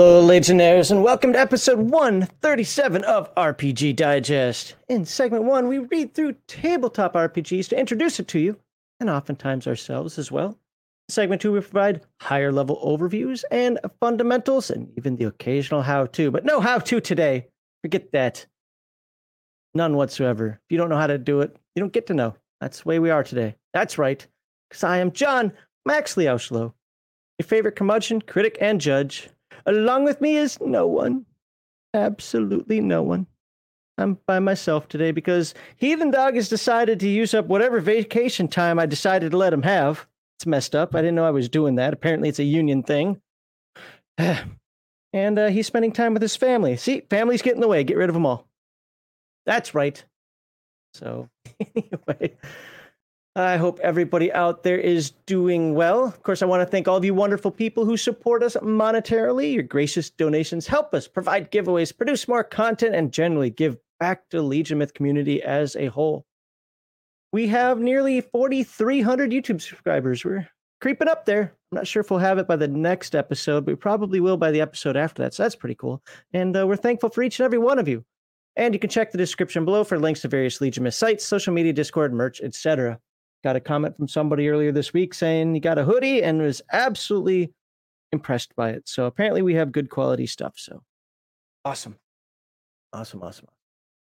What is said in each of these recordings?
Hello, Legionnaires, and welcome to episode 137 of RPG Die Gest. In segment one, we read through tabletop RPGs to introduce it to you, and oftentimes ourselves as well. In segment two, we provide higher level overviews and fundamentals, and even the occasional how to, but no how to today. Forget that. None whatsoever. If you don't know how to do it, you don't get to know. That's the way we are today. That's right, because I am John Maxley Auschlow, your favorite curmudgeon, critic, and judge. Along with me is no one. Absolutely no one. I'm by myself today because Heathen Dog has decided to use up whatever vacation time I decided to let him have. It's messed up. I didn't know I was doing that. Apparently, it's a union thing. and uh, he's spending time with his family. See, families get in the way. Get rid of them all. That's right. So, anyway. I hope everybody out there is doing well. Of course, I want to thank all of you wonderful people who support us monetarily. Your gracious donations help us provide giveaways, produce more content, and generally give back to Legion Myth community as a whole. We have nearly 4,300 YouTube subscribers. We're creeping up there. I'm not sure if we'll have it by the next episode, but we probably will by the episode after that. So that's pretty cool. And uh, we're thankful for each and every one of you. And you can check the description below for links to various Legion Myth sites, social media, Discord, merch, etc. Got a comment from somebody earlier this week saying he got a hoodie and was absolutely impressed by it. So apparently we have good quality stuff. So awesome. Awesome, awesome.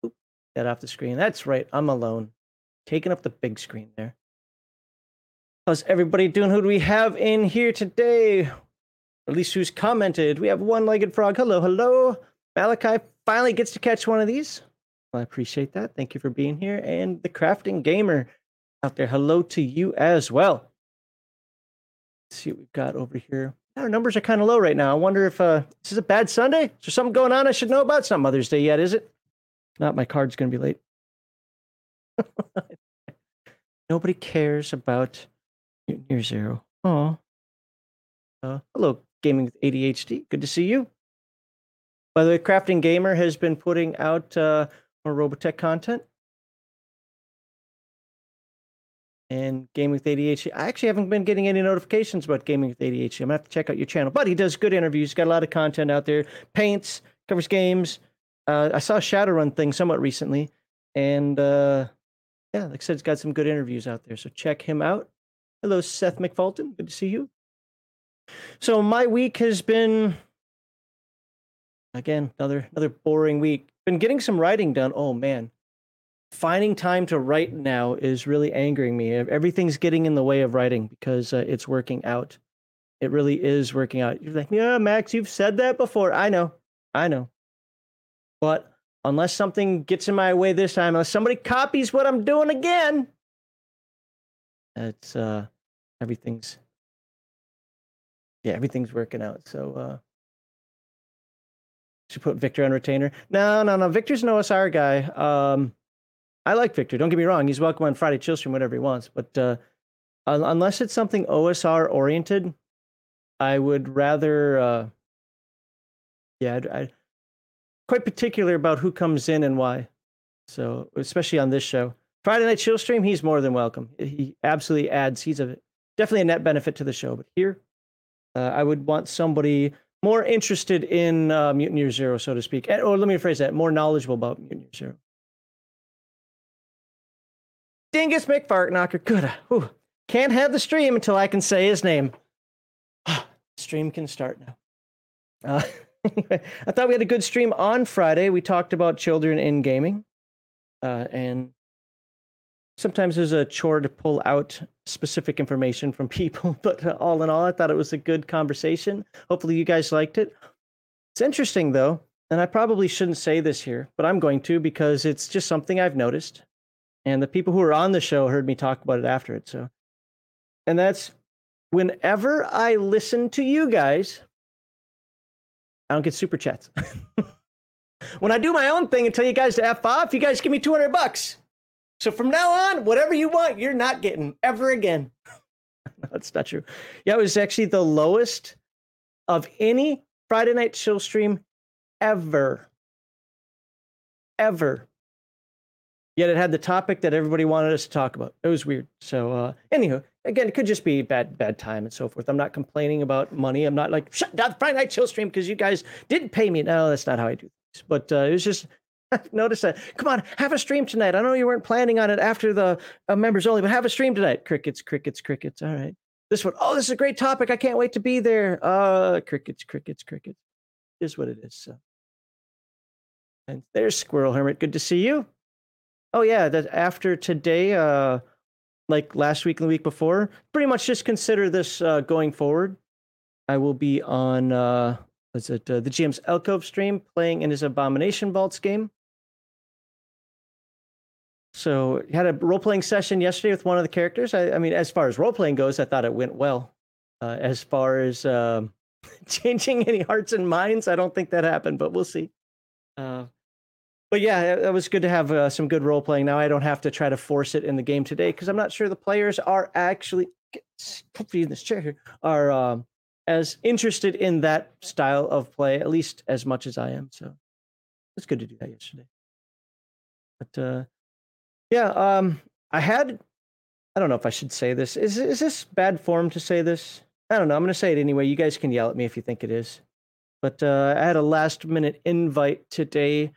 Oop, get off the screen. That's right. I'm alone. Taking up the big screen there. How's everybody doing? Who do we have in here today? At least who's commented. We have one legged frog. Hello, hello. Malachi finally gets to catch one of these. Well, I appreciate that. Thank you for being here. And the crafting gamer out there. Hello to you as well. Let's see what we've got over here. Our numbers are kind of low right now. I wonder if uh, this is a bad Sunday. Is there something going on I should know about? It's not Mother's Day yet, is it? Not my card's going to be late. Nobody cares about near Zero. Oh. Uh, hello, Gaming with ADHD. Good to see you. By the way, Crafting Gamer has been putting out uh, more Robotech content. And Gaming with ADHD. I actually haven't been getting any notifications about Gaming with ADHD. I'm gonna have to check out your channel. But he does good interviews. He's got a lot of content out there. Paints, covers games. Uh, I saw a Shadowrun thing somewhat recently, and uh, yeah, like I said, he's got some good interviews out there. So check him out. Hello, Seth McFulton. Good to see you. So my week has been again another another boring week. Been getting some writing done. Oh man, finding time to write now is really angering me. Everything's getting in the way of writing because uh, it's working out. It really is working out. You're like, yeah, Max, you've said that before. I know, I know. But unless something gets in my way this time, unless somebody copies what I'm doing again, it's uh, everything's yeah, everything's working out. So uh, should put Victor on retainer. No, no, no. Victor's an OSR guy. Um, I like Victor. Don't get me wrong; he's welcome on Friday chill stream, whatever he wants. But uh, unless it's something OSR oriented, I would rather. Uh, yeah, I'd, I'd, quite particular about who comes in and why. So, especially on this show, Friday night chill stream, he's more than welcome. He absolutely adds. He's a definitely a net benefit to the show. But here, uh, I would want somebody more interested in uh, Mutant Year Zero, so to speak. Or let me rephrase that: more knowledgeable about Mutant Year Zero. Dingus McFartknocker. Good. Ooh. Can't have the stream until I can say his name. stream can start now. Uh, I thought we had a good stream on Friday. We talked about children in gaming. Uh, and sometimes there's a chore to pull out specific information from people. But uh, all in all, I thought it was a good conversation. Hopefully, you guys liked it. It's interesting, though, and I probably shouldn't say this here, but I'm going to because it's just something I've noticed and the people who were on the show heard me talk about it after it. So, and that's whenever I listen to you guys, I don't get super chats. when I do my own thing and tell you guys to F off, you guys give me 200 bucks. So from now on, whatever you want, you're not getting ever again. That's not true. Yeah, it was actually the lowest of any Friday night chill stream ever. Ever. Yet it had the topic that everybody wanted us to talk about. It was weird. So, uh, anywho, again, it could just be bad, bad time and so forth. I'm not complaining about money. I'm not like shut down the Friday Night Chill stream because you guys didn't pay me. No, that's not how I do things. But uh, it was just notice that. Come on, have a stream tonight. I know you weren't planning on it after the uh, members only, but have a stream tonight. Crickets, crickets, crickets. All right. This one, oh, this is a great topic. I can't wait to be there. Uh, crickets, crickets, crickets. Is what it is. So. And there's Squirrel Hermit. Good to see you. Oh yeah, that after today, uh, like last week and the week before, pretty much just consider this uh, going forward. I will be on uh, what's it uh, the GM's Elkove stream playing in his Abomination Vaults game. So had a role playing session yesterday with one of the characters. I, I mean, as far as role playing goes, I thought it went well. Uh, as far as uh, changing any hearts and minds, I don't think that happened, but we'll see. Uh, but yeah, it, was good to have uh, some good role playing. Now I don't have to try to force it in the game today because I'm not sure the players are actually comfy in this chair are um, as interested in that style of play at least as much as I am. So it's good to do that yesterday. But uh, yeah, um, I had. I don't know if I should say this. Is is this bad form to say this? I don't know. I'm going to say it anyway. You guys can yell at me if you think it is. But uh, I had a last minute invite today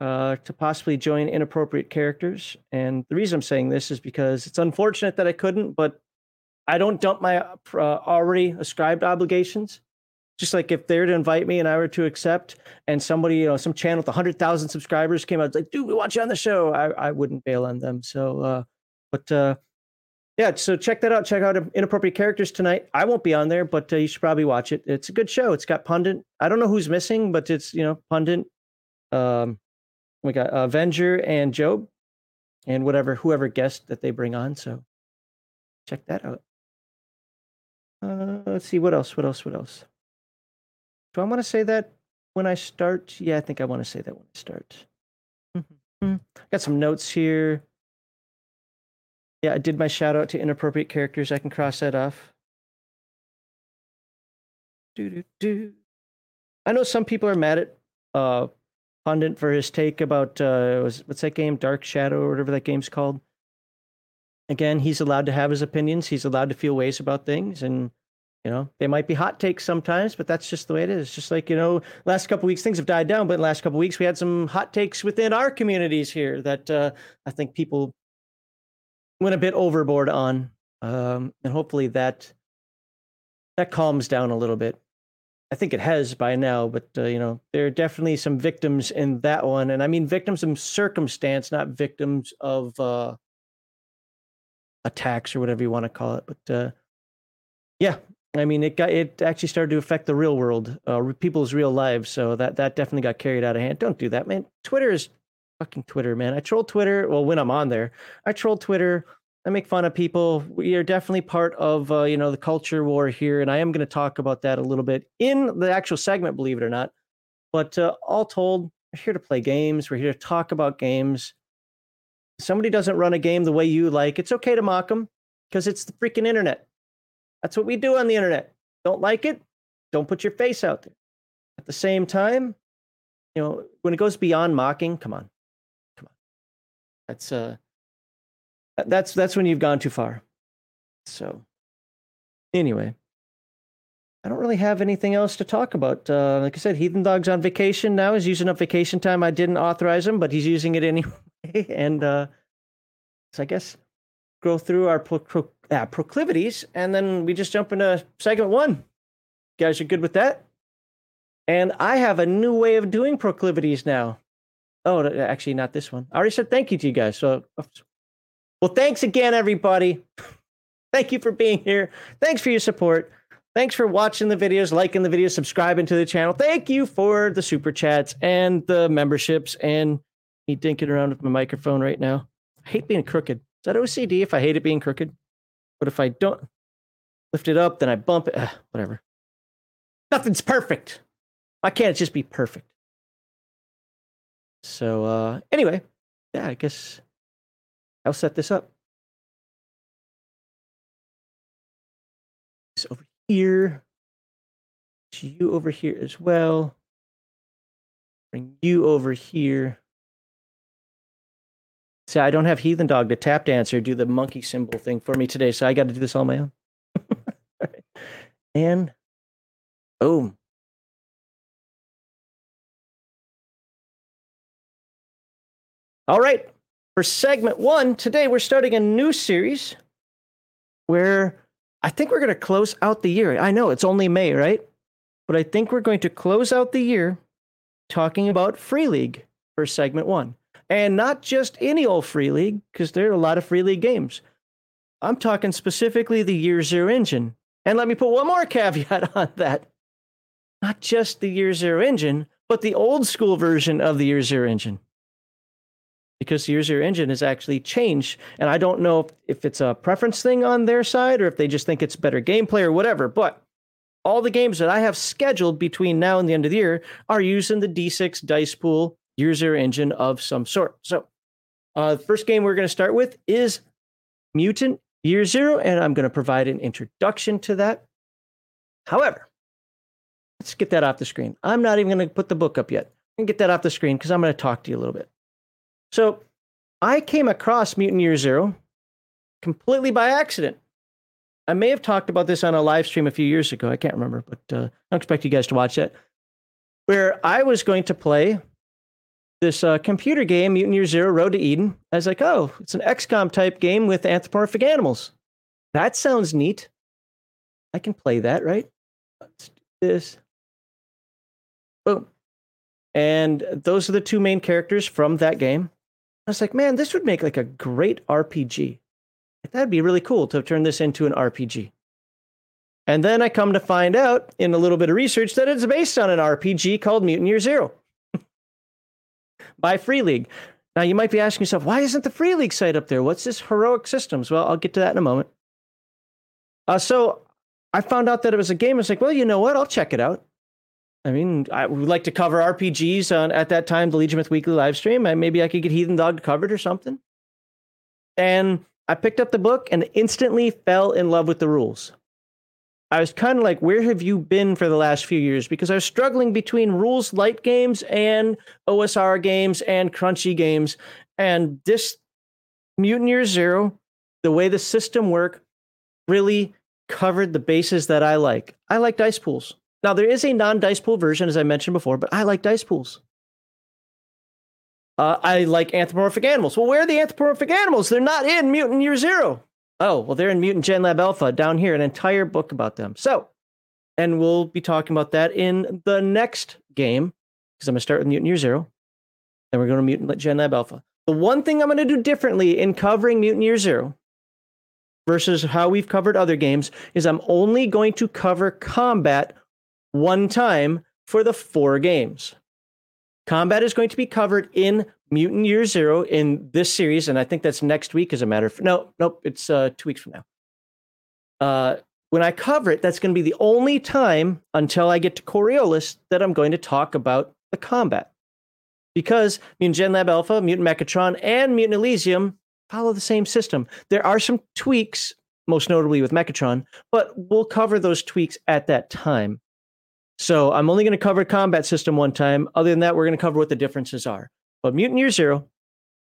uh, to possibly join inappropriate characters. And the reason I'm saying this is because it's unfortunate that I couldn't, but I don't dump my uh, already ascribed obligations. Just like if they're to invite me and I were to accept, and somebody, you know, some channel with 100,000 subscribers came out, like, dude, we want you on the show, I, I wouldn't bail on them. So, uh, but uh, yeah, so check that out. Check out Inappropriate Characters tonight. I won't be on there, but uh, you should probably watch it. It's a good show. It's got Pundit. I don't know who's missing, but it's, you know, Pundit, um, we got Avenger and Job, and whatever whoever guest that they bring on. So check that out. Uh, let's see what else. What else? What else? Do I want to say that when I start? Yeah, I think I want to say that when I start. Mm-hmm. Got some notes here. Yeah, I did my shout out to inappropriate characters. I can cross that off. Do do do. I know some people are mad at uh pundit for his take about uh, was what's that game, Dark Shadow or whatever that game's called. Again, he's allowed to have his opinions. He's allowed to feel ways about things, and you know they might be hot takes sometimes, but that's just the way it is. Just like you know, last couple weeks things have died down, but last couple weeks we had some hot takes within our communities here that uh, I think people went a bit overboard on, um, and hopefully that that calms down a little bit. I think it has by now, but uh, you know there are definitely some victims in that one, and I mean victims of circumstance, not victims of uh, attacks or whatever you want to call it. But uh, yeah, I mean it got it actually started to affect the real world, uh, people's real lives. So that that definitely got carried out of hand. Don't do that, man. Twitter is fucking Twitter, man. I troll Twitter. Well, when I'm on there, I troll Twitter I make fun of people. We are definitely part of uh, you know the culture war here, and I am going to talk about that a little bit in the actual segment, believe it or not. But uh, all told, we're here to play games. We're here to talk about games. If somebody doesn't run a game the way you like, it's okay to mock them because it's the freaking internet. That's what we do on the internet. Don't like it? Don't put your face out there. At the same time, you know, when it goes beyond mocking, come on, come on. That's uh that's that's when you've gone too far. So anyway, I don't really have anything else to talk about. Uh, like I said, Heathen Dog's on vacation now. He's using up vacation time. I didn't authorize him, but he's using it anyway. and uh, so I guess go through our pro- pro- uh, proclivities, and then we just jump into segment one. You guys are good with that? And I have a new way of doing proclivities now. Oh, actually, not this one. I already said thank you to you guys. So well, thanks again, everybody. Thank you for being here. Thanks for your support. Thanks for watching the videos, liking the videos, subscribing to the channel. Thank you for the super chats and the memberships and me dinking around with my microphone right now. I hate being crooked. Is that OCD if I hate it being crooked? But if I don't lift it up, then I bump it. Uh, whatever. Nothing's perfect. Why can't it just be perfect? So, uh, anyway, yeah, I guess I'll set this up. This over here. To you over here as well. Bring you over here. See, I don't have Heathen Dog to tap dance or do the monkey symbol thing for me today, so I got to do this on my own. And boom. All right. For segment one, today we're starting a new series where I think we're going to close out the year. I know it's only May, right? But I think we're going to close out the year talking about Free League for segment one. And not just any old Free League, because there are a lot of Free League games. I'm talking specifically the Year Zero engine. And let me put one more caveat on that. Not just the Year Zero engine, but the old school version of the Year Zero engine. Because Year Zero engine has actually changed. And I don't know if it's a preference thing on their side or if they just think it's better gameplay or whatever. But all the games that I have scheduled between now and the end of the year are using the D6 dice pool Year Zero engine of some sort. So, uh, the first game we're going to start with is Mutant Year Zero, and I'm going to provide an introduction to that. However, let's get that off the screen. I'm not even going to put the book up yet. And get that off the screen because I'm going to talk to you a little bit. So, I came across Mutant Year Zero completely by accident. I may have talked about this on a live stream a few years ago. I can't remember, but uh, I don't expect you guys to watch that. Where I was going to play this uh, computer game, Mutant Year Zero Road to Eden. I was like, oh, it's an XCOM type game with anthropomorphic animals. That sounds neat. I can play that, right? Let's do this. Boom. And those are the two main characters from that game. I was like, man, this would make like a great RPG. That'd be really cool to turn this into an RPG. And then I come to find out in a little bit of research that it's based on an RPG called Mutant Year Zero by Free League. Now, you might be asking yourself, why isn't the Free League site up there? What's this Heroic Systems? Well, I'll get to that in a moment. Uh, so I found out that it was a game. I was like, well, you know what? I'll check it out. I mean, I would like to cover RPGs on at that time, the Legion Myth Weekly live stream. And maybe I could get Heathen Dog covered or something. And I picked up the book and instantly fell in love with the rules. I was kind of like, where have you been for the last few years? Because I was struggling between rules light games and OSR games and crunchy games. And this Mutant Year Zero, the way the system worked, really covered the bases that I like. I like dice pools. Now, there is a non dice pool version, as I mentioned before, but I like dice pools. Uh, I like anthropomorphic animals. Well, where are the anthropomorphic animals? They're not in Mutant Year Zero. Oh, well, they're in Mutant Gen Lab Alpha down here, an entire book about them. So, and we'll be talking about that in the next game, because I'm going to start with Mutant Year Zero. Then we're going to Mutant Gen Lab Alpha. The one thing I'm going to do differently in covering Mutant Year Zero versus how we've covered other games is I'm only going to cover combat one time for the four games. Combat is going to be covered in Mutant Year Zero in this series, and I think that's next week as a matter of no, nope, it's uh, two weeks from now. Uh, when I cover it, that's going to be the only time until I get to Coriolis that I'm going to talk about the combat. Because Mutant Gen Lab Alpha, Mutant Mechatron, and Mutant Elysium follow the same system. There are some tweaks, most notably with Mechatron, but we'll cover those tweaks at that time. So I'm only going to cover combat system one time. Other than that, we're going to cover what the differences are. But Mutant Year Zero,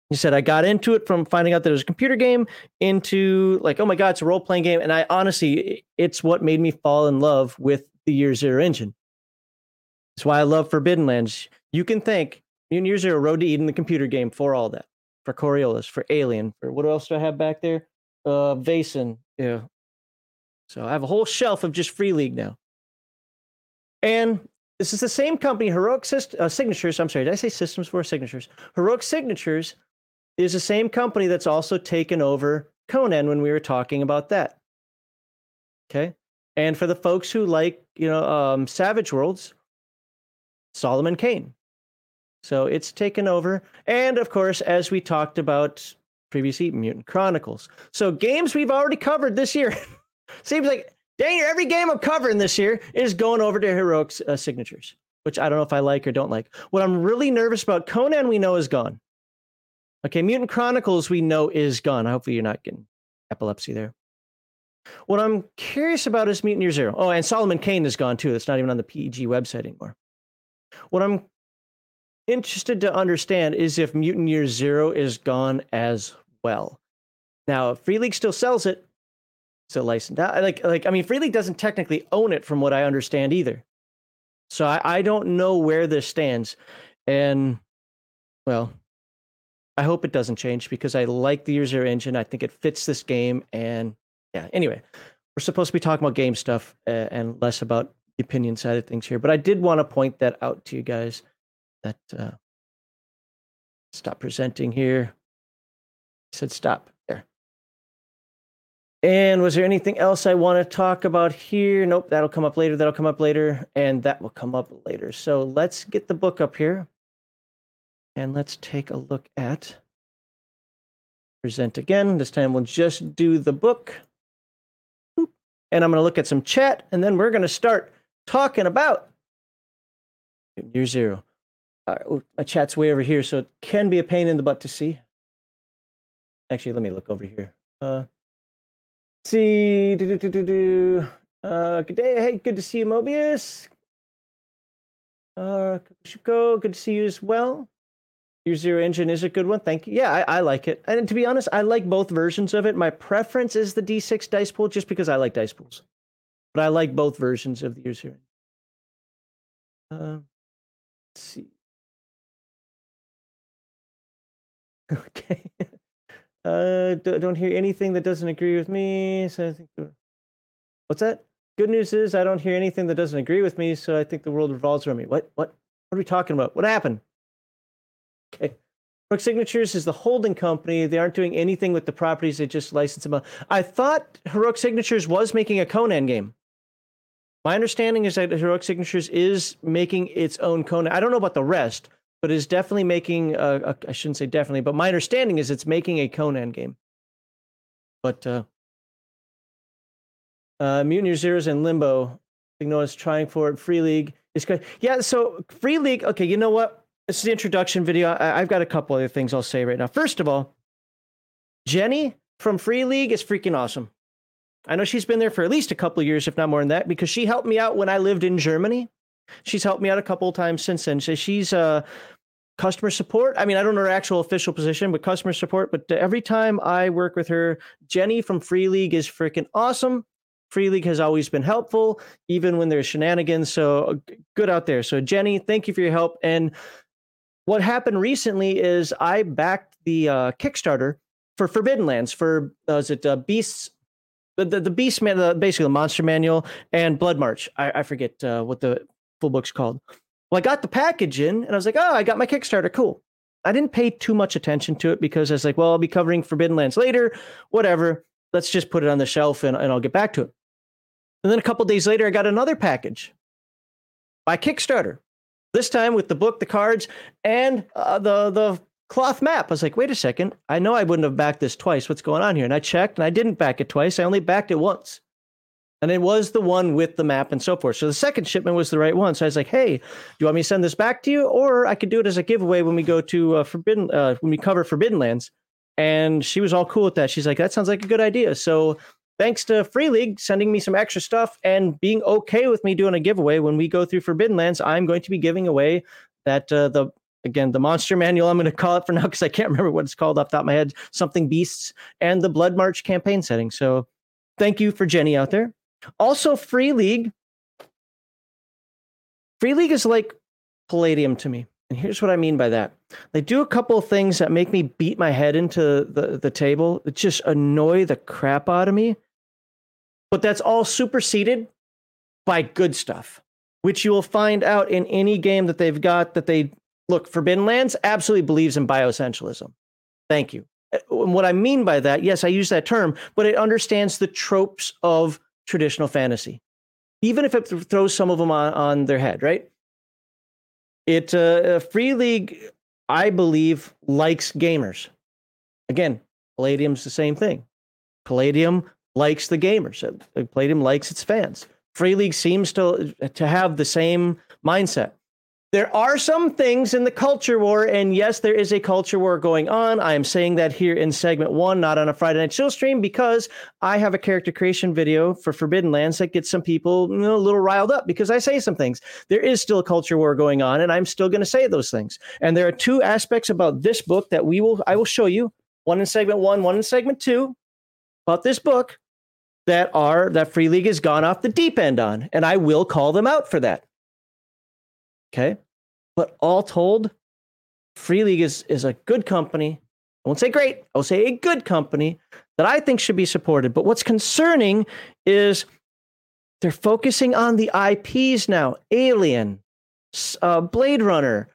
he said I got into it from finding out that it was a computer game into like, oh my god, it's a role playing game, and I honestly, it's what made me fall in love with the Year Zero engine. That's why I love Forbidden Lands. You can thank Mutant Year Zero, Road to Eden, the computer game for all that, for Coriolis, for Alien, for what else do I have back there? Uh, Vaesen, yeah. So I have a whole shelf of just Free League now. And this is the same company, Heroic Syst- uh, Signatures. I'm sorry, did I say systems for signatures? Heroic Signatures is the same company that's also taken over Conan when we were talking about that. Okay. And for the folks who like, you know, um, Savage Worlds, Solomon Kane. So it's taken over. And of course, as we talked about previously, Mutant Chronicles. So games we've already covered this year. Seems like Dang every game I'm covering this year is going over to Heroic's uh, signatures, which I don't know if I like or don't like. What I'm really nervous about, Conan we know is gone. Okay, Mutant Chronicles we know is gone. Hopefully you're not getting epilepsy there. What I'm curious about is Mutant Year Zero. Oh, and Solomon Kane is gone too. It's not even on the PEG website anymore. What I'm interested to understand is if Mutant Year Zero is gone as well. Now, Free League still sells it, still licensed. Like, like I mean, Free League doesn't technically own it, from what I understand either. So I, I don't know where this stands, and well, I hope it doesn't change because I like the Year Zero engine. I think it fits this game, and yeah. Anyway, we're supposed to be talking about game stuff and less about the opinion side of things here, but I did want to point that out to you guys. That uh, stop presenting here. I said stop. And was there anything else I want to talk about here? Nope, that'll come up later. That'll come up later, and that will come up later. So let's get the book up here. And let's take a look at present again. This time we'll just do the book. And I'm going to look at some chat, and then we're going to start talking about year zero. My chat's way over here, so it can be a pain in the butt to see. Actually, let me look over here. Uh, see, do, do, do, do, do. Uh, good day. Hey, good to see you, Mobius. Uh, Shuko, good to see you as well. Year Zero Engine is a good one. Thank you. Yeah, I, I, like it. And to be honest, I like both versions of it. My preference is the D6 dice pool just because I like dice pools. But I like both versions of the Year Zero. Uh, let's see. Okay. Uh, don't hear anything that doesn't agree with me. So I think. What's that? Good news is I don't hear anything that doesn't agree with me. So I think the world revolves around me. What? What? What are we talking about? What happened? Okay. Heroic Signatures is the holding company. They aren't doing anything with the properties. They just license them out. I thought Heroic Signatures was making a Conan game. My understanding is that Heroic Signatures is making its own Conan. I don't know about the rest, but is definitely making. I shouldn't say definitely, but my understanding is it's making a Conan game. But uh, uh, Mutant Year Zero's and Limbo, I is trying for it. Free League is good. Yeah, so Free League. Okay, you know what? This is the introduction video. I, have got a couple other things I'll say right now. First of all, Jenny from Free League is freaking awesome. I know she's been there for at least a couple years, if not more than that, because she helped me out when I lived in Germany. She's helped me out a couple of times since then. So she's uh, customer support. I mean, I don't know her actual official position, but customer support. But every time I work with her, Jenny from Free League is freaking awesome. Free League has always been helpful, even when there's shenanigans. So uh, good out there. So Jenny, thank you for your help. And what happened recently is I backed the uh, Kickstarter for Forbidden Lands for uh, it uh, Beasts the, the, the Beast Man uh, basically the Monster Manual and Blood March. I, I forget uh, what the full book's called. Well, I got the package in and I was like, oh, I got my Kickstarter. Cool. I didn't pay too much attention to it because I was like, well, I'll be covering Forbidden Lands later. Whatever. Let's just put it on the shelf and, and I'll get back to it. And then a couple days later, I got another package by Kickstarter this time with the book, the cards, and uh, the the cloth map. I was like, wait a second. I know I wouldn't have backed this twice. What's going on here? And I checked, and I didn't back it twice. I only backed it once. And it was the one with the map and so forth. So the second shipment was the right one. So I was like, "Hey, do you want me to send this back to you, or I could do it as a giveaway when we go to uh, Forbidden uh, when we cover Forbidden Lands?" And she was all cool with that. She's like, "That sounds like a good idea." So thanks to Free League sending me some extra stuff and being okay with me doing a giveaway when we go through Forbidden Lands, I'm going to be giving away that uh, the again the monster manual I'm going to call it for now because I can't remember what it's called off top of my head. Something beasts and the Blood March campaign setting. So thank you for Jenny out there. Also, Free League. Free League is like Palladium to me. And here's what I mean by that. They do a couple of things that make me beat my head into the, the table. It just annoy the crap out of me. But that's all superseded by good stuff, which you will find out in any game that they've got that they look, Forbidden Lands absolutely believes in bioessentialism. Thank you. Uh, and what I mean by that, yes, I use that term, but it understands the tropes of traditional fantasy, even if it throws some of them on, on their head, right? It uh, Free League, I believe, likes gamers. Again, Palladium's the same thing. Palladium likes the gamers. Uh, Palladium likes its fans. Free League seems to to have the same mindset. There are some things in the culture war, and yes, there is a culture war going on. I am saying that here in segment one, not on a Friday Night Chill stream, because I have a character creation video for Forbidden Lands that gets some people you know, a little riled up because I say some things. There is still a culture war going on, and I'm still going to say those things. And there are two aspects about this book that we will I will show you. One in segment one, one in segment two, about this book that are that Free League has gone off the deep end on, and I will call them out for that. Okay. But all told, Free League is, is a good company. I won't say great, I will say a good company that I think should be supported. But what's concerning is they're focusing on the IPs now Alien, uh, Blade Runner,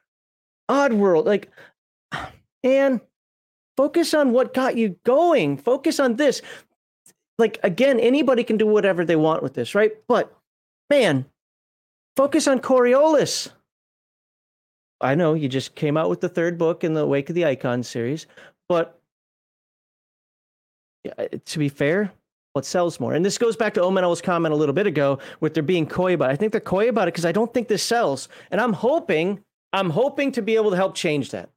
Oddworld. Like, and focus on what got you going. Focus on this. Like, again, anybody can do whatever they want with this, right? But man, focus on Coriolis. I know you just came out with the third book in the wake of the Icon series, but eh, to be fair, what sells more? And this goes back to Omenel's comment a little bit ago with there being coy about it. I think they're coy about it because I don't think this sells. And I'm hoping, I'm hoping to be able to help change that.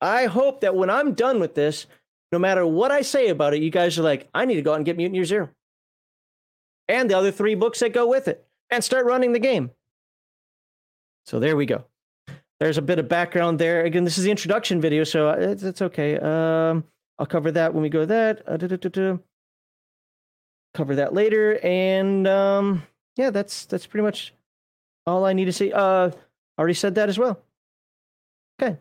I hope that when I'm done with this, no matter what I say about it, you guys are like, I need to go out and get Mutant Year Zero. And the other three books that go with it and start running the game. So there we go. There's a bit of background there. Again, this is the introduction video, so it's, it's okay. Um, I'll cover that when we go that. Uh, cover that later, and um, yeah, that's that's pretty much all I need to say. Uh, already said that as well. Okay.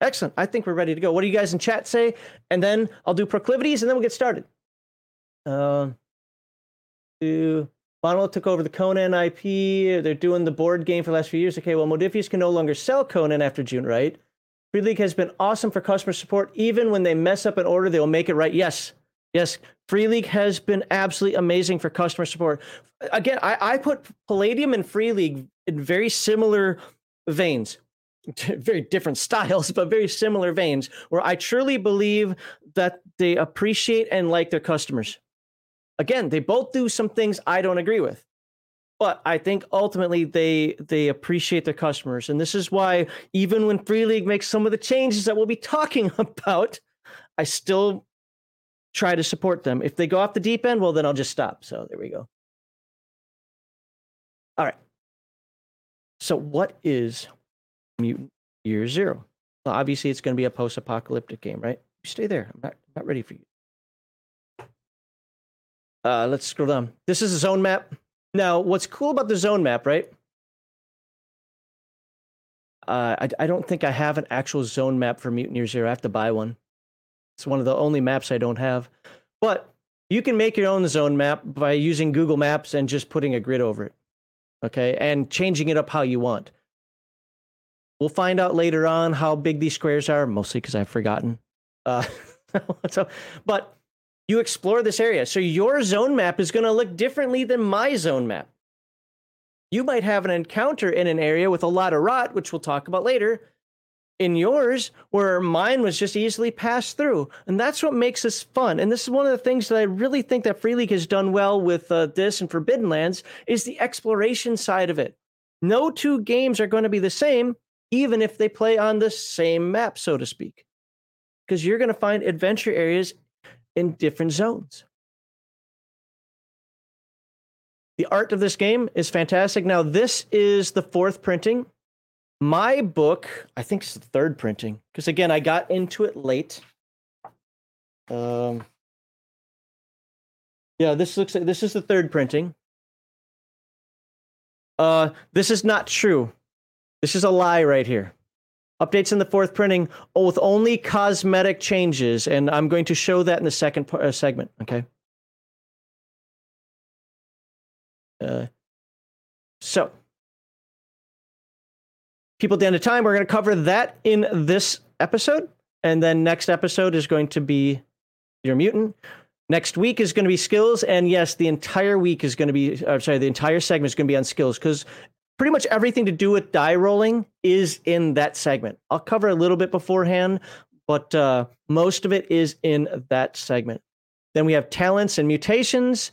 Excellent. I think we're ready to go. What do you guys in chat say? And then I'll do proclivities, and then we'll get started. Uh, Monolith took over the Conan IP. They're doing the board game for the last few years. Okay, well, Modiphius can no longer sell Conan after June, right? Free League has been awesome for customer support. Even when they mess up an order, they'll make it right. Yes, yes. Free League has been absolutely amazing for customer support. Again, I, I put Palladium and Free League in very similar veins. Very different styles, but very similar veins, where I truly believe that they appreciate and like their customers. Again, they both do some things I don't agree with. But I think ultimately they they appreciate their customers. And this is why even when Free League makes some of the changes that we'll be talking about, I still try to support them. If they go off the deep end, well then I'll just stop. So there we go. All right. So what is Mutant Year Zero? Well, obviously it's going to be a post-apocalyptic game, right? Stay there. I'm not, I'm not ready for you. Uh, let's scroll down. This is a zone map. Now, what's cool about the zone map, right? Uh, I, I don't think I have an actual zone map for Mutant Year Zero. I have to buy one. It's one of the only maps I don't have. But you can make your own zone map by using Google Maps and just putting a grid over it. Okay. And changing it up how you want. We'll find out later on how big these squares are, mostly because I've forgotten. Uh, so, but you explore this area. So your zone map is going to look differently than my zone map. You might have an encounter in an area with a lot of rot, which we'll talk about later, in yours, where mine was just easily passed through. And that's what makes this fun. And this is one of the things that I really think that Free League has done well with uh, this and Forbidden Lands is the exploration side of it. No two games are going to be the same, even if they play on the same map, so to speak. Because you're going to find adventure areas in different zones. The art of this game is fantastic. Now, this is the fourth printing. My book, I think it's the third printing, because again, I got into it late. Um, yeah, this looks like this is the third printing. Uh, this is not true. This is a lie right here. Updates in the fourth printing with only cosmetic changes, and I'm going to show that in the second uh, segment. Okay. Uh, so, people end of time, we're going to cover that in this episode, and then next episode is going to be your mutant. Next week is going to be skills, and yes, the entire week is going to be. I'm sorry, the entire segment is going to be on skills because pretty much everything to do with die rolling is in that segment. I'll cover a little bit beforehand, but uh, most of it is in that segment. Then we have talents and mutations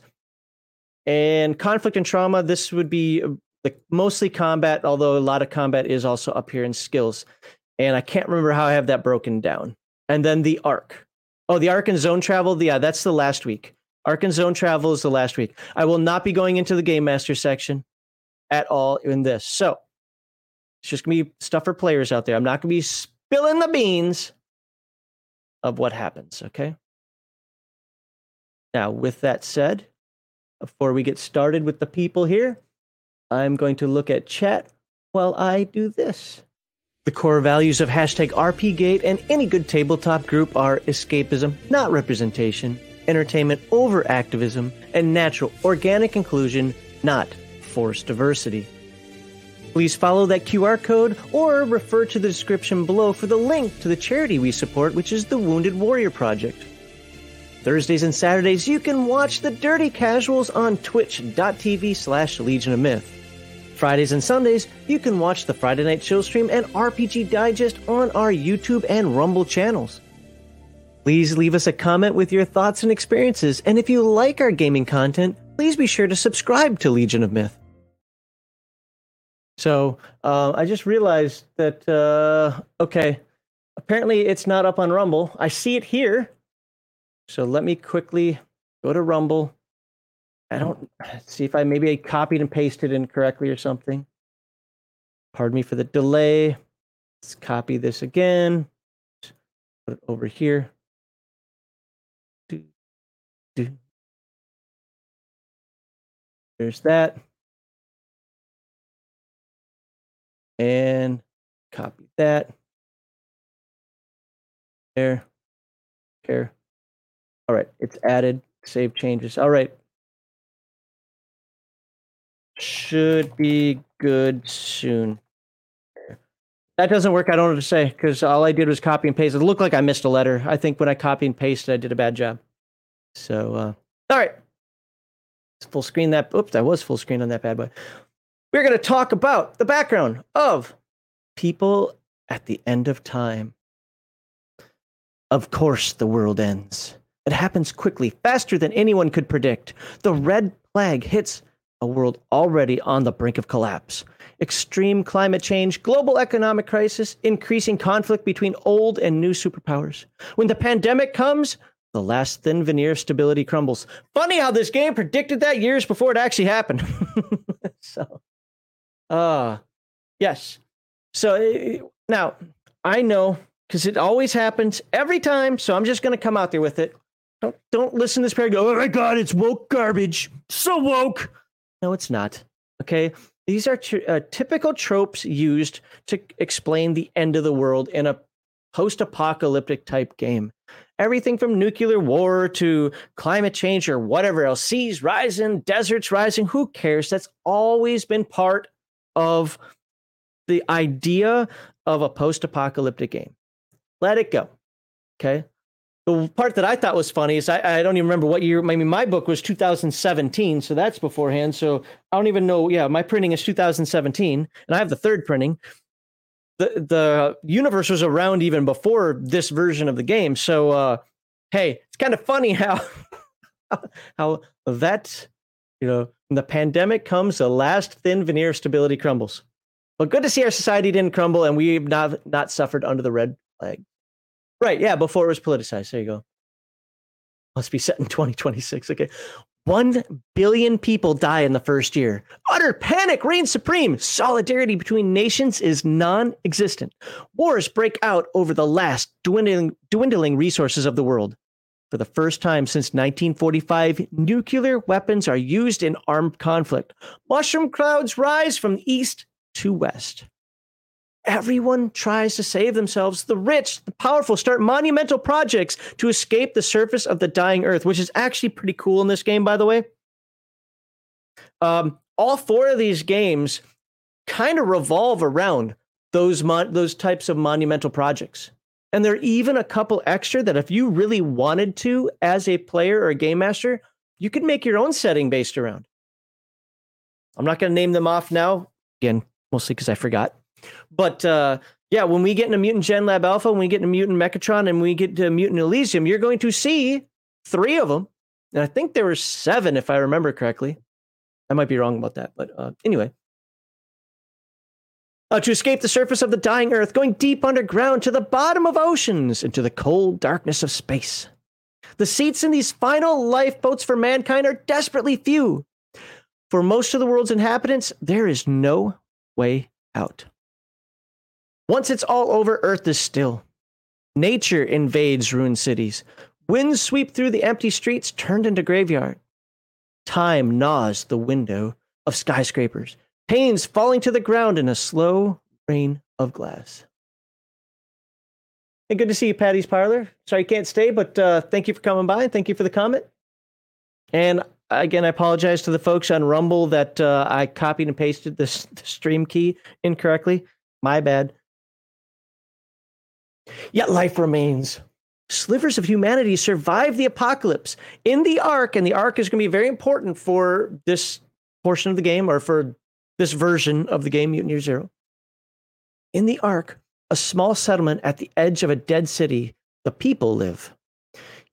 and conflict and trauma. This would be the mostly combat, although a lot of combat is also up here in skills. And I can't remember how I have that broken down. And then the arc. Oh, the arc and zone travel. Yeah, that's the last week. Arc and zone travel is the last week. I will not be going into the game master section at all in this. So it's just gonna be stuff for players out there. I'm not gonna be spilling the beans of what happens. Okay. Now, with that said, before we get started with the people here, I'm going to look at chat while I do this. The core values of hashtag RPGate and any good tabletop group are escapism, not representation, entertainment over activism, and natural, organic inclusion, not forced diversity. Please follow that QR code or refer to the description below for the link to the charity we support, which is the Wounded Warrior Project. Thursdays and Saturdays, you can watch the Dirty Casuals on twitch.tv slash Legion of Myth. Fridays and Sundays, you can watch the Friday Night Chill Stream and RPG Die Gest on our YouTube and Rumble channels. Please leave us a comment with your thoughts and experiences, and if you like our gaming content, please be sure to subscribe to Legion of Myth. So uh, I just realized that, uh, okay, apparently it's not up on Rumble. I see it here, so let me quickly go to Rumble. I don't see if I maybe I copied and pasted incorrectly or something. Pardon me for the delay. Let's copy this again. Put it over here. There's that. And copy that. There. Here. All right, it's added. Save changes. All right. Should be good soon. That doesn't work. I don't know what to say because all I did was copy and paste. It looked like I missed a letter. I think when I copy and pasted, I did a bad job. So, uh, all right. Full screen that. Oops, I was full screen on that bad boy. We're going to talk about the background of people at the end of time. Of course, the world ends. It happens quickly, faster than anyone could predict. The red plague hits a world already on the brink of collapse. Extreme climate change, global economic crisis, increasing conflict between old and new superpowers. When the pandemic comes, the last thin veneer of stability crumbles. Funny how this game predicted that years before it actually happened. so, uh, yes. So eh, now I know because it always happens every time. So I'm just going to come out there with it. Don't don't listen to this pair go, oh my god, it's woke garbage. So woke. No, it's not. Okay. These are uh, typical tropes used to explain the end of the world in a post apocalyptic type game. Everything from nuclear war to climate change or whatever else, seas rising, deserts rising, who cares? That's always been part of the idea of a post apocalyptic game. Let it go. Okay the part that I thought was funny is I, I don't even remember what year. I mean, my book was 2017, so that's beforehand. So I don't even know. Yeah, my printing is 2017, and I have the third printing. The The universe was around even before this version of the game. So, uh, hey, it's kind of funny how how that you know when the pandemic comes, the last thin veneer of stability crumbles. But good to see our society didn't crumble, and we've not not suffered under the red flag. Right. Yeah. Before it was politicized. There you go. Must be set in 2026. Okay. One billion people die in the first year. Utter panic reigns supreme. Solidarity between nations is non existent. Wars break out over the last dwindling, dwindling resources of the world. For the first time since 1945, nuclear weapons are used in armed conflict. Mushroom clouds rise from east to west everyone tries to save themselves. The rich, the powerful start monumental projects to escape the surface of the dying earth, which is actually pretty cool in this game, by the way. Um, all four of these games kind of revolve around those mon- those types of monumental projects. And there are even a couple extra that if you really wanted to as a player or a game master, you could make your own setting based around. I'm not going to name them off now, again, mostly because I forgot. But uh, yeah, when we get into Mutant Gen Lab Alpha, when we get into Mutant Mechatron, and we get to Mutant Elysium, you're going to see three of them. And I think there were seven, if I remember correctly. I might be wrong about that, but uh, anyway, Uh, to escape the surface of the dying earth, going deep underground to the bottom of oceans, into the cold darkness of space. The seats in these final lifeboats for mankind are desperately few. For most of the world's inhabitants, there is no way out. Once it's all over, Earth is still. Nature invades ruined cities. Winds sweep through the empty streets turned into graveyard. Time gnaws the window of skyscrapers, panes falling to the ground in a slow rain of glass. Hey, good to see you, Patty's Parlor. Sorry you can't stay, but uh, thank you for coming by. And thank you for the comment. And again, I apologize to the folks on Rumble that uh, I copied and pasted this the stream key incorrectly. My bad. Yet life remains. Slivers of humanity survive the apocalypse in the Ark, and the Ark is going to be very important for this portion of the game or for this version of the game, Mutant Year Zero. In the Ark, a small settlement at the edge of a dead city, the people live.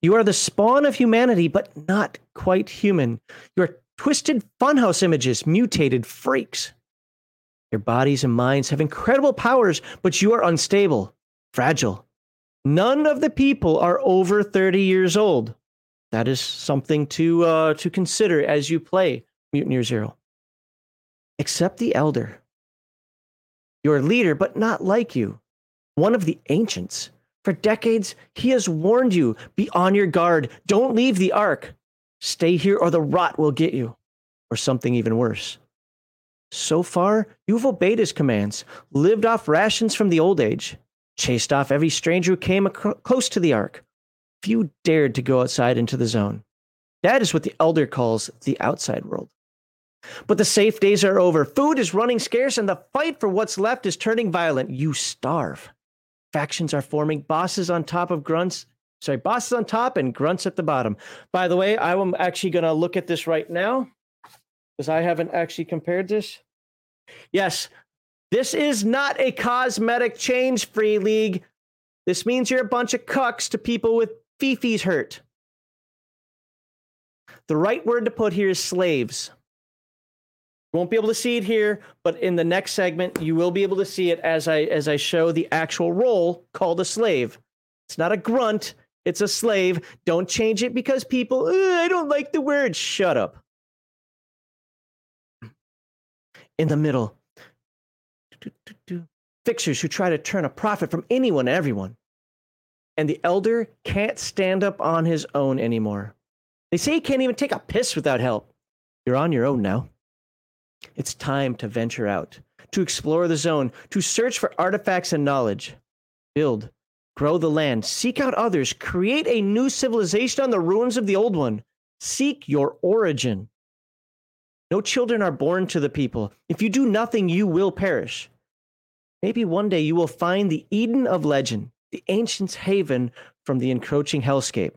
You are the spawn of humanity, but not quite human. You are twisted funhouse images, mutated freaks. Your bodies and minds have incredible powers, but you are unstable, fragile. None of the people are over 30 years old. That is something to uh, to consider as you play Mutant Year Zero. Except the Elder. Your leader, but not like you one of the ancients. For decades, he has warned you be on your guard. Don't leave the ark. Stay here or the rot will get you, or something even worse. So far, you've obeyed his commands, lived off rations from the old age, chased off every stranger who came ac- close to the ark. Few dared to go outside into the zone. That is what the elder calls the outside world. But the safe days are over. Food is running scarce, and the fight for what's left is turning violent. You starve. Factions are forming, bosses on top of grunts. Sorry, bosses on top and grunts at the bottom. By the way, I'm actually going to look at this right now because I haven't actually compared this. Yes, this is not a cosmetic change, Free League. This means you're a bunch of cucks to people with fifis hurt. The right word to put here is slaves won't be able to see it here, but in the next segment, you will be able to see it as I as I show the actual role called a slave. It's not a grunt, it's a slave. Don't change it because people, I don't like the word. Shut up. In the middle, fixers who try to turn a profit from anyone and everyone. And the elder can't stand up on his own anymore. They say he can't even take a piss without help. You're on your own now. It's time to venture out, to explore the zone, to search for artifacts and knowledge. Build, grow the land, seek out others, create a new civilization on the ruins of the old one. Seek your origin. No children are born to the people. If you do nothing, you will perish. Maybe one day you will find the Eden of legend, the ancient's haven from the encroaching hellscape.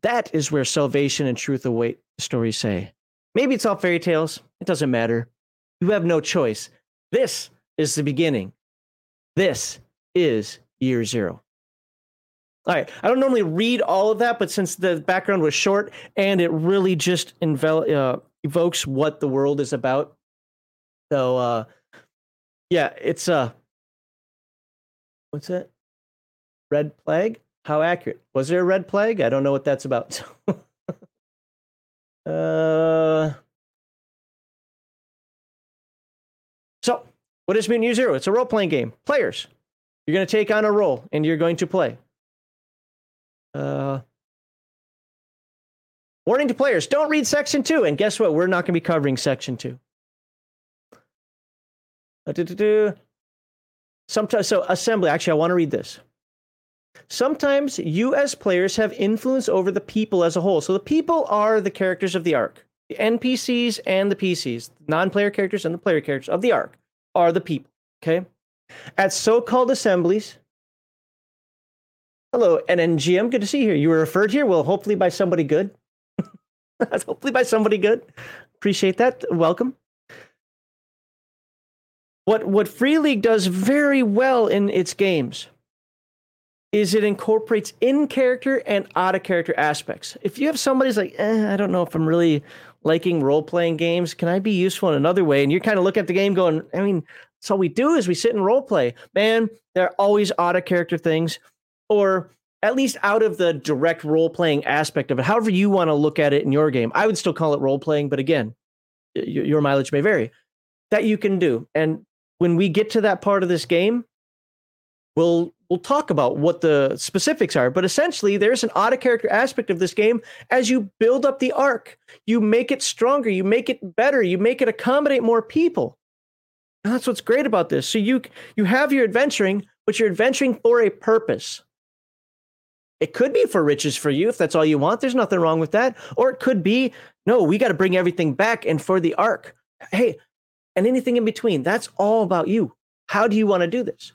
That is where salvation and truth await, stories say. Maybe it's all fairy tales. It doesn't matter. You have no choice. This is the beginning. This is year zero. All right. I don't normally read all of that, but since the background was short and it really just envel- uh, evokes what the world is about. So, uh, yeah, it's uh, what's that? Red plague? How accurate? Was there a red plague? I don't know what that's about. uh, So, what is Mutant Year Zero? It's a role playing game. Players, you're going to take on a role and you're going to play. Uh, warning to players don't read section two. And guess what? We're not going to be covering section two. Uh, Sometimes, so assembly. Actually, I want to read this. Sometimes you, as players, have influence over the people as a whole. So the people are the characters of the ark. The NPCs and the PCs, non-player characters and the player characters of the ark, are the people. Okay, at so-called assemblies. Hello, NNGM. Good to see you here. You were referred here. Well, hopefully by somebody good. hopefully by somebody good. Appreciate that. Welcome. What what Free League does very well in its games is it incorporates in character and out of character aspects. If you have somebody's like, eh, I don't know if I'm really liking role playing games. Can I be useful in another way? And you're kind of looking at the game going, I mean, So we do is we sit and role play. Man, there are always out of character things, or at least out of the direct role playing aspect of it. However, you want to look at it in your game. I would still call it role playing, but again, your mileage may vary. That you can do. And when we get to that part of this game, we'll we'll talk about what the specifics are. But essentially, there's an out of character aspect of this game as you build up the ark. You make it stronger, you make it better, you make it accommodate more people. And that's what's great about this. So you you have your adventuring, but you're adventuring for a purpose. It could be for riches for you if that's all you want. There's nothing wrong with that. Or it could be, no, we got to bring everything back and for the ark. Hey, and anything in between. That's all about you. How do you want to do this?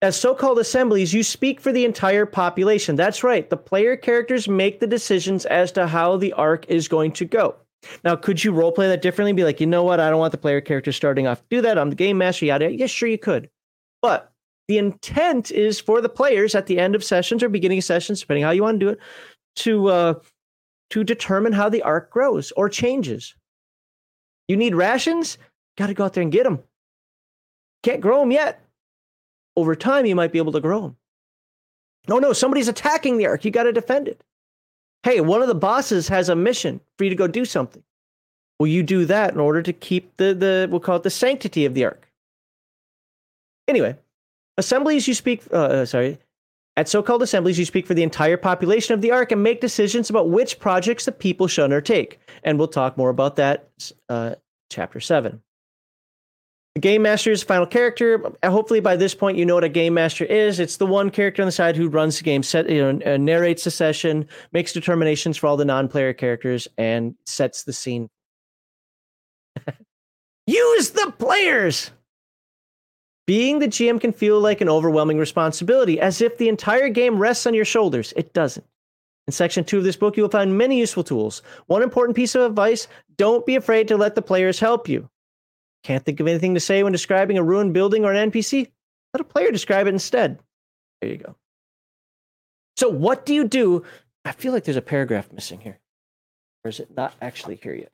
As so called assemblies, you speak for the entire population. That's right. The player characters make the decisions as to how the ark is going to go. Now, could you roleplay that differently be like, you know what? I don't want the player character starting off. Do that. I'm the game master. Yada. Yes, sure, you could. But the intent is for the players at the end of sessions or beginning of sessions, depending how you want to do it, to uh, to determine how the ark grows or changes. You need rations? Got to go out there and get them. Can't grow them yet. Over time, you might be able to grow them. No, no, somebody's attacking the ark. You got to defend it. Hey, one of the bosses has a mission for you to go do something. Will you do that in order to keep the the we'll call it the sanctity of the ark? Anyway, assemblies you speak. Uh, uh sorry, at so-called assemblies, you speak for the entire population of the ark and make decisions about which projects the people should undertake. And we'll talk more about that uh, chapter seven. The game master is final character. Hopefully, by this point, you know what a game master is. It's the one character on the side who runs the game, set, you know, narrates the session, makes determinations for all the non-player characters, and sets the scene. Use the players. Being the GM can feel like an overwhelming responsibility, as if the entire game rests on your shoulders. It doesn't. In section two of this book, you will find many useful tools. One important piece of advice don't be afraid to let the players help you. Can't think of anything to say when describing a ruined building or an NPC? Let a player describe it instead. There you go. So, what do you do? I feel like there's a paragraph missing here. Or is it not actually here yet?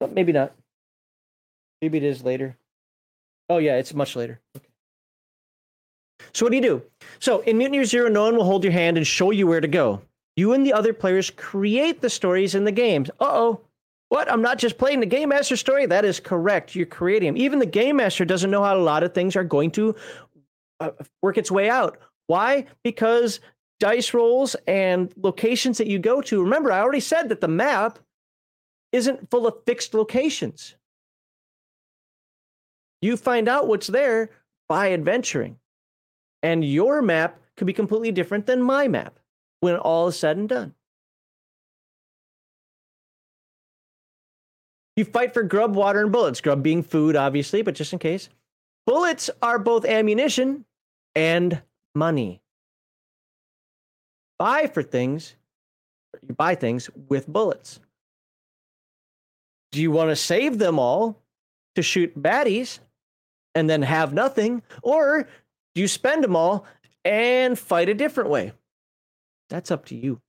But maybe not. Maybe it is later. Oh, yeah, it's much later. Okay. So what do you do? So in Mutant Year Zero, no one will hold your hand and show you where to go. You and the other players create the stories in the games. Uh oh. What? I'm not just playing the game master story. That is correct. You're creating them. Even the game master doesn't know how a lot of things are going to uh, work its way out. Why? Because dice rolls and locations that you go to. Remember, I already said that the map isn't full of fixed locations. You find out what's there by adventuring. And your map could be completely different than my map when all is said and done. You fight for grub, water, and bullets. Grub being food, obviously, but just in case. Bullets are both ammunition and money. Buy for things, you buy things with bullets. Do you want to save them all to shoot baddies and then have nothing? Or do you spend them all and fight a different way? That's up to you.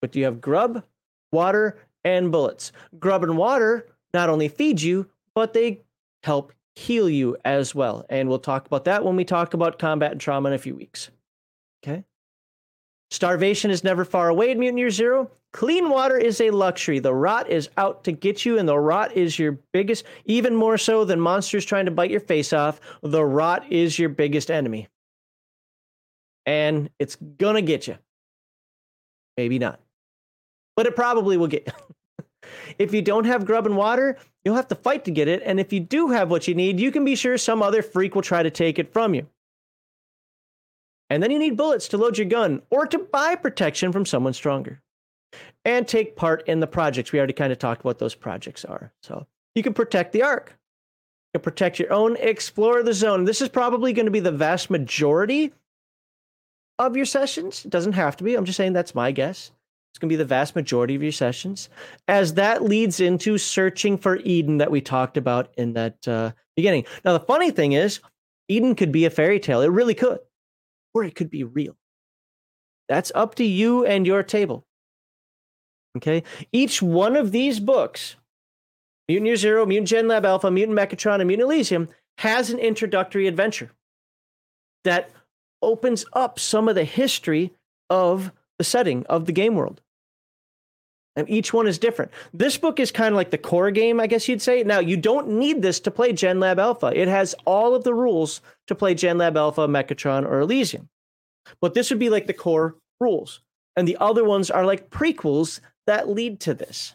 But you have grub, water, and bullets. Grub and water not only feed you, but they help heal you as well. And we'll talk about that when we talk about combat and trauma in a few weeks. Okay? Starvation is never far away in Mutant Year Zero. Clean water is a luxury. The rot is out to get you, and the rot is your biggest, even more so than monsters trying to bite your face off. The rot is your biggest enemy. And it's gonna get you. Maybe not. But it probably will get you. if you don't have grub and water, you'll have to fight to get it. And if you do have what you need, you can be sure some other freak will try to take it from you. And then you need bullets to load your gun or to buy protection from someone stronger and take part in the projects. We already kind of talked about what those projects are. So you can protect the ark, you can protect your own, explore the zone. This is probably going to be the vast majority of your sessions. It doesn't have to be. I'm just saying that's my guess. It's going to be the vast majority of your sessions, as that leads into searching for Eden that we talked about in that uh, beginning. Now, the funny thing is, Eden could be a fairy tale. It really could, or it could be real. That's up to you and your table. Okay. Each one of these books, Mutant Year Zero, Mutant Gen Lab Alpha, Mutant Mechatron, and Mutant Elysium, has an introductory adventure that opens up some of the history of the setting of the game world. And each one is different. This book is kind of like the core game, I guess you'd say. Now, you don't need this to play Gen Lab Alpha. It has all of the rules to play Gen Lab Alpha, Mechatron, or Elysium. But this would be like the core rules. And the other ones are like prequels that lead to this.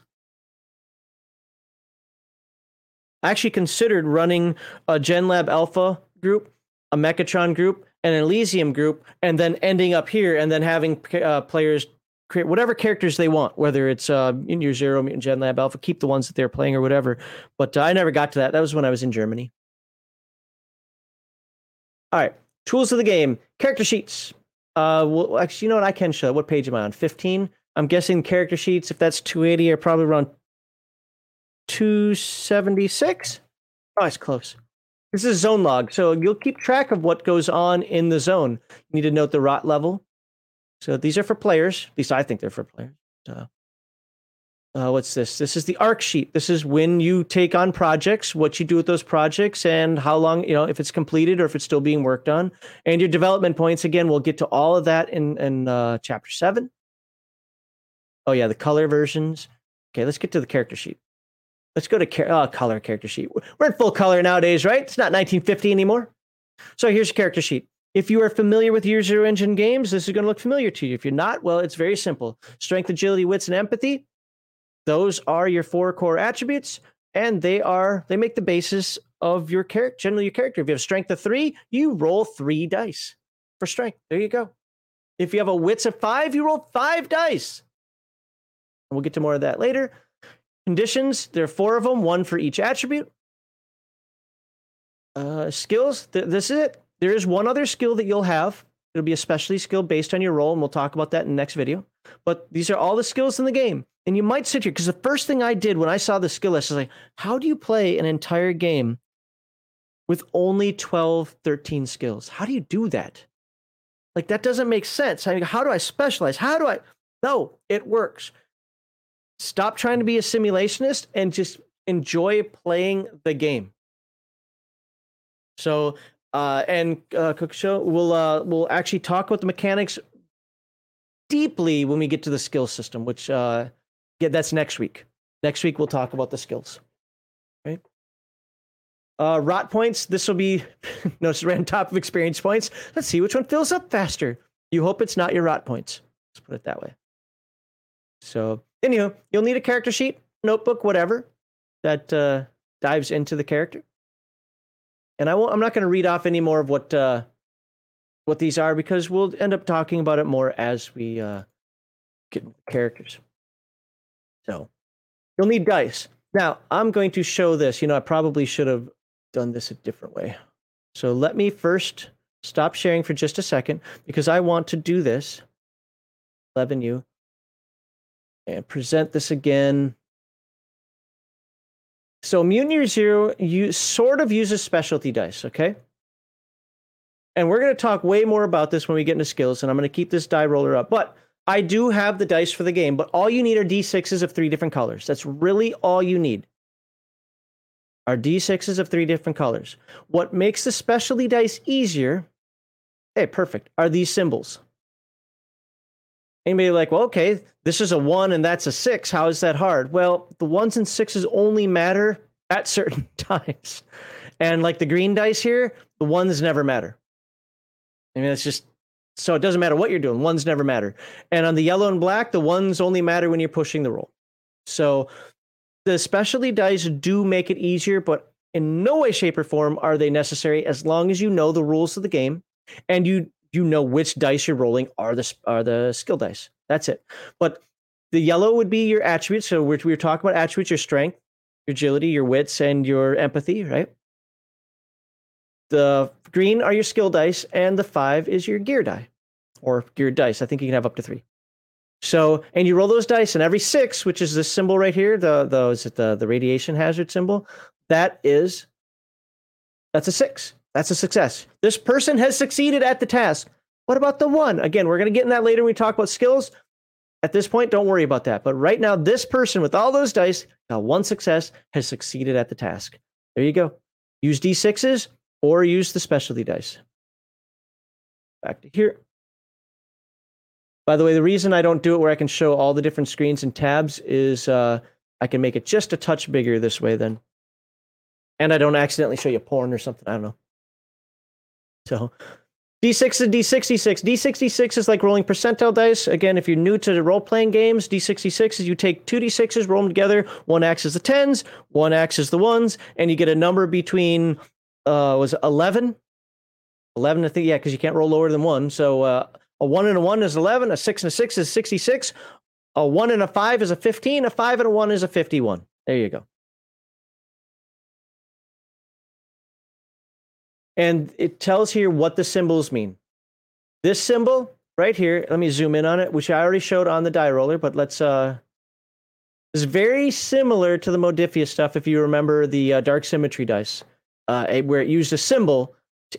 I actually considered running a Gen Lab Alpha group, a Mechatron group, and an Elysium group, and then ending up here and then having uh, players create whatever characters they want, whether it's uh, in your Zero, Mutant Gen Lab Alpha, keep the ones that they're playing or whatever. But uh, I never got to that. That was when I was in Germany. All right, tools of the game, character sheets. Uh, well, actually, you know what? I can show. What page am I on? 15. I'm guessing character sheets, if that's 280, are probably around 276. Oh, it's close. This is zone log, so you'll keep track of what goes on in the zone. You need to note the rot level. So these are for players. At least I think they're for players. So, uh, what's this? This is the ark sheet. This is when you take on projects, what you do with those projects, and how long, you know, if it's completed or if it's still being worked on, and your development points. Again, we'll get to all of that in in uh, chapter seven. Oh yeah, the color versions. Okay, let's get to the character sheet. Let's go to car- oh, color character sheet. We're in full color nowadays, right? It's not 1950 anymore. So here's your character sheet. If you are familiar with Year Zero Engine games, this is going to look familiar to you. If you're not, well, it's very simple. Strength, agility, wits, and empathy. Those are your four core attributes, and they are they make the basis of your character. Generally, your character. If you have strength of three, you roll three dice for strength. There you go. If you have a wits of five, you roll five dice. We'll get to more of that later. Conditions, there are four of them, one for each attribute. Uh, skills, th- this is it. There is one other skill that you'll have. It'll be a specialty skill based on your role, and we'll talk about that in the next video. But these are all the skills in the game. And you might sit here because the first thing I did when I saw the skill list is like, how do you play an entire game with only 12, 13 skills? How do you do that? Like, that doesn't make sense. I mean, how do I specialize? How do I? No, it works. Stop trying to be a simulationist and just enjoy playing the game. So uh, and uh, Cook Show, we'll uh, we'll actually talk about the mechanics deeply when we get to the skill system, which uh, yeah, that's next week. Next week we'll talk about the skills. Right. Uh, rot points. This will be no random top of experience points. Let's see which one fills up faster. You hope it's not your rot points. Let's put it that way. So, anyway, you'll need a character sheet, notebook, whatever that uh, dives into the character and I won't, I'm not going to read off any more of what uh, what these are because we'll end up talking about it more as we uh, get characters. So you'll need dice. Now I'm going to show this. You know, I probably should have done this a different way. So let me first stop sharing for just a second because I want to do this. 11 you and present this again so Mutant Year Zero you sort of uses specialty dice, okay? And we're going to talk way more about this when we get into skills, and I'm going to keep this die roller up. But I do have the dice for the game, but all you need are D6s of three different colors. That's really all you need. Are D6s of three different colors. What makes the specialty dice easier, hey, perfect, are these symbols. Anybody like, well, okay, this is a one and that's a six. How is that hard? Well, the ones and sixes only matter at certain times. And like the green dice here, the ones never matter. I mean, it's just so it doesn't matter what you're doing, ones never matter. And on the yellow and black, the ones only matter when you're pushing the roll. So the specialty dice do make it easier, but in no way, shape, or form are they necessary as long as you know the rules of the game and you you know which dice you're rolling are the are the skill dice. That's it. But the yellow would be your attributes. So we're, we're talking about attributes: your strength, your agility, your wits, and your empathy. Right. The green are your skill dice, and the five is your gear die, or gear dice. I think you can have up to three. So, and you roll those dice, and every six, which is this symbol right here, the the is it the the radiation hazard symbol, that is that's a six. That's a success. This person has succeeded at the task. What about the one? Again, we're going to get in that later when we talk about skills. At this point, don't worry about that. But right now, this person with all those dice got one success, has succeeded at the task. There you go. Use d6s or use the specialty dice. Back to here. By the way, the reason I don't do it where I can show all the different screens and tabs is uh, I can make it just a touch bigger this way then. And I don't accidentally show you porn or something. I don't know. So D6 and D66. D66 is like rolling percentile dice. Again, if you're new to the role playing games, D66 is you take two D6s, roll them together. One acts as the tens, one acts as the ones, and you get a number between, uh, was it 11? 11, I think, yeah, because you can't roll lower than one. So uh, a one and a one is 11, a six and a six is 66, a one and a five is a 15, a five and a one is a 51. There you go. And it tells here what the symbols mean. This symbol right here, let me zoom in on it, which I already showed on the die roller, but let's uh is very similar to the Modiphius stuff if you remember the uh, dark symmetry dice, uh, where it used a symbol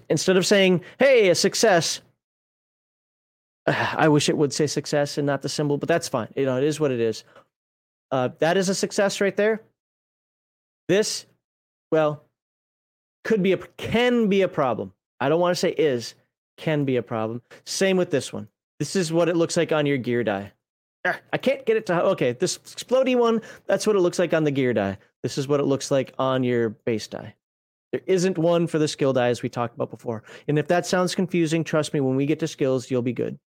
instead of saying, "Hey, a success." I wish it would say success and not the symbol, but that's fine. You know, it is what it is. Uh, that is a success right there. This, well, could be a can be a problem. I don't want to say is, can be a problem. Same with this one. This is what it looks like on your gear die. I can't get it to okay, this explodey one, that's what it looks like on the gear die. This is what it looks like on your base die. There isn't one for the skill die as we talked about before. And if that sounds confusing, trust me, when we get to skills, you'll be good.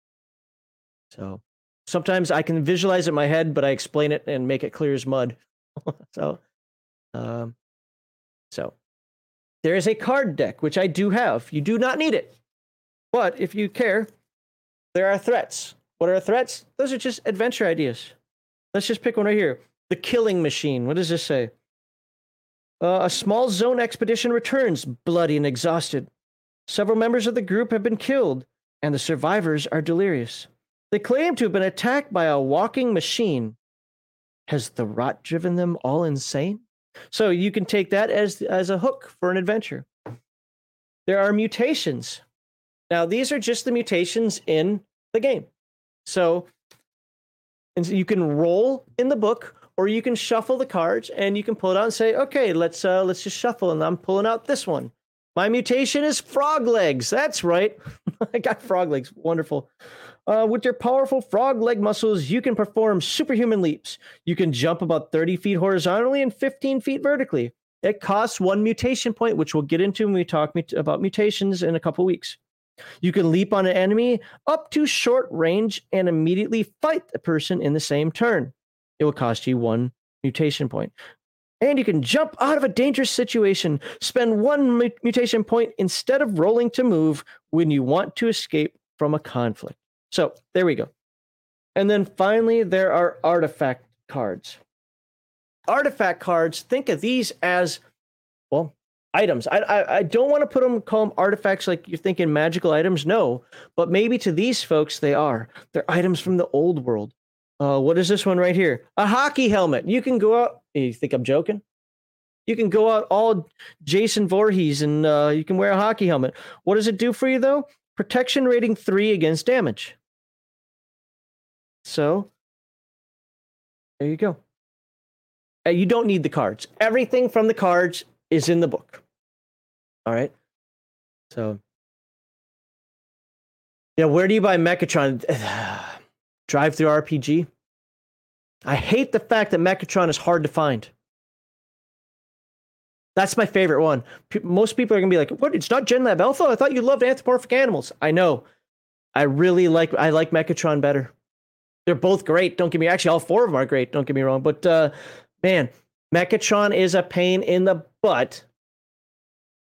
So sometimes I can visualize it in my head, but I explain it and make it clear as mud. so um so there is a card deck, which I do have. You do not need it. But if you care, there are threats. What are threats? Those are just adventure ideas. Let's just pick one right here. The Killing Machine. What does this say? Uh, a small zone expedition returns, bloody and exhausted. Several members of the group have been killed, and the survivors are delirious. They claim to have been attacked by a walking machine. Has the rot driven them all insane? So you can take that as as a hook for an adventure. There are mutations. Now these are just the mutations in the game. So and so you can roll in the book or you can shuffle the cards and you can pull it out and say, "Okay, let's uh let's just shuffle and I'm pulling out this one." My mutation is frog legs. That's right. I got frog legs. Wonderful. Uh, with your powerful frog leg muscles, you can perform superhuman leaps. You can jump about 30 feet horizontally and 15 feet vertically. It costs one mutation point, which we'll get into when we talk mut- about mutations in a couple weeks. You can leap on an enemy up to short range and immediately fight the person in the same turn. It will cost you one mutation point. And you can jump out of a dangerous situation, spend one mutation point instead of rolling to move when you want to escape from a conflict. So there we go. And then finally, there are artifact cards. Artifact cards, think of these as, well, items. I, I, I don't want to put them, call them artifacts like you're thinking magical items. No, but maybe to these folks, they are. They're items from the old world. Uh, what is this one right here? A hockey helmet. You can go out. You think I'm joking? You can go out all Jason Voorhees and uh, you can wear a hockey helmet. What does it do for you though? Protection rating three against damage. So there you go. Uh, you don't need the cards. Everything from the cards is in the book. All right. So yeah, where do you buy Mechatron? DriveThruRPG. I hate the fact that Mechatron is hard to find. That's my favorite one. P- most people are gonna be like, "What? It's not Gen Lab Alpha? I thought you loved anthropomorphic animals." I know. I really like. I like Mechatron better. They're both great. Don't get me. Actually, all four of them are great. Don't get me wrong. But uh, man, Mechatron is a pain in the butt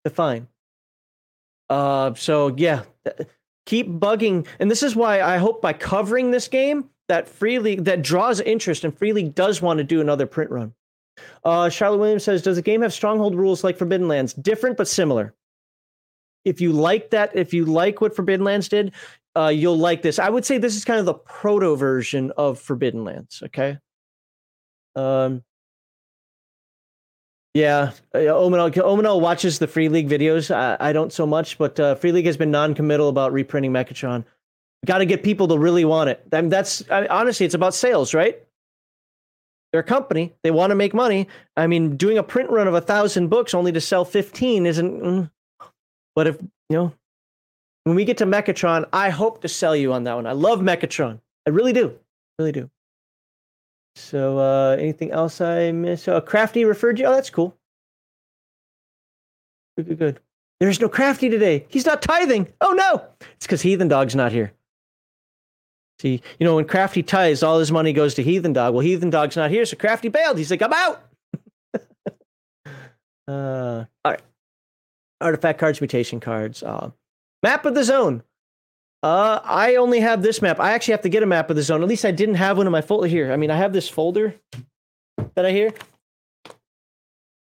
to find. Uh, so yeah, keep bugging, and this is why I hope by covering this game that Free League that draws interest, and Free League does want to do another print run. Uh, Charlotte Williams says, "Does the game have stronghold rules like Forbidden Lands? Different but similar." If you like that, if you like what Forbidden Lands did, uh, you'll like this. I would say this is kind of the proto version of Forbidden Lands. Okay. Um. Yeah, uh, Omenel, Omenel watches the Free League videos. I, I don't so much, but uh, Free League has been non-committal about reprinting Mechatron. got to get people to really want it. I mean, that's I mean, honestly, it's about sales, right? They're a company; they want to make money. I mean, doing a print run of a thousand books only to sell fifteen isn't. Mm. But if you know, when we get to Mechatron, I hope to sell you on that one. I love Mechatron. I really do, really do. So, uh, anything else I missed? Oh, Crafty referred you. Oh, that's cool. Good, good, good. There's no Crafty today. He's not tithing. Oh no! It's because Heathen Dog's not here. See, you know, when Crafty ties, all his money goes to Heathen Dog. Well, Heathen Dog's not here, so Crafty bailed. He's like, I'm out. uh, all right. Artifact cards, mutation cards. Uh, map of the zone. Uh, I only have this map. I actually have to get a map of the zone. At least I didn't have one in my folder here. I mean, I have this folder that I hear.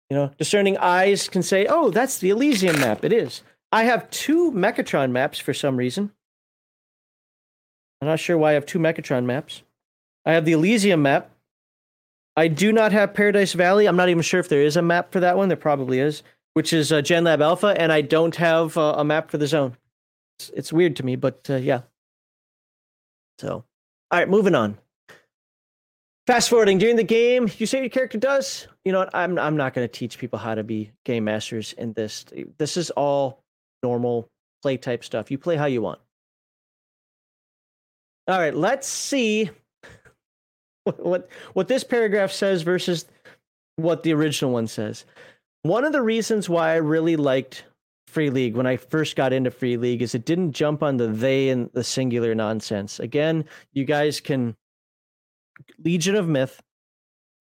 You know, discerning eyes can say, "Oh, that's the Elysium map." It is. I have two Mechatron maps for some reason. I'm not sure why I have two Mechatron maps. I have the Elysium map. I do not have Paradise Valley. I'm not even sure if there is a map for that one. There probably is, which is uh, Lab Alpha, and I don't have uh, a map for the zone. It's, it's weird to me, but uh, yeah. So, all right, moving on. Fast forwarding during the game, you say your character does. You know what? I'm I'm not going to teach people how to be game masters in this. This is all normal play type stuff. You play how you want. All right, let's see what, what what this paragraph says versus what the original one says. One of the reasons why I really liked Free League when I first got into Free League is it didn't jump on the they and the singular nonsense. Again, you guys can Legion of Myth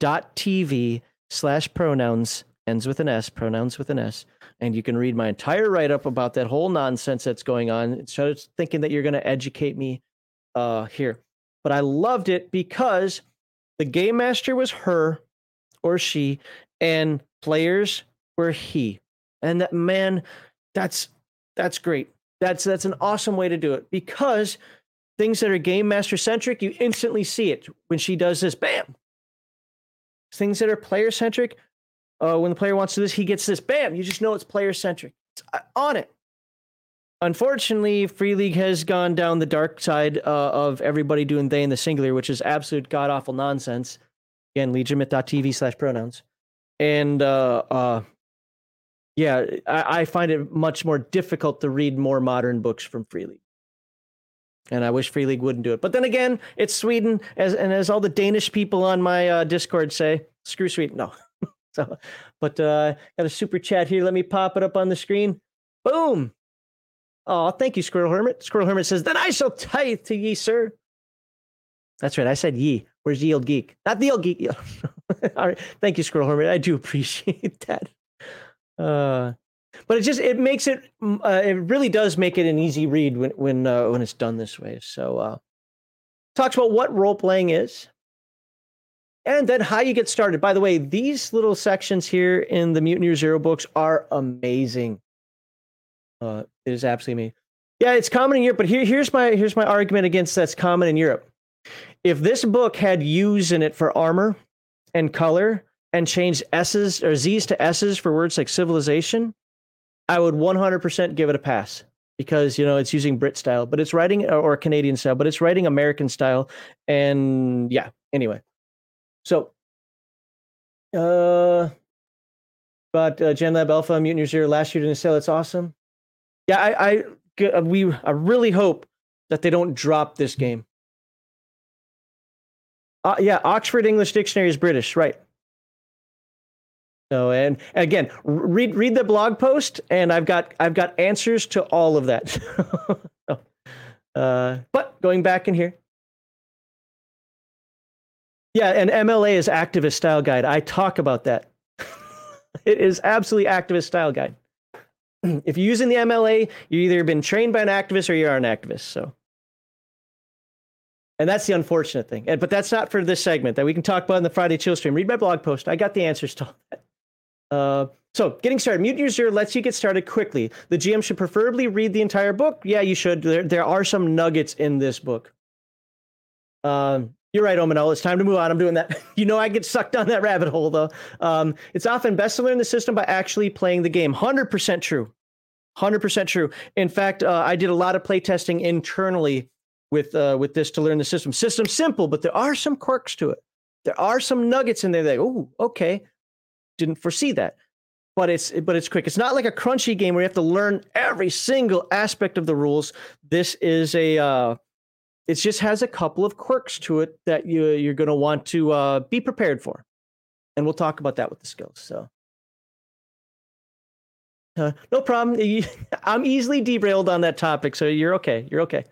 dot TV slash pronouns ends with an S, pronouns with an S, and you can read my entire write up about that whole nonsense that's going on. Instead of thinking that you're going to educate me uh, here. But I loved it because the game master was her or she, and players were he. And that man, that's that's great. That's that's an awesome way to do it because things that are game master centric, you instantly see it when she does this. Bam. Things that are player centric, uh, when the player wants to do this, he gets this. Bam. You just know it's player centric. It's uh, on it unfortunately, Free League has gone down the dark side uh, of everybody doing they in the singular, which is absolute god awful nonsense. Again, legionmyth.tv slash pronouns. And uh, uh, yeah, I, I, find it much more difficult to read more modern books from Free League. And I wish Free League wouldn't do it. But then again, it's Sweden, as and as all the Danish people on my uh, Discord say, screw Sweden. No. so, but uh, got a super chat here. Let me pop it up on the screen. Boom. Oh, thank you, Squirrel Hermit. Squirrel Hermit says, Then I shall tithe to ye, sir. That's right. I said ye. Where's Yield Geek? Not the old geek. All right. Thank you, Squirrel Hermit. I do appreciate that. Uh, but it just it makes it mm, uh, it really does make it an easy read when when uh, when it's done this way. So uh, talks about what role playing is, and then how you get started. By the way, these little sections here in the Mutant Year Zero books are amazing. Uh, it is absolutely me. Yeah, it's common in Europe, but here, here's my here's my argument against that's common in Europe. If this book had U's in it for armor and color and changed S's or Z's to S's for words like civilization, I would 100% give it a pass because you know it's using Brit style, but it's writing or Canadian style, but it's writing American style, and yeah. Anyway, so uh, but uh, Lab Alpha Mutant Year Zero last year didn't sell. It's awesome yeah, I, I uh, we I really hope that they don't drop this game. Uh, yeah, Oxford English Dictionary is British, right? So and again, read read the blog post, and I've got I've got answers to all of that. uh, but going back in here, yeah, and MLA is activist style guide. I talk about that. it is absolutely activist style guide. if you're using the MLA, you either been trained by an activist or you are an activist. So, and that's the unfortunate thing. But that's not for this segment that we can talk about in the Friday chill stream. Read my blog post. I got the answers to all that. Uh, so, getting started. Mutant Year Zero lets you get started quickly. The GM should preferably read the entire book. Yeah, you should. There, there are some nuggets in this book. Um, you're right, Omanol. It's time to move on. I'm doing that. you know, I get sucked down that rabbit hole, though. Um, it's often best to learn the system by actually playing the game. 100% true. 100% true. In fact, uh, I did a lot of playtesting internally with uh, with this to learn the system. System simple, but there are some quirks to it. There are some nuggets in there that oh okay, didn't foresee that. But it's but it's quick. It's not like a crunchy game where you have to learn every single aspect of the rules. This is a uh, it just has a couple of quirks to it that you you're going to want to uh, be prepared for, and we'll talk about that with the skills. So. Uh, no problem. I'm easily derailed on that topic, so you're okay. You're okay.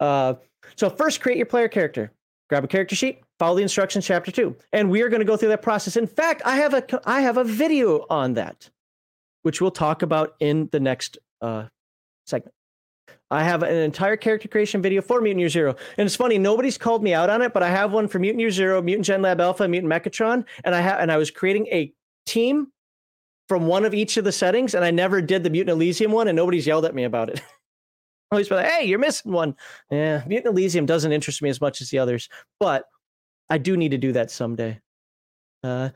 Uh, so first, create your player character. Grab a character sheet. Follow the instructions, chapter two, and we are going to go through that process. In fact, I have a I have a video on that, which we'll talk about in the next uh, segment. I have an entire character creation video for Mutant Year Zero. And it's funny, nobody's called me out on it, but I have one for Mutant Year Zero, Mutant Gen Lab Alpha, Mutant Mechatron, and I and I was creating a team from one of each of the settings, and I never did the Mutant Elysium one, and nobody's yelled at me about it. Always been like, hey, you're missing one. Yeah, Mutant Elysium doesn't interest me as much as the others, but I do need to do that someday. Uh,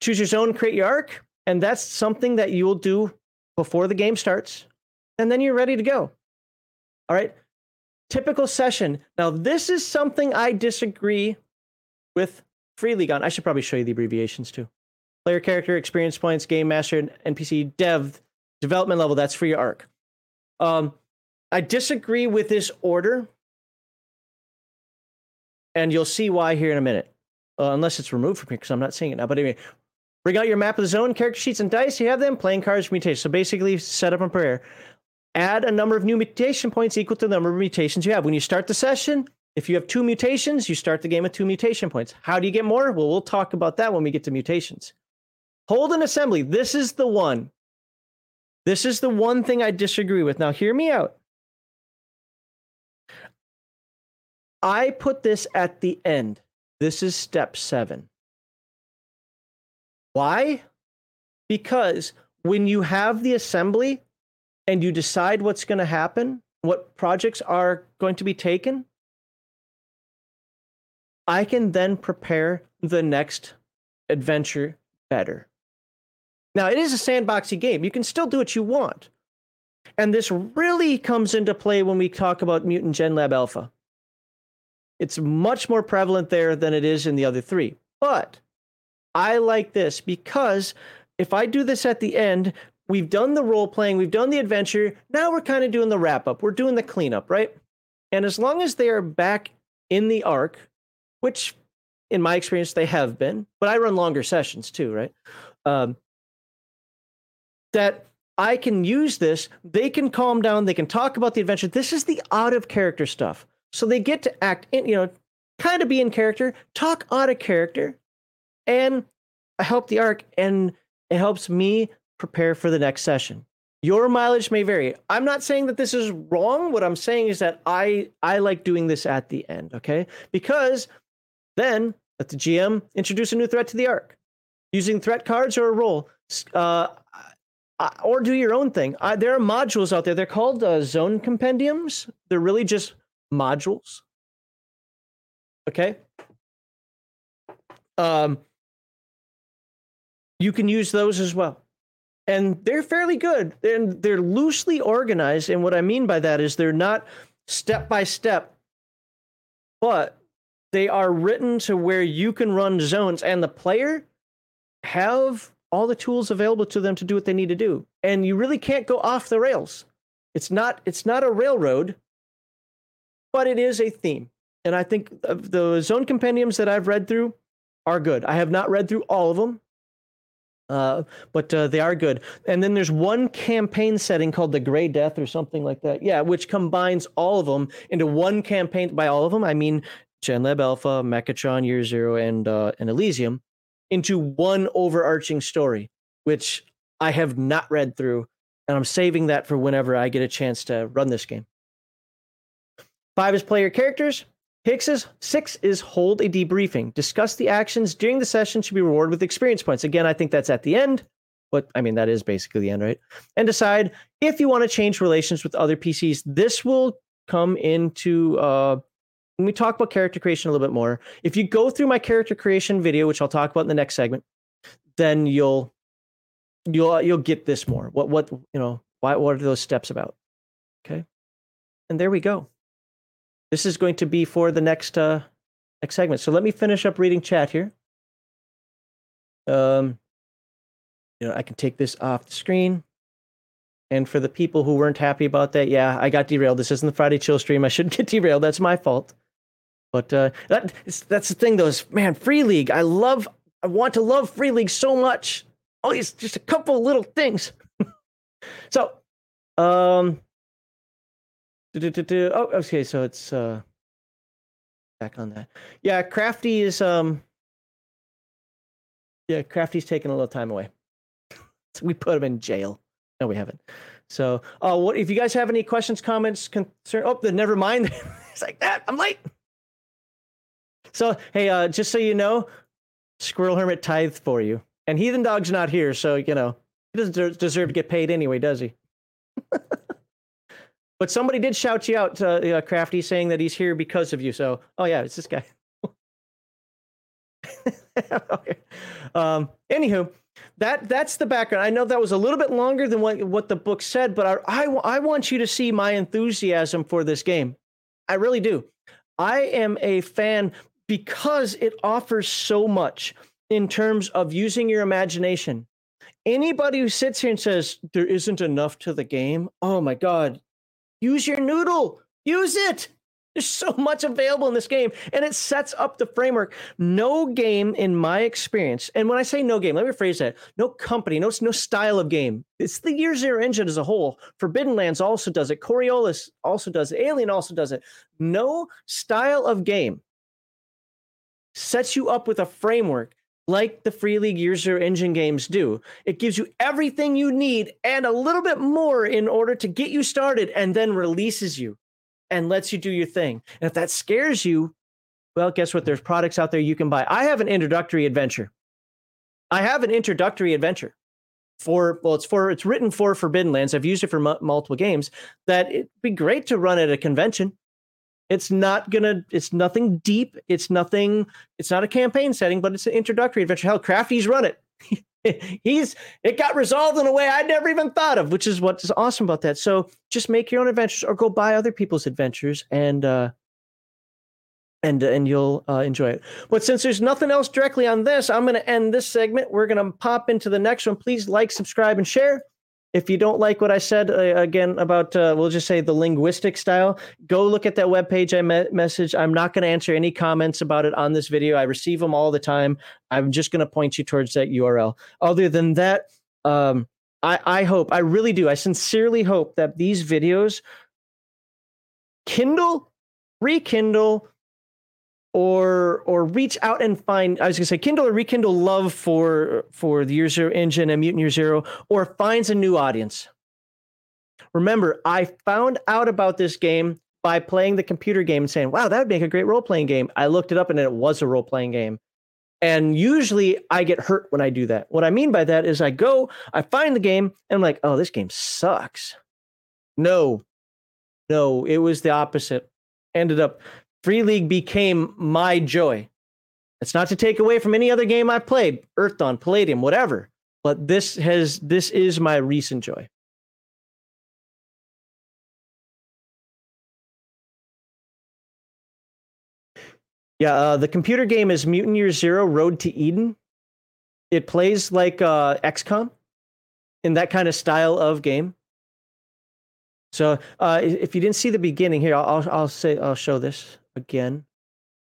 choose your zone, create your ark, and that's something that you will do before the game starts, and then you're ready to go. All right. Typical session. Now, this is something I disagree with Free League on. I should probably show you the abbreviations too. Player character, experience points, game master, NPC, dev, development level. That's for your ark. Um, I disagree with this order, and you'll see why here in a minute. Uh, unless it's removed from here, because I'm not seeing it now. But anyway, bring out your map of the zone, character sheets, and dice. You have them. Playing cards, mutations. So basically, set up and prayer add a number of new mutation points equal to the number of mutations you have. When you start the session, if you have two mutations, you start the game with two mutation points. How do you get more? Well, we'll talk about that when we get to mutations. Hold an assembly. This is the one. This is the one thing I disagree with. Now, hear me out. I put this at the end. This is step seven. Why? Because when you have the assembly, and you decide what's going to happen, what projects are going to be taken, I can then prepare the next adventure better. Now, it is a sandboxy game. You can still do what you want. And this really comes into play when we talk about Mutant Gen Lab Alpha. It's much more prevalent there than it is in the other three. But I like this because if I do this at the end, we've done the role playing, we've done the adventure. Now we're kind of doing the wrap up. We're doing the cleanup, right? And as long as they are back in the ark, which in my experience they have been, but I run longer sessions too, right? Um, that I can use this. They can calm down. They can talk about the adventure. This is the out of character stuff. So they get to act in, you know, kind of be in character, talk out of character, and help the ark. And it helps me prepare for the next session. Your mileage may vary. I'm not saying that this is wrong. What I'm saying is that I I like doing this at the end, okay? Because then let the GM introduce a new threat to the ark using threat cards or a roll, uh, or do your own thing. Uh, there are modules out there. They're called uh, zone compendiums. They're really just modules. Okay. Um, you can use those as well and they're fairly good. And they're loosely organized. And what i mean by that is they're not step by step but they are written to where you can run zones. And the player have all the tools available to them to do what they need to do. And you really can't go off the rails. It's not it's not a railroad but it is a theme. And i think the zone compendiums that i've read through are good. I have not read through all of them uh, but uh, they are good. And then there's one campaign setting called the Gray Death or something like that. Yeah, which combines all of them into one campaign. By all of them, I mean GenLab Alpha, Mechatron, Year Zero, and uh, and Elysium into one overarching story, which I have not read through, and I'm saving that for whenever I get a chance to run this game. Five is player characters. Hicks's six is hold a debriefing. Discuss the actions during the session should be rewarded with experience points. Again, I think that's at the end, but I mean that is basically the end, right? And decide if you want to change relations with other PCs. This will come into uh, when we talk about character creation a little bit more. If you go through my character creation video, which I'll talk about in the next segment, then you'll you'll you'll get this more. What what you know? Why what are those steps about? Okay, and there we go. This is going to be for the next uh, next segment. So let me finish up reading chat here. Um, you know, I can take this off the screen. And for the people who weren't happy about that, yeah, I got derailed. This isn't the Friday chill stream. I shouldn't get derailed. That's my fault. But uh, that, that's the thing, though. Is man, Free League. I love. I want to love Free League so much. Oh, it's just a couple little things. so, um, oh, okay. So it's uh, back on that. Yeah, Crafty is um, yeah, Crafty's taking a little time away. so we put him in jail. No, we haven't. So, uh, what if you guys have any questions, comments, concern? Oh, then never mind. it's like that. I'm late. So, hey, uh, just so you know, Squirrel Hermit tithed for you, and Heathen Dog's not here, so you know he doesn't deserve to get paid anyway, does he? but somebody did shout you out, uh, Crafty, saying that he's here because of you. So, oh yeah, it's this guy. okay. Um, anywho, that that's the background. I know that was a little bit longer than what what the book said, but I, I, I want you to see my enthusiasm for this game. I really do. I am a fan because it offers so much in terms of using your imagination. Anybody who sits here and says there isn't enough to the game, oh my god, use your noodle, use it. There's so much available in this game, and it sets up the framework. No game, in my experience, and when I say no game, let me phrase that: no company, no no style of game. It's the Year Zero engine as a whole. Forbidden Lands also does it. Coriolis also does it. Alien also does it. No style of game sets you up with a framework like the Free League Zero engine games do. It gives you everything you need and a little bit more in order to get you started, and then releases you and lets you do your thing. And if that scares you, well, guess what? There's products out there you can buy. I have an introductory adventure. I have an introductory adventure for well, it's for it's written for Forbidden Lands. I've used it for m- multiple games. That it'd be great to run at a convention. It's not gonna. It's nothing deep. It's nothing. It's not a campaign setting, but it's an introductory adventure. Hell, Crafty's run it. he's it got resolved in a way I'd never even thought of, which is what's awesome about that. So just make your own adventures or go buy other people's adventures and uh and and you'll uh, enjoy it. But since there's nothing else directly on this, I'm going to end this segment. We're going to pop into the next one. Please like, subscribe, and share. If you don't like what I said uh, again about, uh, we'll just say the linguistic style, go look at that webpage I me- messaged. I'm not going to answer any comments about it on this video. I receive them all the time. I'm just going to point you towards that URL. Other than that, um, I, I hope, I really do, I sincerely hope that these videos kindle, rekindle, or or reach out and find I was gonna say Kindle or rekindle love for for the Year Zero engine and Mutant Year Zero, or finds a new audience. Remember, I found out about this game by playing the computer game and saying, "Wow, that would make a great role playing game." I looked it up and it was a role playing game. And usually I get hurt when I do that. What I mean by that is I go, I find the game, and I'm like, "Oh, this game sucks." No, no, it was the opposite. Ended up Free League became my joy. It's not to take away from any other game I played, Earthdawn, Palladium, whatever, but this has this is my recent joy. Yeah, uh, the computer game is Mutant Year Zero: Road to Eden. It plays like uh, XCOM in that kind of style of game. So, uh, if you didn't see the beginning here, I'll, I'll say I'll show this again.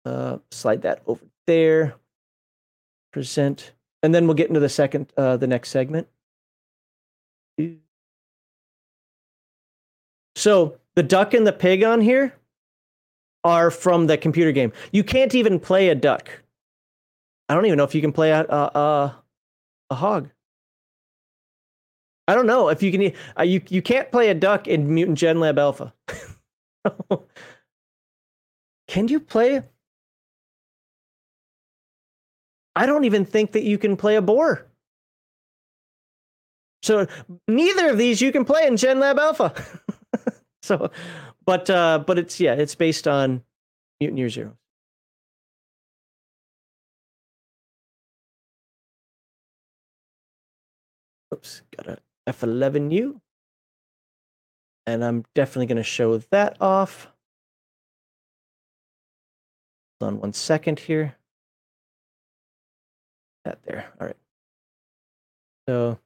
Uh, slide that over there. Present, and then we'll get into the second, uh, the next segment. So the duck and the pig on here are from the computer game. You can't even play a duck. I don't even know if you can play a a, a, hog. I don't know if you can. Uh, you you can't play a duck in Mutant Gen Lab Alpha. Can you play? I don't even think that you can play a boar. So neither of these you can play in Gen Lab Alpha. so, but uh, but it's yeah, it's based on Mutant Year Zero. Oops, got a F11U. And I'm definitely going to show that off. Hold on one second here. That there. All right. So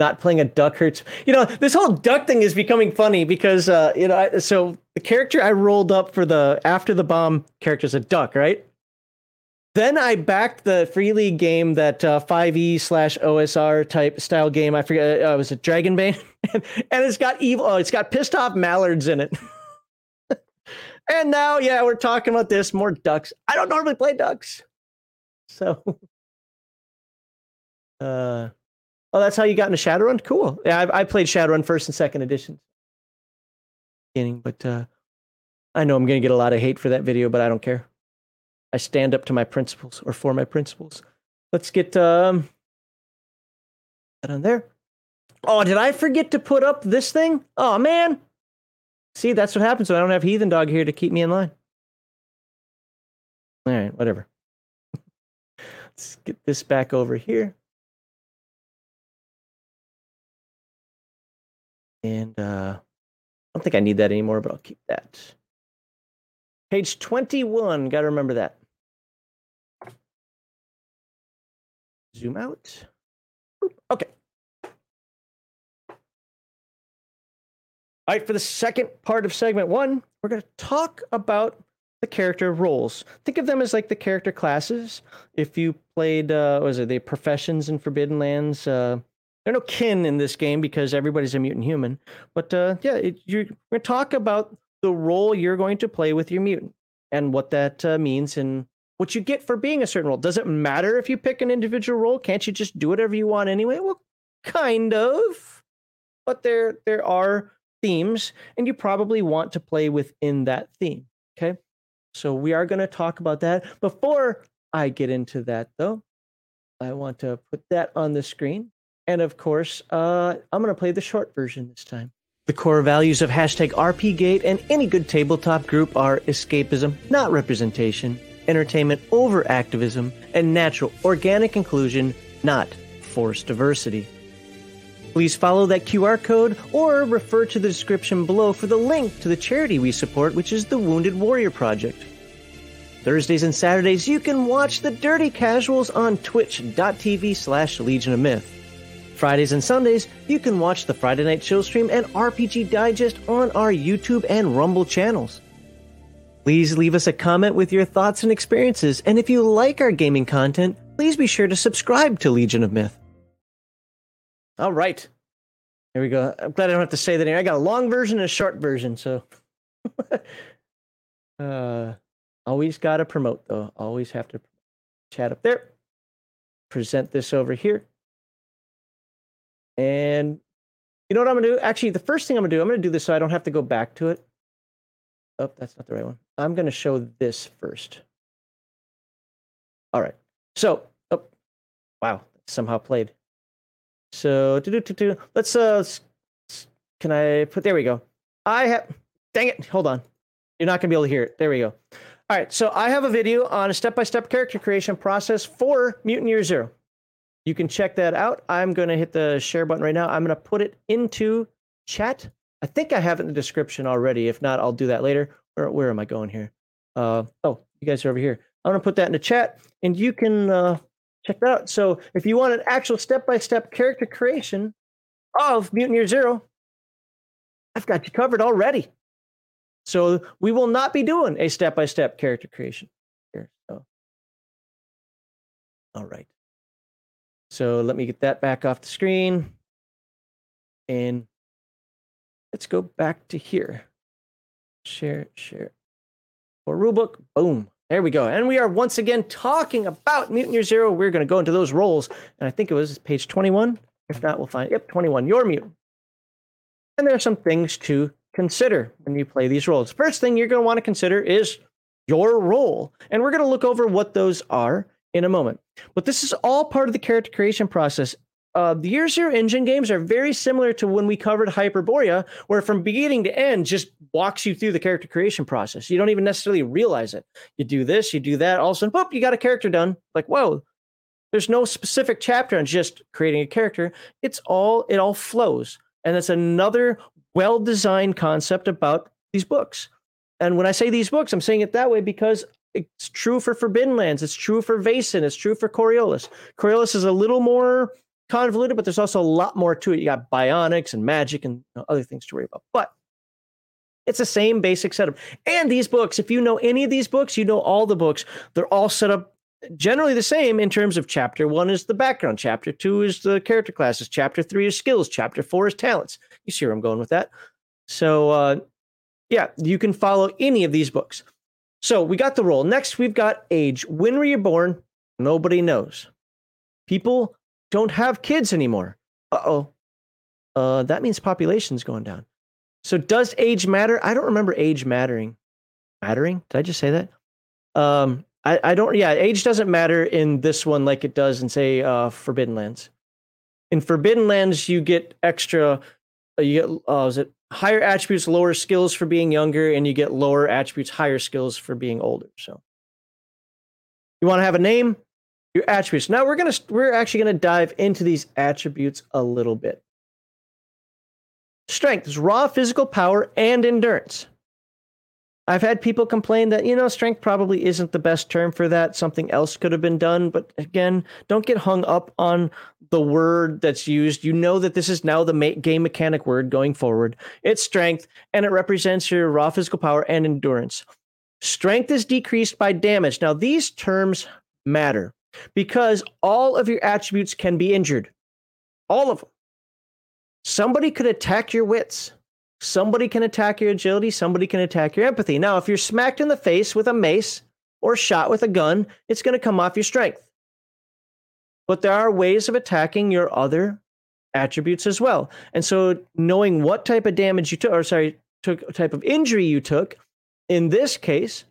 not playing a duck hurts. You know, this whole duck thing is becoming funny because uh, you know, I, so the character I rolled up for the after the bomb character is a duck, right? Then I backed the free league game, that uh, 5e slash OSR type style game. I forget, uh, was it Dragonbane? and it's got evil, oh, it's got pissed off mallards in it. and now, yeah, we're talking about this more ducks. I don't normally play ducks. So, uh, oh, that's how you got into Shadowrun? Cool. Yeah, I, I played Shadowrun first and second editions. Beginning, but uh, I know I'm going to get a lot of hate for that video, but I don't care. I stand up to my principles or for my principles. Let's get um that on there. Oh, did I forget to put up this thing? Oh man. See, that's what happens when I don't have Heathen Dog here to keep me in line. All right, whatever. Let's get this back over here. And uh, I don't think I need that anymore, but I'll keep that. Page 21, got to remember that. Zoom out. Okay. All right, for the second part of segment one, we're going to talk about the character roles. Think of them as like the character classes. If you played, uh, was it the professions in Forbidden Lands? Uh, there are no kin in this game because everybody's a mutant human. But uh, yeah, it, you're going to talk about the role you're going to play with your mutant and what that uh, means and what you get for being a certain role. Does it matter if you pick an individual role? Can't you just do whatever you want anyway? Well, kind of. But there there are themes and you probably want to play within that theme, okay? So we are going to talk about that. Before I get into that though, I want to put that on the screen. And of course, uh, I'm going to play the short version this time. The core values of hashtag RPGate and any good tabletop group are escapism, not representation, entertainment over activism, and natural, organic inclusion, not forced diversity. Please follow that QR code or refer to the description below for the link to the charity we support, which is the Wounded Warrior Project. Thursdays and Saturdays, you can watch the Dirty Casuals on twitch.tv slash Legion of Myth. Fridays and Sundays, you can watch the Friday Night Chill stream and RPG Die Gest on our YouTube and Rumble channels. Please leave us a comment with your thoughts and experiences, and if you like our gaming content, please be sure to subscribe to Legion of Myth. All right. Here we go. I'm glad I don't have to say that anymore. I got a long version and a short version, so uh always gotta promote though. Always have to chat up there. Present this over here. And you know what I'm gonna do? Actually, the first thing I'm gonna do, I'm gonna do this so I don't have to go back to it. Oh, that's not the right one. I'm gonna show this first. All right. So, oh, wow, somehow played. So. Let's uh, can I put? There we go. I have. Dang it! Hold on. You're not gonna be able to hear it. There we go. All right. So I have a video on a step-by-step character creation process for Mutant Year Zero. You can check that out. I'm to hit the share button right now. I'm to put it into chat. I think I have it in the description already. If not, I'll do that later. Where, where am I going here? Uh, oh, you guys are over here. I'm to put that in the chat and you can uh, check that out. So if you want an actual step by step character creation of Mutant Year Zero, I've got you covered already. So we will not be doing a step by step character creation here. So. All right. So let me get that back off the screen. And let's go back to here. Share, share. For rulebook, boom. There we go. And we are once again talking about Mutant Year Zero. We're going to go into those roles. And I think it was page 21. If not, we'll find, yep, 21, your mutant. And there are some things to consider when you play these roles. First thing you're going to want to consider is your role. And we're going to look over what those are in a moment. But this is all part of the character creation process. Uh, the Year Zero engine games are very similar to when we covered Hyperborea, where from beginning to end just walks you through the character creation process. You don't even necessarily realize it. You do this, you do that, all of a sudden, boop, you got a character done. Like, whoa, there's no specific chapter on just creating a character. It's all, it all flows. And that's another well designed concept about these books. And when I say these books, I'm saying it that way because it's true for Forbidden Lands. It's true for Vaesen. It's true for Coriolis. Coriolis is a little more convoluted, but there's also a lot more to it. You got bionics and magic and you know, other things to worry about. But it's the same basic setup. And these books, if you know any of these books, you know all the books. They're all set up generally the same in terms of chapter one is the background, chapter two is the character classes, chapter three is skills, chapter four is talents. You see where I'm going with that. So, uh, yeah, you can follow any of these books. So we got the role. Next, we've got age. When were you born? Nobody knows. People don't have kids anymore. Uh-oh. Uh, that means population's going down. So does age matter? I don't remember age mattering. Mattering? Did I just say that? Um, I, I don't. Yeah, age doesn't matter in this one like it does in say uh, Forbidden Lands. In Forbidden Lands, you get extra. Uh, you get uh, is it higher attributes, lower skills for being younger, and you get lower attributes, higher skills for being older. So, you want to have a name, your attributes. Now we're gonna we're actually gonna dive into these attributes a little bit. Strength is raw physical power and endurance. I've had people complain that, you know, strength probably isn't the best term for that. Something else could have been done. But again, don't get hung up on the word that's used. You know that this is now the game mechanic word going forward. It's strength, and it represents your raw physical power and endurance. Strength is decreased by damage. Now, these terms matter because all of your attributes can be injured. All of them. Somebody could attack your wits Somebody can attack your agility, somebody can attack your empathy. Now, if you're smacked in the face with a mace or shot with a gun, it's going to come off your strength. But there are ways of attacking your other attributes as well. And so, knowing what type of damage you took, or sorry, took type of injury you took, in this case,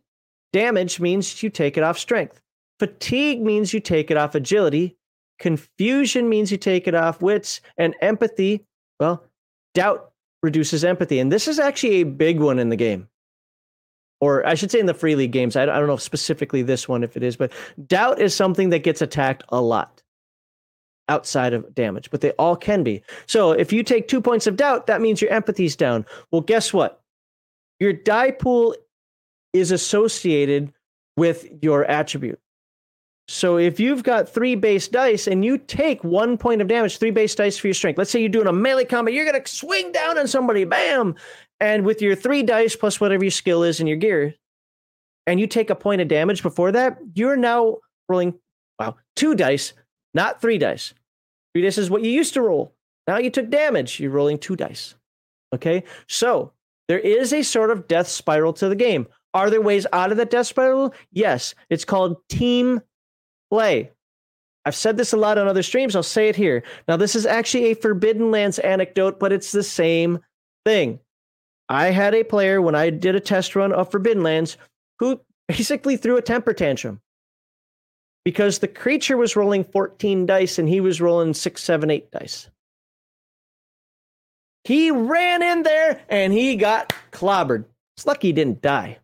damage means you take it off strength. Fatigue means you take it off agility. Confusion means you take it off wits. And empathy, well, doubt reduces empathy. And this is actually a big one in the game. Or I should say in the free league games. I don't know specifically this one if it is, but doubt is something that gets attacked a lot outside of damage, but they all can be. So if you take two points of doubt, that means your empathy's down. Well, guess what? Your die pool is associated with your attribute. So if you've got three base dice and you take one point of damage, three base dice for your strength. Let's say you're doing a melee combat, you're gonna swing down on somebody, bam, and with your three dice plus whatever your skill is in your gear, and you take a point of damage before that, you're now rolling wow two dice, not three dice. Three dice is what you used to roll. Now you took damage, you're rolling two dice. Okay, so there is a sort of death spiral to the game. Are there ways out of that death spiral? Yes. It's called team play. I've said this a lot on other streams. I'll say it here. Now, this is actually a Forbidden Lands anecdote, but it's the same thing. I had a player when I did a test run of Forbidden Lands who basically threw a temper tantrum because the creature was rolling 14 dice and he was rolling six, seven, eight dice. He ran in there and he got clobbered. It's lucky he didn't die.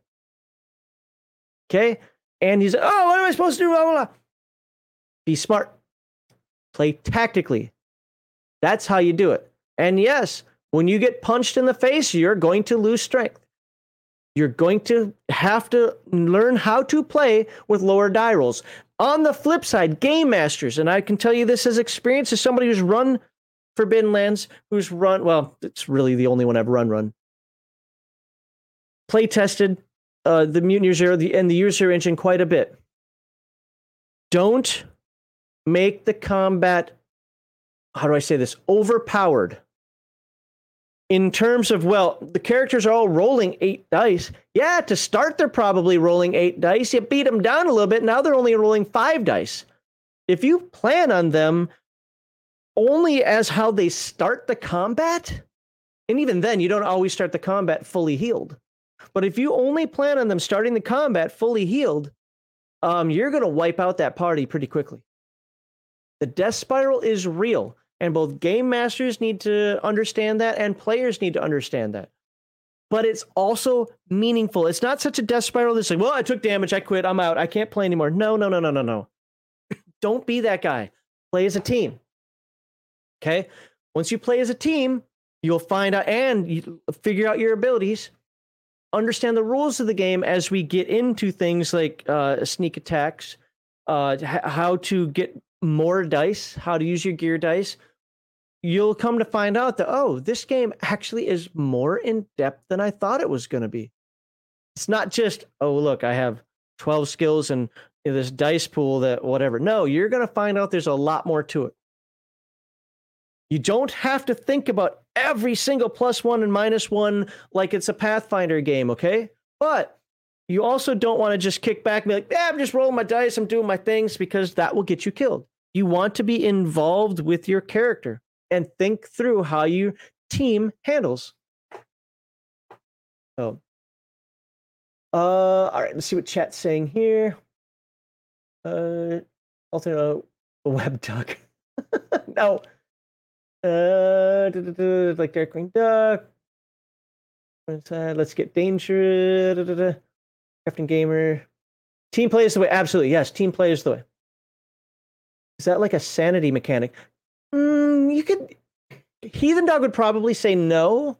Okay. And he's, oh, what am I supposed to do? Blah, blah, blah. Be smart. Play tactically. That's how you do it. And yes, when you get punched in the face, you're going to lose strength. You're going to have to learn how to play with lower die rolls. On the flip side, game masters, and I can tell you this as experience as somebody who's run Forbidden Lands, who's run, well, it's really the only one I've run, run. Play tested uh, the Mutant Year Zero the, and the Year Zero engine quite a bit. Don't make the combat how do I say this overpowered. In terms of well the characters are all rolling eight dice. Yeah to start they're probably rolling eight dice. You beat them down a little bit. Now they're only rolling five dice. If you plan on them only as how they start the combat and even then you don't always start the combat fully healed. But if you only plan on them starting the combat fully healed um, you're going to wipe out that party pretty quickly the death spiral is real, and both game masters need to understand that, and players need to understand that. But it's also meaningful. It's not such a death spiral that's like, well, I took damage, I quit, I'm out, I can't play anymore. No, no, no, no, no, no. Don't be that guy. Play as a team. Okay? Once you play as a team, you'll find out and figure out your abilities. understand the rules of the game as we get into things like uh, sneak attacks, uh, how to get more dice, how to use your gear dice, you'll come to find out that, oh, this game actually is more in depth than I thought it was going to be. It's not just, oh, look, I have 12 skills and this dice pool that whatever. No, you're going to find out there's a lot more to it. You don't have to think about every single plus one and minus one like it's a Pathfinder game, okay? But you also don't want to just kick back and be like, yeah, I'm just rolling my dice, I'm doing my things, because that will get you killed. You want to be involved with your character and think through how your team handles. So, uh, all right, let's see what chat's saying here. Uh, alternate uh, web duck. no. Uh, like Darkwing Duck. Let's get danger. Captain Gamer. Team play is the way. Absolutely, yes. Team play is the way. Is that like a sanity mechanic? Mm, you could. Heathen Dog would probably say no,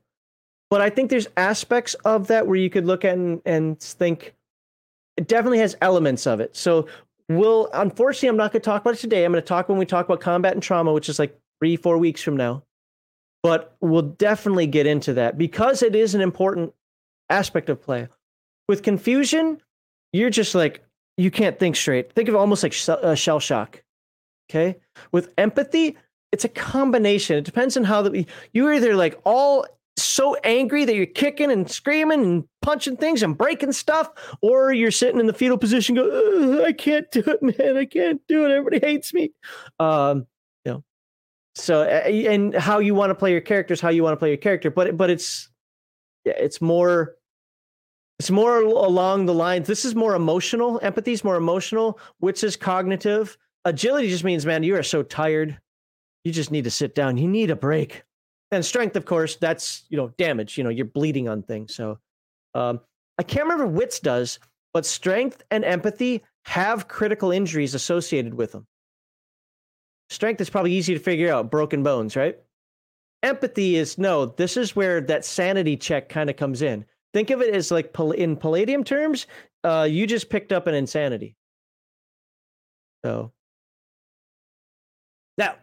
but I think there's aspects of that where you could look at and, and think it definitely has elements of it. So we'll unfortunately I'm not going to talk about it today. I'm going to talk when we talk about combat and trauma, which is like three four weeks from now. But we'll definitely get into that because it is an important aspect of play. With confusion, you're just like you can't think straight. Think of almost like sh- uh, shell shock. Okay. With empathy, it's a combination. It depends on how the you're either like all so angry that you're kicking and screaming and punching things and breaking stuff, or you're sitting in the fetal position, go, I can't do it, man. I can't do it. Everybody hates me. Um, you know, so and how you want to play your characters, how you want to play your character, but but it's yeah, it's more it's more along the lines. This is more emotional. Empathy is more emotional, which is cognitive. Agility just means, man, you are so tired. You just need to sit down. You need a break. And strength, of course, that's you know damage. You know you're bleeding on things. So um, I can't remember wits does, but strength and empathy have critical injuries associated with them. Strength is probably easy to figure out, broken bones, right? Empathy is no. This is where that sanity check kind of comes in. Think of it as like in Palladium terms, uh, you just picked up an insanity. So now,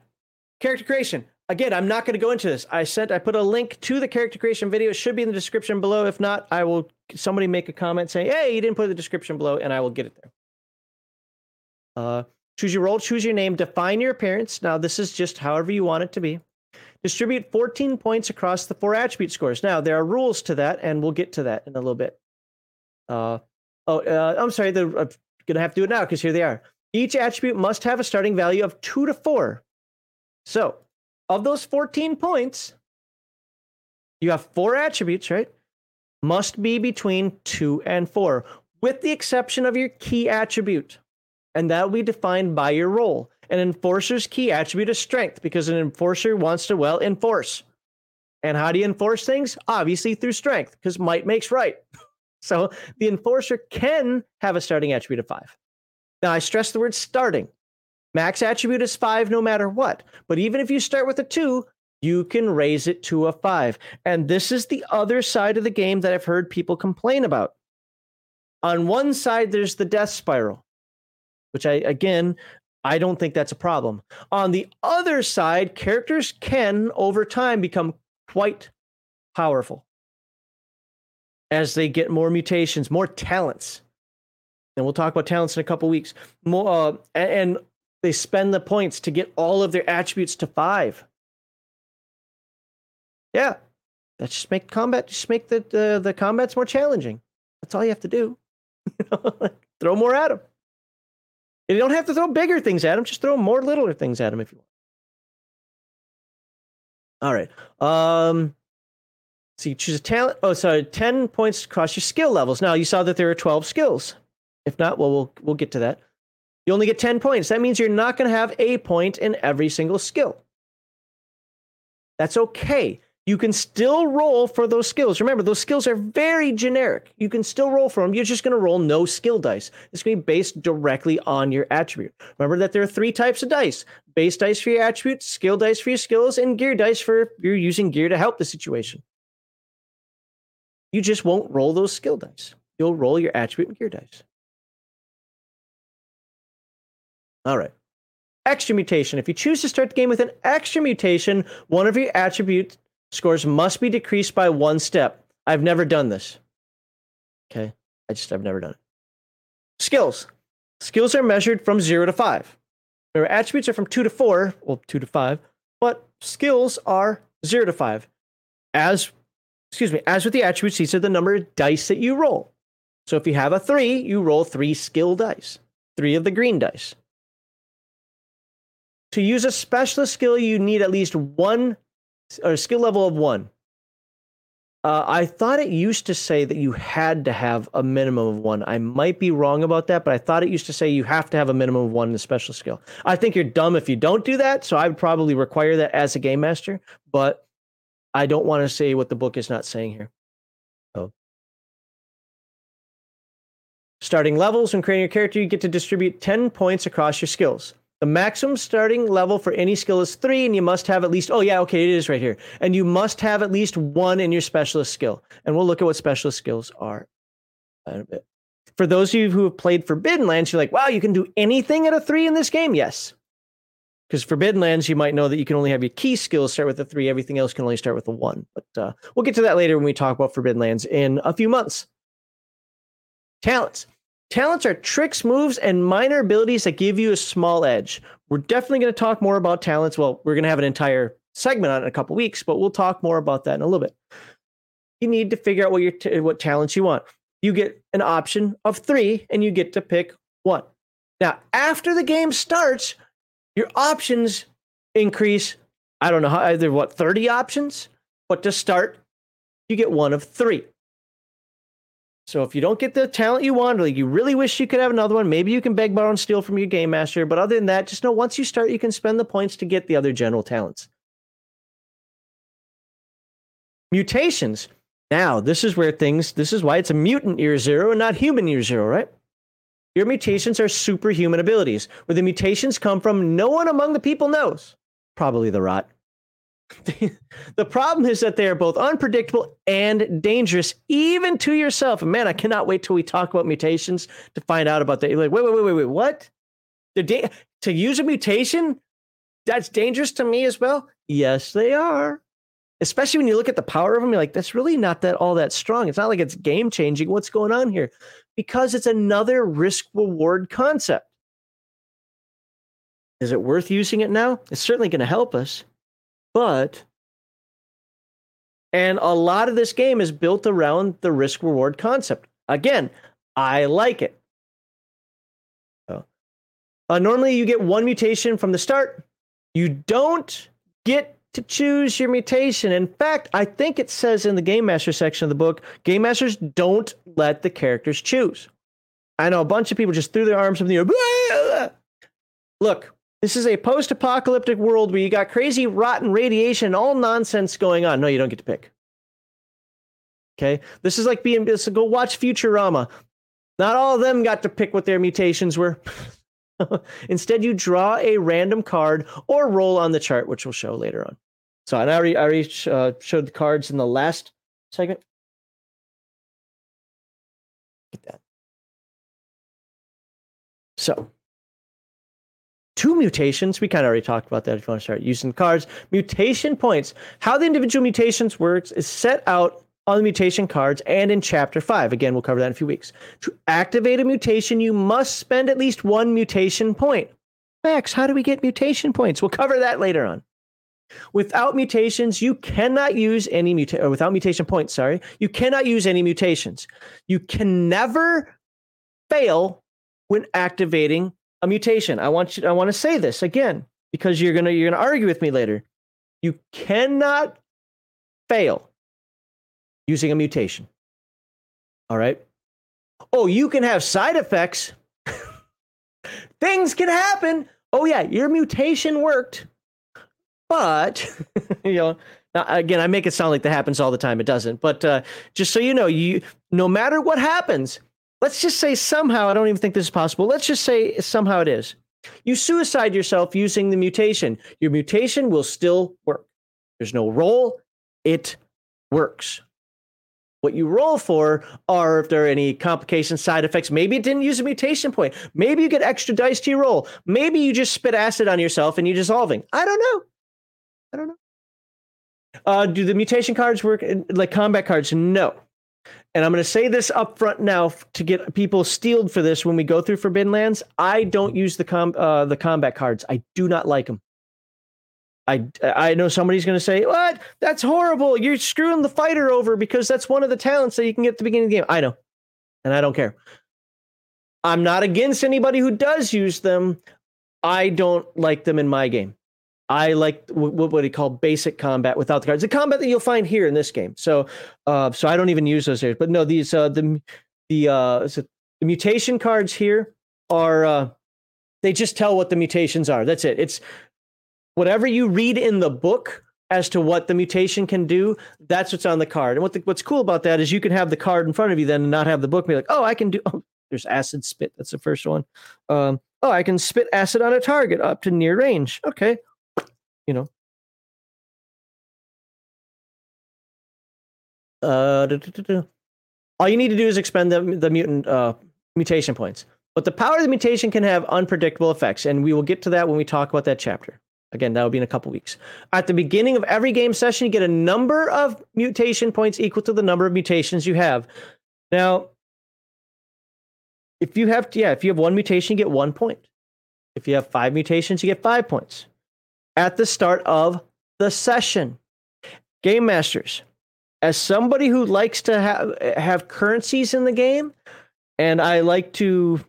character creation. Again, I'm not going to go into this. I sent, I put a link to the character creation video. It should be in the description below. If not, I will somebody make a comment saying, "Hey, you didn't put the description below," and I will get it there. Uh, choose your role, choose your name, define your appearance. Now, this is just however you want it to be. Distribute 14 points across the four attribute scores. Now, there are rules to that, and we'll get to that in a little bit. Uh, oh, uh, I'm sorry. The, I'm going to have to do it now because here they are. Each attribute must have a starting value of two to four. So, of those 14 points, you have four attributes, right? Must be between two and four, with the exception of your key attribute. And that will be defined by your role. An enforcer's key attribute is strength because an enforcer wants to, well, enforce. And how do you enforce things? Obviously through strength, because might makes right. so the enforcer can have a starting attribute of five. Now, I stress the word starting. Max attribute is five no matter what. But even if you start with a two, you can raise it to a five. And this is the other side of the game that I've heard people complain about. On one side, there's the death spiral, which I, again, I don't think that's a problem. On the other side, characters can, over time, become quite powerful as they get more mutations, more talents and we'll talk about talents in a couple weeks. More, uh, and they spend the points to get all of their attributes to five. Yeah, that just make combat just make the the, the combats more challenging. That's all you have to do. throw more at them. And you don't have to throw bigger things at them. Just throw more littler things at them if you want. All right. Um, so you choose a talent. Oh, sorry, ten points across your skill levels. Now you saw that there are twelve skills. If not, well, we'll we'll get to that. You only get 10 points. That means you're not going to have a point in every single skill. That's okay. You can still roll for those skills. Remember, those skills are very generic. You can still roll for them. You're just going to roll no skill dice. It's going to be based directly on your attribute. Remember that there are three types of dice base dice for your attributes, skill dice for your skills, and gear dice for you're using gear to help the situation. You just won't roll those skill dice. You'll roll your attribute and gear dice. All right. Extra mutation. If you choose to start the game with an extra mutation, one of your attribute scores must be decreased by one step. I've never done this. Okay. I just, I've never done it. Skills. Skills are measured from zero to five. Their attributes are from two to four, well, two to five, but skills are zero to five. As, excuse me, as with the attributes, these are the number of dice that you roll. So if you have a three, you roll three skill dice, three of the green dice. To use a specialist skill, you need at least one or skill level of one. Uh, I thought it used to say that you had to have a minimum of one. I might be wrong about that, but I thought it used to say you have to have a minimum of one in the special skill. I think you're dumb if you don't do that, so I would probably require that as a game master, but I don't want to say what the book is not saying here. So, starting levels when creating your character, you get to distribute 10 points across your skills. The maximum starting level for any skill is three, and you must have at least, oh, yeah, okay, it is right here. And you must have at least one in your specialist skill. And we'll look at what specialist skills are in a bit. For those of you who have played Forbidden Lands, you're like, wow, you can do anything at a three in this game? Yes. Because Forbidden Lands, you might know that you can only have your key skills start with a three. Everything else can only start with a one. But uh, we'll get to that later when we talk about Forbidden Lands in a few months. Talents. Talents are tricks, moves, and minor abilities that give you a small edge. We're definitely going to talk more about talents. Well, we're going to have an entire segment on it in a couple weeks, but we'll talk more about that in a little bit. You need to figure out what your t- what talents you want. You get an option of three, and you get to pick one. Now, after the game starts, your options increase. I don't know how either what thirty options, but to start, you get one of three. So if you don't get the talent you want, or like you really wish you could have another one, maybe you can beg, borrow, and steal from your game master. But other than that, just know once you start, you can spend the points to get the other general talents. Mutations. Now, this is where things, this is why it's a mutant year zero and not human year zero, right? Your mutations are superhuman abilities. Where the mutations come from, no one among the people knows. Probably the rot. the problem is that they are both unpredictable and dangerous, even to yourself. Man, I cannot wait till we talk about mutations to find out about that. You're like, wait, wait, wait, wait, wait, what? Da- to use a mutation that's dangerous to me as well? Yes, they are. Especially when you look at the power of them, you're like, that's really not that all that strong. It's not like it's game changing. What's going on here? Because it's another risk reward concept. Is it worth using it now? It's certainly going to help us but and a lot of this game is built around the risk reward concept. Again, I like it. Uh, normally, you get one mutation from the start. You don't get to choose your mutation. In fact, I think it says in the Game Master section of the book, Game Masters don't let the characters choose. I know a bunch of people just threw their arms up in the air. Look, this is a post apocalyptic world where you got crazy, rotten radiation, all nonsense going on. No, you don't get to pick. Okay? This is like being, this, go watch Futurama. Not all of them got to pick what their mutations were. Instead, you draw a random card or roll on the chart, which we'll show later on. So, I already, I already uh, showed the cards in the last segment. Get that. So, two mutations. We kind of already talked about that if you want to start using cards. Mutation points. How the individual mutations works is set out on the mutation cards and in chapter 5. Again, we'll cover that in a few weeks. To activate a mutation, you must spend at least one mutation point. Max, how do we get mutation points? We'll cover that later on. Without mutations, you cannot use any mutation, or without mutation points, sorry, you cannot use any mutations. You can never fail when activating a mutation. I want you I want to say this again because you're going to you're going to argue with me later. You cannot fail using a mutation. All right? Oh, you can have side effects. Things can happen. Oh yeah, your mutation worked. But you know, now, again, I make it sound like that happens all the time. It doesn't. But uh, just so you know, you no matter what happens, let's just say somehow, I don't even think this is possible. Let's just say somehow it is. You suicide yourself using the mutation. Your mutation will still work. There's no roll, it works. What you roll for are if there are any complications, side effects. Maybe it didn't use a mutation point. Maybe you get extra dice to your roll. Maybe you just spit acid on yourself and you're dissolving. I don't know. I don't know. Uh, do the mutation cards work like combat cards? No. And I'm going to say this up front now to get people steeled for this when we go through Forbidden Lands. I don't use the com uh, the combat cards. I do not like them. I I know somebody's going to say, "What? That's horrible! You're screwing the fighter over because that's one of the talents that you can get at the beginning of the game." I know, and I don't care. I'm not against anybody who does use them. I don't like them in my game. I like what what he call basic combat without the cards, the combat that you'll find here in this game. So, uh, so I don't even use those here. But no, these uh, the the uh, the mutation cards here are uh, they just tell what the mutations are. That's it. It's whatever you read in the book as to what the mutation can do, that's what's on the card. And what the, what's cool about that is you can have the card in front of you then and not have the book be like, oh, I can do. Oh, there's acid spit. That's the first one. Um, oh, I can spit acid on a target up to near range. Okay, you know. Uh, all you need to do is expend the, the mutant uh, mutation points. But the power of the mutation can have unpredictable effects, and we will get to that when we talk about that chapter. Again, that will be in a couple weeks. At the beginning of every game session, you get a number of mutation points equal to the number of mutations you have. Now, if you have, yeah, if you have one mutation, you get one point. If you have five mutations, you get five points. At the start of the session, game masters, as somebody who likes to have have currencies in the game, and I like to,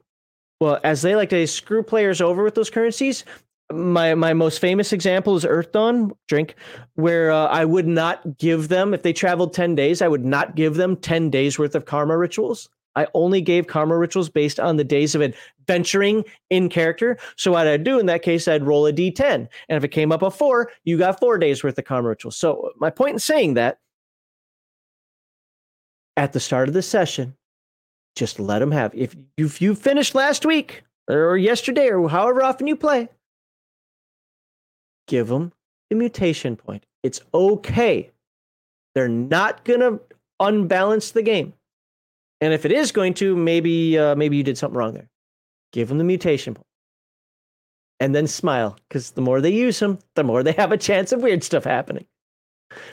well, as they like to screw players over with those currencies, my my most famous example is Earthdawn drink, where uh, I would not give them if they traveled ten days. I would not give them ten days worth of karma rituals. I only gave karma rituals based on the days of adventuring in character. So what I'd do in that case, I'd roll a d10, and if it came up a four, you got four days worth of karma rituals. So my point in saying that, at the start of the session, just let them have. If you if you finished last week or yesterday or however often you play, give them the mutation point. It's okay. They're not to unbalance the game. And if it is going to, maybe uh, maybe you did something wrong there. Give them the mutation point. And then smile, because the more they use them, the more they have a chance of weird stuff happening.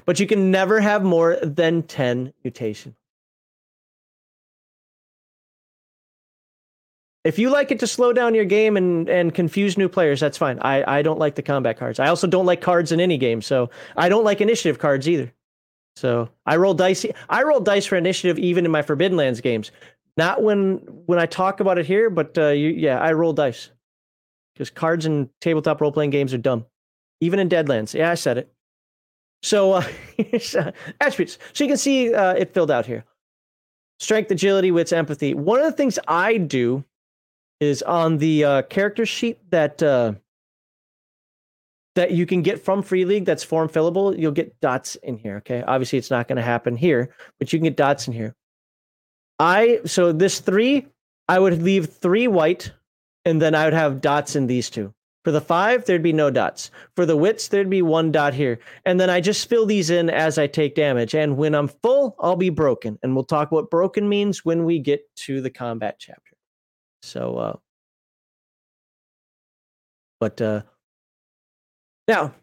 But you can never have more than 10 mutation If you like it to slow down your game and, and confuse new players, that's fine. I, I don't like the combat cards. I also don't like cards in any game, so I don't like initiative cards either. So I roll dice. I roll dice for initiative even in my Forbidden Lands games. Not when when I talk about it here, but uh, you, yeah, I roll dice because cards in tabletop role playing games are dumb. Even in Deadlands, yeah, I said it. So uh, attributes. So you can see uh, it filled out here: strength, agility, wits, empathy. One of the things I do is on the uh, character sheet that uh, that you can get from Free League that's form fillable. You'll get dots in here. Okay, obviously it's not going to happen here, but you can get dots in here. I so this three, I would leave three white, and then I would have dots in these two. For the five, there'd be no dots. For the wits, there'd be one dot here. And then I just fill these in as I take damage. And when I'm full, I'll be broken. And we'll talk what broken means when we get to the combat chapter. So, uh, but uh, now,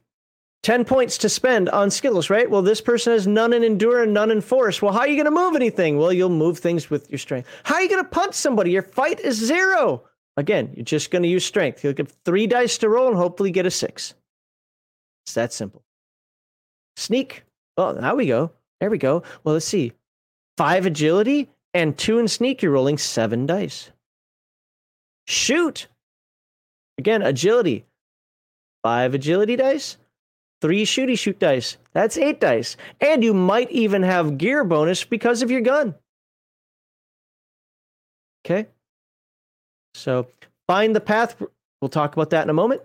10 points to spend on skills, right? Well, this person has none in endure and none in force. Well, how are you going to move anything? Well, you'll move things with your strength. How are you going to punch somebody? Your fight is zero. Again, you're just going to use strength. You'll get three dice to roll and hopefully get a six. It's that simple. Sneak. Oh, now we go. There we go. Well, let's see. Five agility and two in sneak. You're rolling seven dice. Shoot. Again, agility. Five agility dice, three shooty shoot dice. That's eight dice. And you might even have gear bonus because of your gun. Okay. So find the path. We'll talk about that in a moment.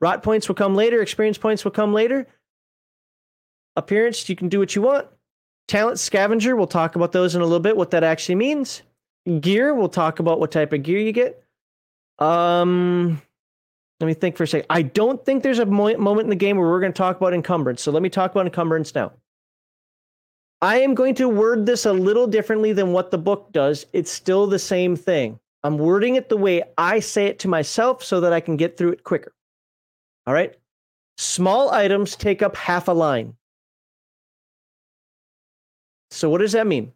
Rot points will come later. Experience points will come later. Appearance, you can do what you want. Talent scavenger, we'll talk about those in a little bit, what that actually means. Gear, we'll talk about what type of gear you get. Um, let me think for a second. I don't think there's a mo- moment in the game where we're going to talk about encumbrance. So let me talk about encumbrance now. I am going to word this a little differently than what the book does. It's still the same thing. I'm wording it the way I say it to myself so that I can get through it quicker. All right. Small items take up half a line. So, what does that mean?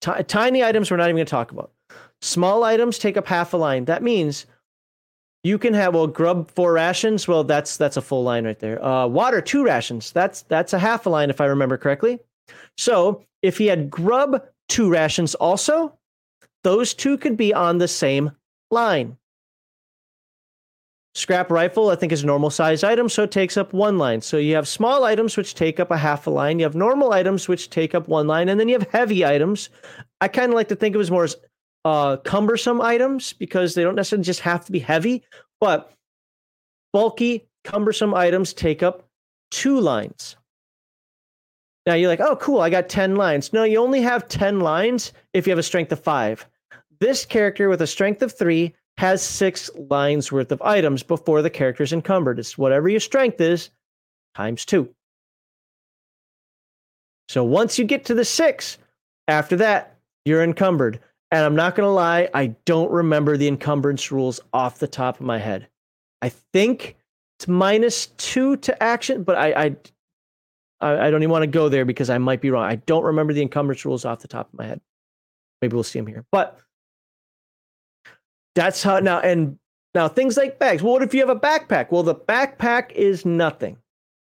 T- tiny items we're not even going to talk about. Small items take up half a line. That means you can have well grub four rations. Well, that's that's a full line right there. Uh, water two rations. That's that's a half a line if I remember correctly. So if he had grub two rations also, those two could be on the same line. Scrap rifle, I think, is a normal size item, so it takes up one line. So you have small items which take up a half a line. You have normal items which take up one line, and then you have heavy items. I kind of like to think of it as more as uh, cumbersome items because they don't necessarily just have to be heavy, but bulky, cumbersome items take up two lines. Now you're like, oh, cool, I got 10 lines. No, you only have 10 lines if you have a strength of five. This character with a strength of three has six lines worth of items before the character is encumbered. It's whatever your strength is times two. So once you get to the six, after that, you're encumbered. And I'm not going to lie, I don't remember the encumbrance rules off the top of my head. I think it's minus two to action, but I, I, I don't even want to go there because I might be wrong. I don't remember the encumbrance rules off the top of my head. Maybe we'll see them here. But that's how now and now things like bags. Well, what if you have a backpack? Well, the backpack is nothing.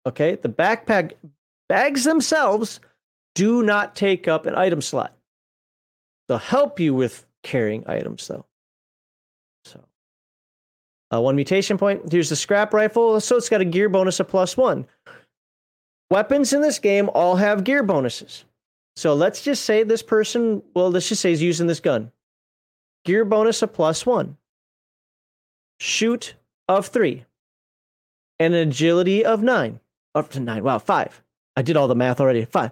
Okay, the backpack bags themselves do not take up an item slot. They'll help you with carrying items, though. So, uh, one mutation point. Here's the scrap rifle. So it's got a gear bonus of plus one. Weapons in this game all have gear bonuses. So let's just say this person, well, let's just say he's using this gun. Gear bonus of plus one. Shoot of three. And an agility of nine. Up to nine. Wow, five. I did all the math already. Five.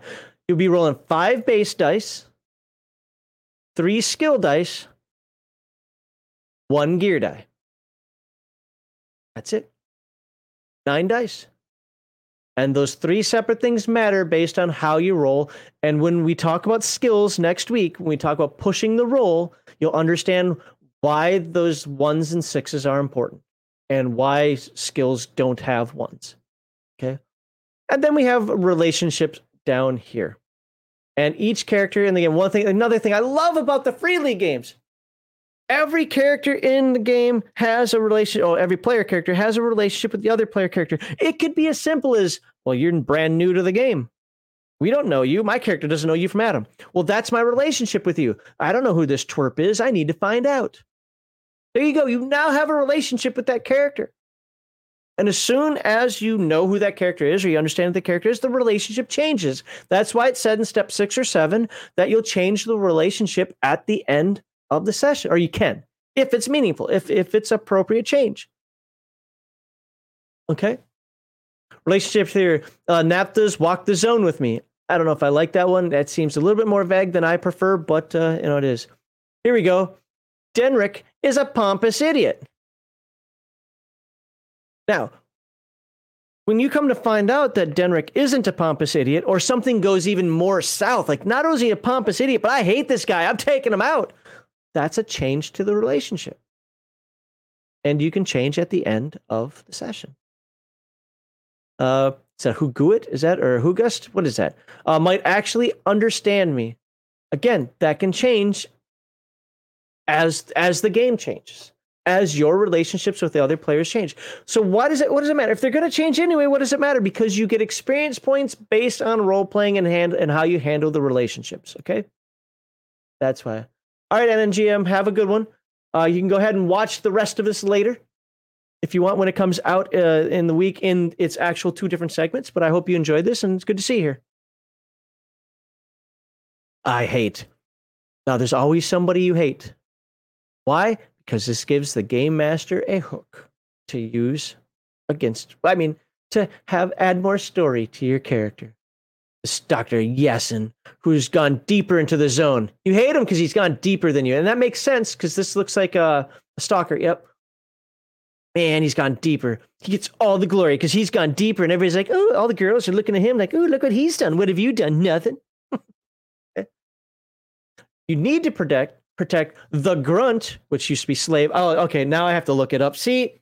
You'll be rolling five base dice three skill dice, one gear die. That's it. Nine dice. And those three separate things matter based on how you roll. And when we talk about skills next week, when we talk about pushing the roll, you'll understand why those ones and sixes are important and why skills don't have ones. Okay. And then we have relationships down here. And each character in the game, one thing, another thing I love about the Free League games, every character in the game has a relationship, or oh, every player character has a relationship with the other player character. It could be as simple as, well, you're brand new to the game. We don't know you. My character doesn't know you from Adam. Well, that's my relationship with you. I don't know who this twerp is. I need to find out. There you go. You now have a relationship with that character. And as soon as you know who that character is or you understand who the character is, the relationship changes. That's why it said in step six or seven that you'll change the relationship at the end of the session, or you can, if it's meaningful, if, if it's appropriate change. Okay. Relationship here. Uh, Naphtha's walk the zone with me. I don't know if I like that one. That seems a little bit more vague than I prefer, but uh, you know it is. Here we go. Denrick is a pompous idiot. Now, when you come to find out that Denrick isn't a pompous idiot, or something goes even more south, like not only is he a pompous idiot, but I hate this guy, I'm taking him out, that's a change to the relationship. And you can change at the end of the session. Uh, is that Huguit? Is that or Hugust? What is that? Uh, might actually understand me. Again, that can change as as the game changes as your relationships with the other players change. So why does it what does it matter? If they're going to change anyway, what does it matter? Because you get experience points based on role playing and hand and how you handle the relationships, okay? That's why. All right, NNGM, have a good one. Uh, you can go ahead and watch the rest of this later if you want when it comes out uh, in the week in its actual two different segments, but I hope you enjoyed this and it's good to see you here. I hate. Now, there's always somebody you hate. Why? Because this gives the game master a hook to use against, I mean, to have add more story to your character. This Dr. Yasin, who's gone deeper into the zone. You hate him because he's gone deeper than you. And that makes sense because this looks like a, a stalker. Yep. Man, he's gone deeper. He gets all the glory because he's gone deeper, and everybody's like, "Oh, all the girls are looking at him like, oh, look what he's done. What have you done? Nothing. You need to protect protect the grunt, which used to be slave. Oh, okay. Now I have to look it up. See,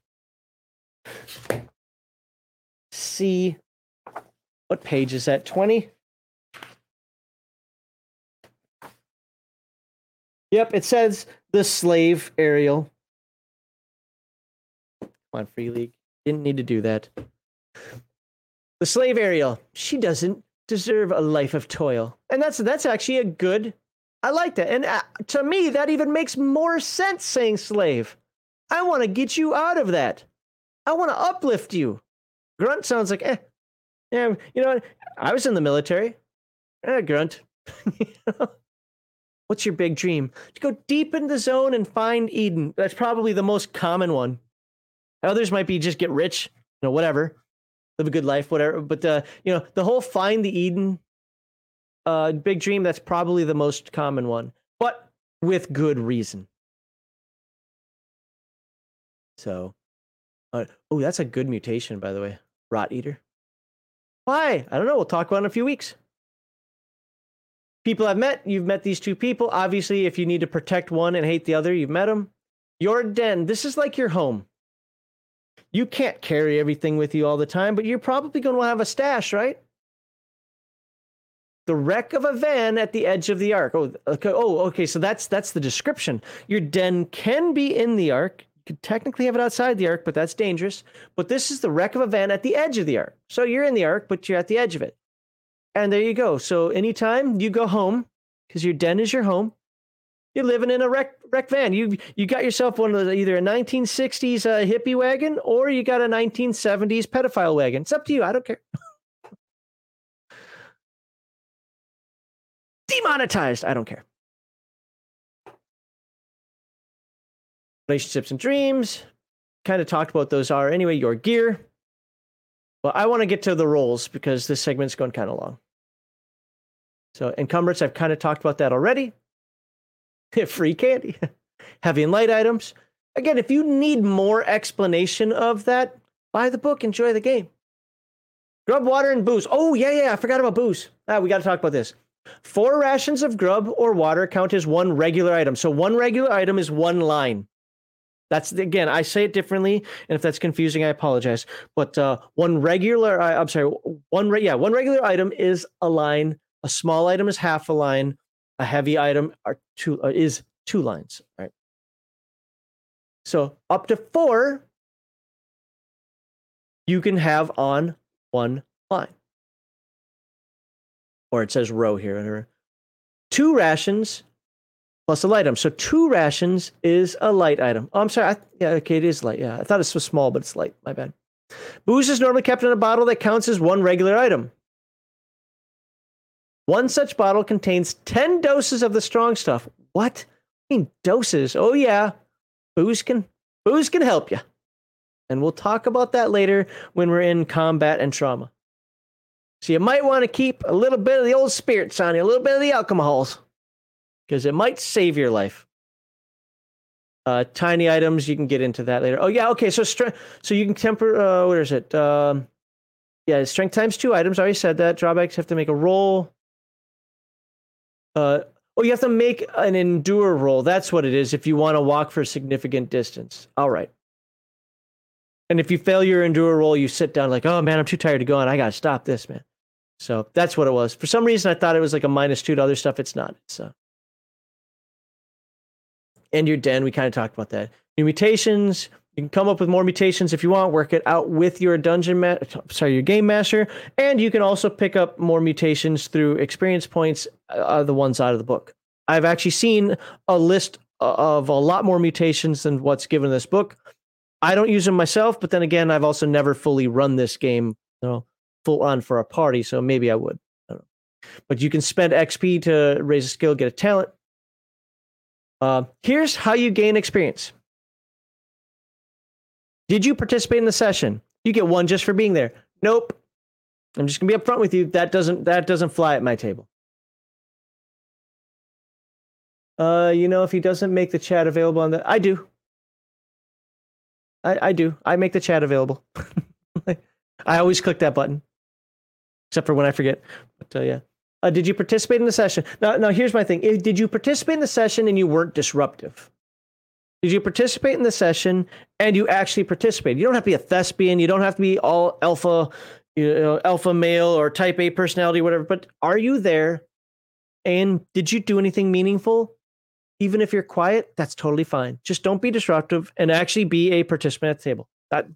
see, what page is that? Twenty. Yep, it says the slave Ariel. Come on, Free League. Didn't need to do that. The slave Ariel. She doesn't deserve a life of toil, and that's that's actually a good. I like that, and uh, to me, that even makes more sense. Saying slave, I want to get you out of that. I want to uplift you. Grunt sounds like, eh, yeah, you know, I was in the military. Eh, grunt. What's your big dream? To go deep in the zone and find Eden. That's probably the most common one. Others might be just get rich, you know, whatever, live a good life, whatever. But uh, you know, the whole find the Eden, uh, big dream. That's probably the most common one, but with good reason. So, uh, oh, that's a good mutation, by the way. Rot eater. Why? I don't know. We'll talk about in a few weeks people I've met, you've met these two people. Obviously, if you need to protect one and hate the other, you've met them. Your den, this is like your home. You can't carry everything with you all the time, but you're probably going to have a stash, right? The wreck of a van at the edge of the ark. Oh, okay. Oh, okay. So that's that's the description. Your den can be in the ark. You could technically have it outside the ark, but that's dangerous. But this is the wreck of a van at the edge of the ark. So you're in the ark, but you're at the edge of it. And there you go. So anytime you go home, because your den is your home, you're living in a wreck wreck van. You you got yourself one of the, either a 1960s uh, hippie wagon or you got a 1970s pedophile wagon. It's up to you. I don't care. Demonetized. I don't care. Relationships and dreams. Kind of talked about those are anyway. Your gear. But I want to get to the roles because this segment's going kind of long. So encumbrance, I've kind of talked about that already. Free candy, heavy and light items. Again, if you need more explanation of that, buy the book, enjoy the game. Grub, water, and booze. Oh, yeah, yeah, I forgot about booze. Ah, we got to talk about this. Four rations of grub or water count as one regular item. So one regular item is one line. That's again, I say it differently, and if that's confusing, I apologize. But uh, one regular, I, am sorry, one re- yeah, one regular item is a line. A small item is half a line. A heavy item are two uh, is two lines. Right. So up to four, you can have on one line, or it says row here. Two rations plus a light item. So two rations is a light item. Oh, I'm sorry. I, yeah, okay, it is light. Yeah, I thought it was small, but it's light. My bad. Booze is normally kept in a bottle that counts as one regular item. One such bottle contains 10 doses of the strong stuff. What? I mean doses. Oh yeah. Booze can booze can help you. And we'll talk about that later when we're in combat and trauma. So you might want to keep a little bit of the old spirits on you, a little bit of the alcohols, because it might save your life. Uh, tiny items, you can get into that later. Oh yeah, okay. So strength, so you can temper. Uh, where is it? Um, yeah, strength times two items. I already said that. Drawbacks have to make a roll. Uh, oh, you have to make an endure roll. That's what it is if you want to walk for a significant distance. All right. And if you fail your endure roll, you sit down like, oh man, I'm too tired to go on. I got to stop this, man. So that's what it was. For some reason, I thought it was like a minus two to other stuff. It's not. So, uh... and your den, we kind of talked about that. Mutations, you can come up with more mutations if you want, work it out with your dungeon ma- sorry, your game master, and you can also pick up more mutations through experience points uh, the ones out of the book. I've actually seen a list of a lot more mutations than what's given in this book. I don't use them myself, but then again, I've also never fully run this game, you know, full on for a party, so maybe I would. I but you can spend XP to raise a skill, get a talent. Uh, here's how you gain experience. Did you participate in the session? You get one just for being there. Nope. I'm just gonna be upfront with you. That doesn't that doesn't fly at my table. Uh, you know, if he doesn't make the chat available on the, I do. I I do. I make the chat available. I always click that button, except for when I forget. But uh, yeah. Uh, did you participate in the session? Now, now here's my thing. Did you participate in the session and you weren't disruptive? Did you participate in the session and you actually participated? You don't have to be a thespian. You don't have to be all alpha, you know, alpha male or type A personality, whatever. But are you there? And did you do anything meaningful? Even if you're quiet, that's totally fine. Just don't be disruptive and actually be a participant at the table. That.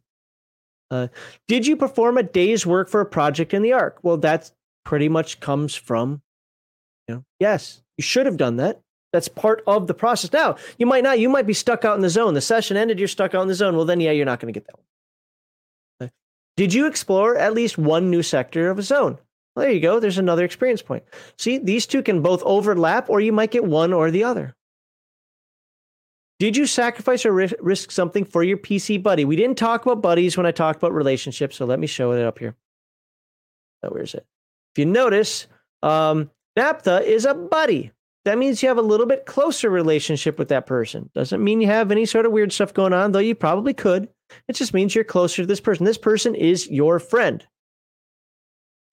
Uh, did you perform a day's work for a project in the ark? Well, that's pretty much comes from, you know, yes, you should have done that. That's part of the process. Now, you might not, you might be stuck out in the zone. The session ended, you're stuck out in the zone. Well, then, yeah, you're not going to get that one. Okay. Did you explore at least one new sector of a zone? Well, there you go. There's another experience point. See, these two can both overlap, or you might get one or the other. Did you sacrifice or risk something for your PC buddy? We didn't talk about buddies when I talked about relationships, so let me show it up here. Oh, where's it? If you notice, um, is a buddy. That means you have a little bit closer relationship with that person. Doesn't mean you have any sort of weird stuff going on, though you probably could. It just means you're closer to this person. This person is your friend.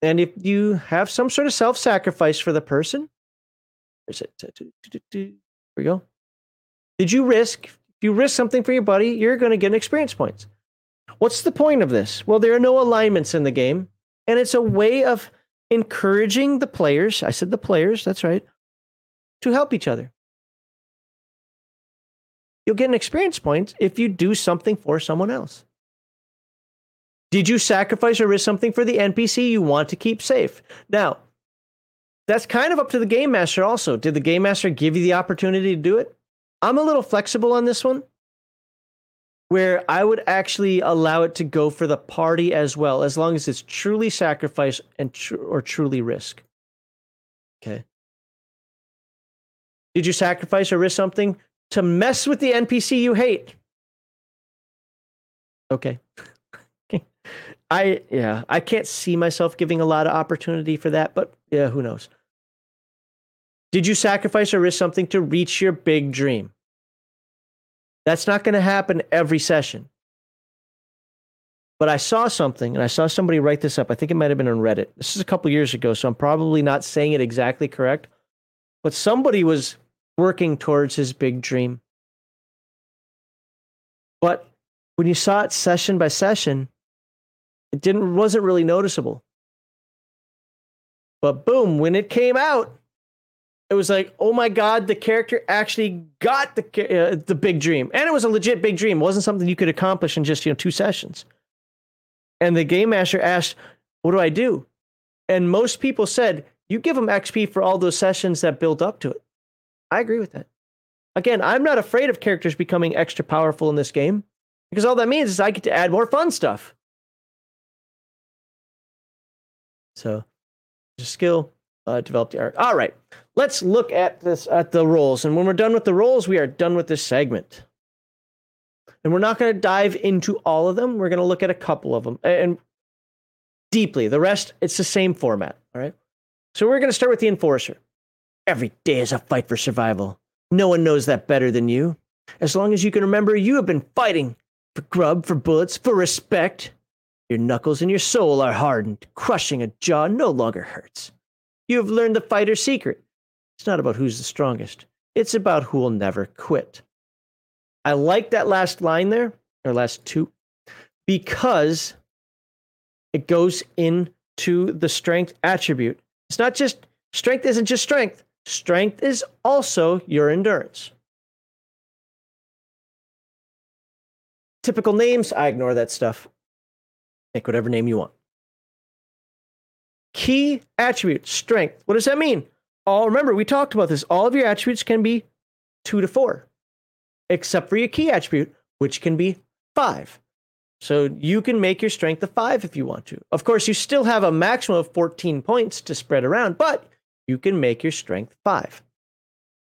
And if you have some sort of self sacrifice for the person, where's it? Here we go. Did you risk? If you risk something for your buddy, you're going to get experience points. What's the point of this? Well, there are no alignments in the game, and it's a way of encouraging the players, I said the players, that's right, to help each other. You'll get an experience point if you do something for someone else. Did you sacrifice or risk something for the NPC you want to keep safe? Now, that's kind of up to the game master also. Did the game master give you the opportunity to do it? I'm a little flexible on this one where I would actually allow it to go for the party as well, as long as it's truly sacrifice and tr- or truly risk. Okay. Did you sacrifice or risk something to mess with the NPC you hate? Okay. I yeah, I can't see myself giving a lot of opportunity for that, but yeah, who knows. Did you sacrifice or risk something to reach your big dream? That's not going to happen every session. But I saw something and I saw somebody write this up. I think it might have been on Reddit. This is a couple years ago, so I'm probably not saying it exactly correct. But somebody was working towards his big dream. But when you saw it session by session, it didn't wasn't really noticeable. But boom, when it came out, it was like, oh my god, the character actually got the uh, the big dream, and it was a legit big dream. It wasn't something you could accomplish in just you know two sessions. And the game master asked, "What do I do?" And most people said, "You give them XP for all those sessions that build up to it." I agree with that. Again, I'm not afraid of characters becoming extra powerful in this game because all that means is I get to add more fun stuff. So, just skill, uh, develop the art. All right, let's look at this at the roles. And when we're done with the roles, we are done with this segment. And we're not going to dive into all of them. We're going to look at a couple of them and deeply. The rest, it's the same format. All right. So we're going to start with the enforcer. Every day is a fight for survival. No one knows that better than you. As long as you can remember, you have been fighting for grub, for bullets, for respect. Your knuckles and your soul are hardened. Crushing a jaw no longer hurts. You have learned the fighter's secret. It's not about who's the strongest, it's about who will never quit. I like that last line there, or last two, because it goes into the strength attribute. It's not just strength, isn't just strength, strength is also your endurance. Typical names, I ignore that stuff. Pick whatever name you want. Key attribute, strength. What does that mean? All remember, we talked about this. All of your attributes can be two to four, except for your key attribute, which can be five. So you can make your strength a five if you want to. Of course, you still have a maximum of 14 points to spread around, but you can make your strength five.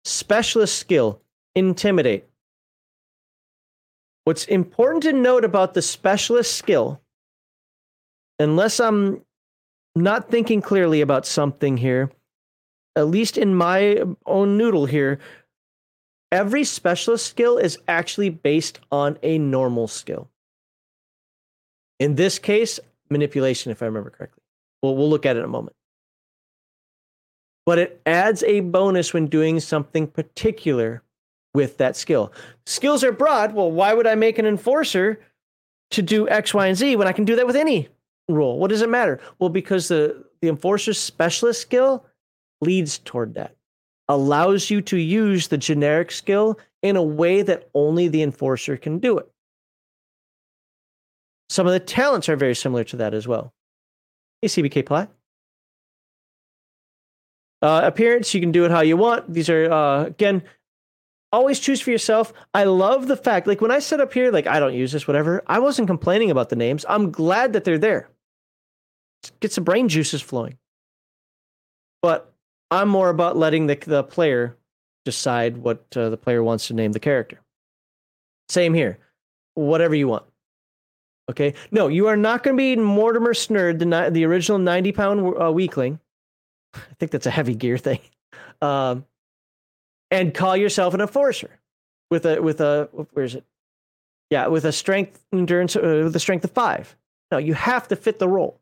Specialist skill, intimidate. What's important to note about the specialist skill, unless I'm not thinking clearly about something here, at least in my own noodle here, every specialist skill is actually based on a normal skill. In this case, manipulation, if I remember correctly. Well, we'll look at it in a moment. but it adds a bonus when doing something particular with that skill. Skills are broad. Well, why would I make an enforcer to do X, Y, and Z when I can do that with any role? What does it matter? Well, because the, the enforcer's specialist skill leads toward that, allows you to use the generic skill in a way that only the enforcer can do it. Some of the talents are very similar to that as well. Hey, CBK Plot. Uh, appearance, you can do it how you want. These are, uh, again, always choose for yourself. I love the fact, like when I set up here, like I don't use this, whatever, I wasn't complaining about the names. I'm glad that they're there. Get some brain juices flowing. But I'm more about letting the, the player decide what uh, the player wants to name the character. Same here. Whatever you want. Okay. No, you are not going to be Mortimer Snerd, the, the original 90 pound uh, weakling. I think that's a heavy gear thing. Um, and call yourself an enforcer with a with a where is it? Yeah, with a strength endurance uh, with a strength of five. No, you have to fit the role.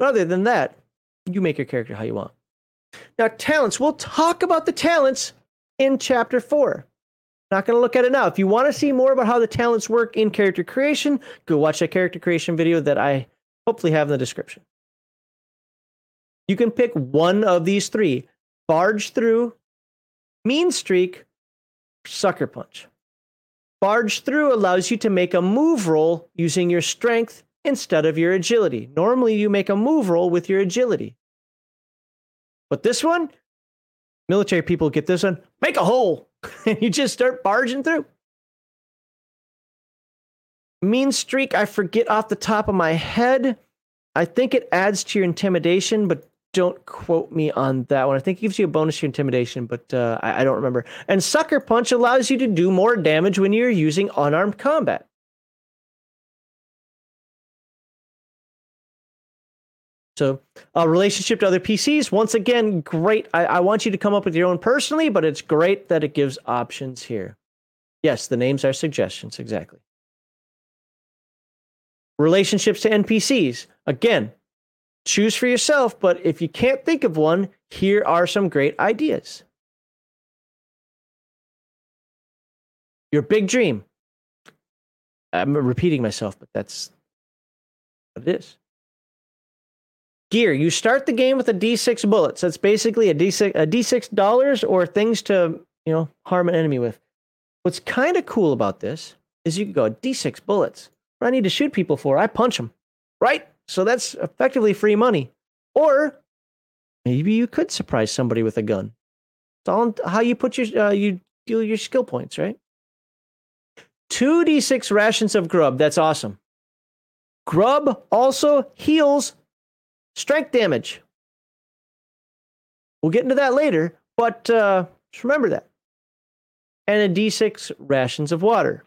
But other than that, you make your character how you want. Now, talents. We'll talk about the talents in chapter four. Not going to look at it now. If you want to see more about how the talents work in character creation, go watch that character creation video that I hopefully have in the description. You can pick one of these three barge through, mean streak, sucker punch. Barge through allows you to make a move roll using your strength instead of your agility. Normally, you make a move roll with your agility. But this one, military people get this one, make a hole, and you just start barging through. Mean streak, I forget off the top of my head. I think it adds to your intimidation, but don't quote me on that one. I think it gives you a bonus to intimidation, but uh, I, I, don't remember. And Sucker Punch allows you to do more damage when you're using unarmed combat. So, uh, relationship to other PCs, once again, great. I, I want you to come up with your own personally, but it's great that it gives options here. Yes, the names are suggestions, exactly. Relationships to NPCs, again, choose for yourself, but if you can't think of one, here are some great ideas. Your big dream. I'm repeating myself, but that's what it is. Gear. You start the game with a D6 bullets. That's basically a D6 a D6 dollars or things to, you know, harm an enemy with. What's kind of cool about this is you can go D6 bullets. What I need to shoot people for, I punch them. Right? So that's effectively free money. Or maybe you could surprise somebody with a gun. It's all how you put your uh, you deal your skill points, right? Two d6 rations of grub. That's awesome. Grub also heals strength damage. We'll get into that later, but uh, just remember that. And a d6 rations of water.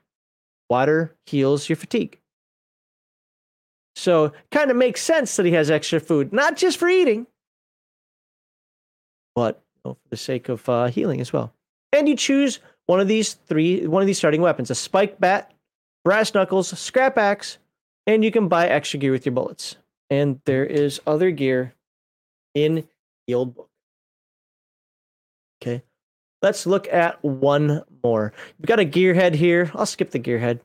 Water heals your fatigue. So kind of makes sense that he has extra food, not just for eating, but for the sake of uh, healing as well. And you choose one of these three, one of these starting weapons: a spike bat, brass knuckles, scrap axe, and you can buy extra gear with your bullets. And there is other gear in the old book. Okay, let's look at one more. We've got a gearhead here. I'll skip the gearhead.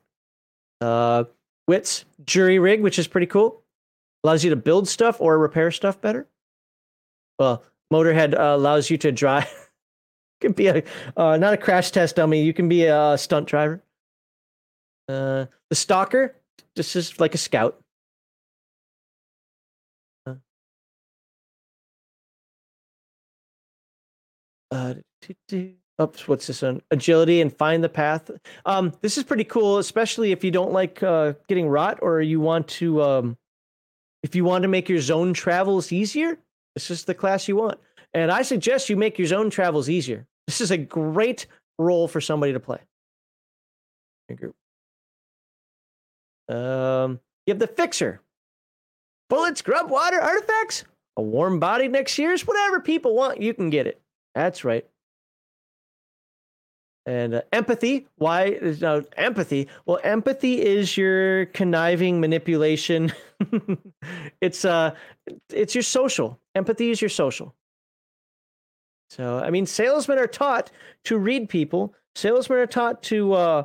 Uh, Wits jury rig, which is pretty cool. Allows you to build stuff or repair stuff better. Well, Motorhead uh, allows you to drive. can be a uh, not a crash test dummy. You can be a stunt driver. Uh, the stalker. This is like a scout. Uh oops, what's this one? Agility and find the path. Um, this is pretty cool, especially if you don't like uh, getting rot or you want to, um, if you want to make your zone travels easier. This is the class you want, and I suggest you make your zone travels easier. This is a great role for somebody to play. group Um, you have the fixer. Bullets, grub, water, artifacts, a warm body next year's, whatever people want, you can get it. That's right. And uh, empathy, why is uh, empathy? Well, empathy is your conniving manipulation. it's uh it's your social. Empathy is your social. So, I mean, salesmen are taught to read people. Salesmen are taught to uh,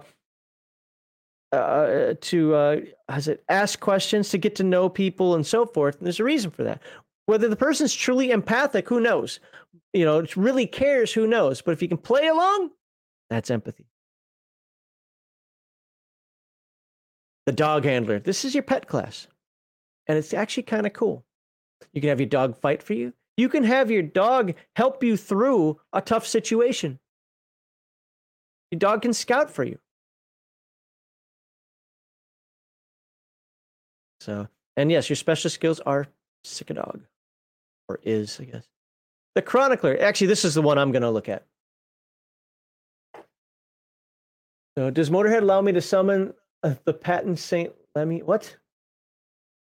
uh, to uh, has it ask questions to get to know people and so forth. And there's a reason for that. Whether the person's truly empathic, who knows? You know, it really cares, who knows? But if you can play along, that's empathy. The dog handler. This is your pet class, and it's actually kind of cool. You can have your dog fight for you. You can have your dog help you through a tough situation. Your dog can scout for you. So, and yes, your special skills are sic a dog, or is, I guess. The Chronicler. Actually, this is the one I'm going to look at. So, does Motorhead allow me to summon uh, the Patron Saint Lemmy? What?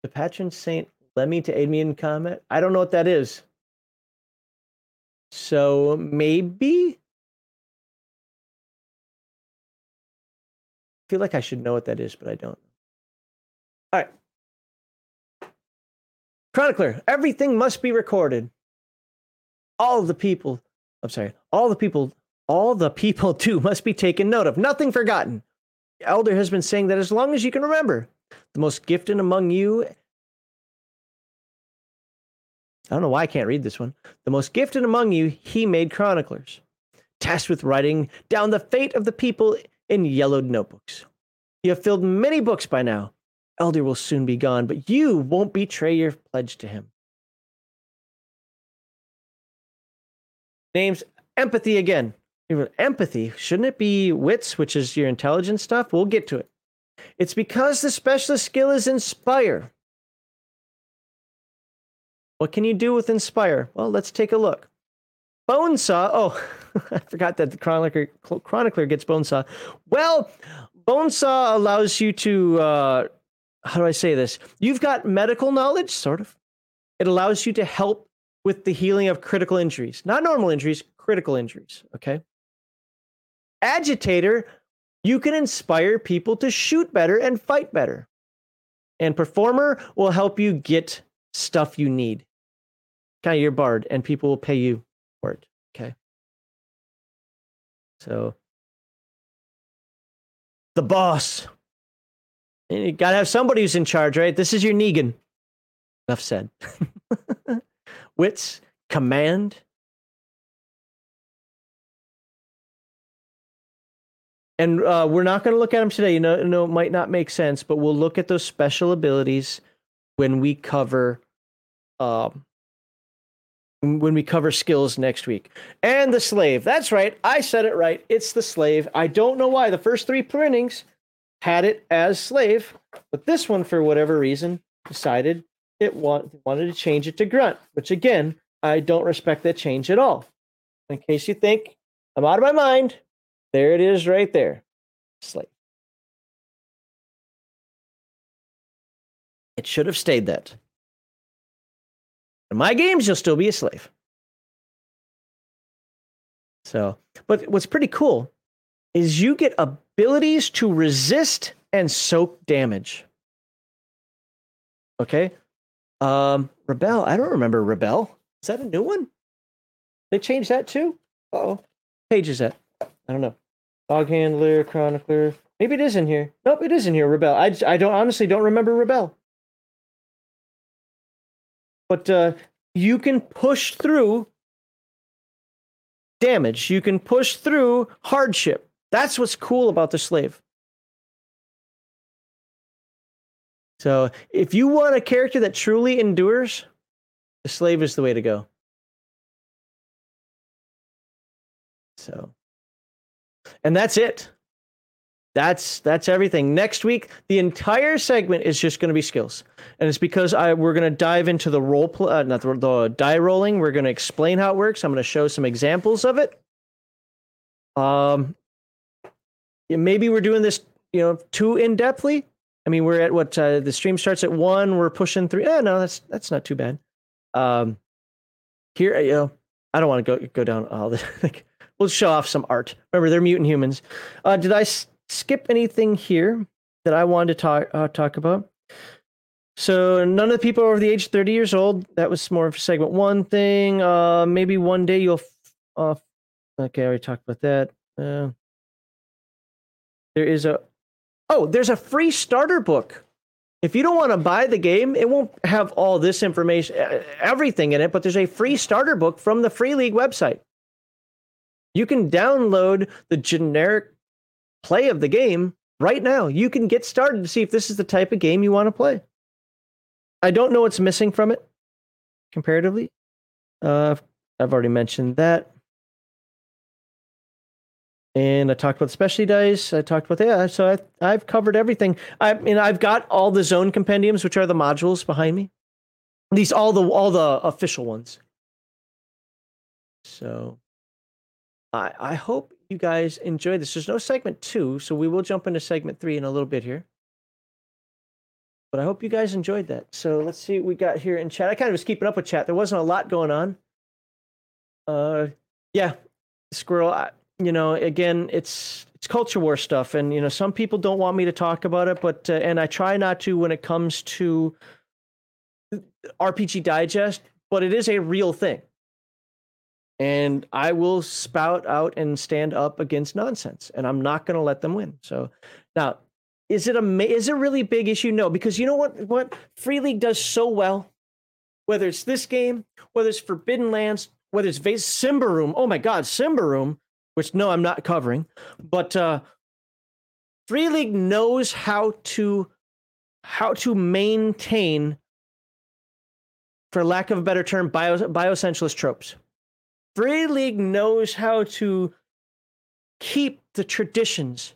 The Patron Saint Lemmy to aid me in combat? I don't know what that is. So maybe. I feel like I should know what that is, but I don't. All right. Chronicler, everything must be recorded. All the people, I'm sorry, all the people, all the people too must be taken note of. Nothing forgotten. The elder has been saying that as long as you can remember. The most gifted among you. I don't know why I can't read this one. The most gifted among you, he made chroniclers, tasked with writing down the fate of the people in yellowed notebooks. You have filled many books by now, Elder will soon be gone, but you won't betray your pledge to him. Names empathy again. Empathy, shouldn't it be wits, which is your intelligence stuff? We'll get to it. It's because the specialist skill is inspire. What can you do with inspire? Well, let's take a look. Bonesaw. Oh, I forgot that the chronicler, chronicler gets bonesaw. Well, bonesaw allows you to uh, how do I say this? You've got medical knowledge, sort of. It allows you to help with the healing of critical injuries, not normal injuries, critical injuries. Okay. Agitator, you can inspire people to shoot better and fight better. And performer will help you get stuff you need. Kind of your bard, and people will pay you for it. Okay. So, the boss. You got to have somebody who's in charge, right? This is your Negan. Enough said. Wits, command. And uh, we're not going to look at them today. You know, no, it might not make sense, but we'll look at those special abilities when we cover, um, when we cover skills next week. And the slave. That's right. I said it right. It's the slave. I don't know why. The first three printings had it as slave, but this one, for whatever reason, decided it want, wanted to change it to grunt, which again, I don't respect that change at all. In case you think I'm out of my mind, there it is right there. Slave. It should have stayed that. In my games, you'll still be a slave. So, but what's pretty cool is you get abilities to resist and soak damage. Okay. Um, Rebel. I don't remember Rebel. Is that a new one? They changed that too? Oh, page is that? I don't know. Dog handler, chronicler. Maybe it is in here. Nope, it is in here. Rebel. I, I don't honestly don't remember Rebel. But uh, you can push through damage. You can push through hardship. That's what's cool about the slave. So if you want a character that truly endures, the slave is the way to go. So and that's it. That's that's everything. Next week, the entire segment is just going to be skills, and it's because I we're going to dive into the role, pl- uh, not the, the die rolling. We're going to explain how it works. I'm going to show some examples of it. Um, maybe we're doing this, you know, too in depthly. I mean, we're at what uh, the stream starts at one. We're pushing three. Oh no, that's that's not too bad. Um, here, you know, I don't want to go go down all the. Like, we'll show off some art. Remember, they're mutant humans. Uh, did I s- skip anything here that I wanted to talk uh, talk about? So none of the people over the age of 30 years old. That was more of segment one thing. Uh, maybe one day you'll off. Okay, I already talked about that. Uh, there is a oh, there's a free starter book. If you don't want to buy the game, it won't have all this information, everything in it, but there's a free starter book from the Free League website. You can download the generic play of the game right now. You can get started to see if this is the type of game you want to play. I don't know what's missing from it comparatively. Uh, I've already mentioned that. And I talked about specialty dice. I talked about yeah. So I, I've covered everything. I mean, I've got all the zone compendiums, which are the modules behind me. These all the all the official ones. So I I hope you guys enjoyed this. There's no segment two, so we will jump into segment three in a little bit here. But I hope you guys enjoyed that. So let's see what we got here in chat. I kind of was keeping up with chat. There wasn't a lot going on. Uh, yeah, squirrel. I, you know, again, it's it's culture war stuff, and you know, some people don't want me to talk about it, but uh, and I try not to when it comes to RPG Die Gest, but it is a real thing and I will spout out and stand up against nonsense, and I'm not going to let them win. So now, is it a is it a really big issue? No, because you know what what Free League does so well, whether it's this game, whether it's Forbidden Lands, whether it's Vaesen Symbaroum. Oh my God, Symbaroum, which no, I'm not covering, but uh, Free League knows how to how to maintain, for lack of a better term, bio tropes. Free League knows how to keep the traditions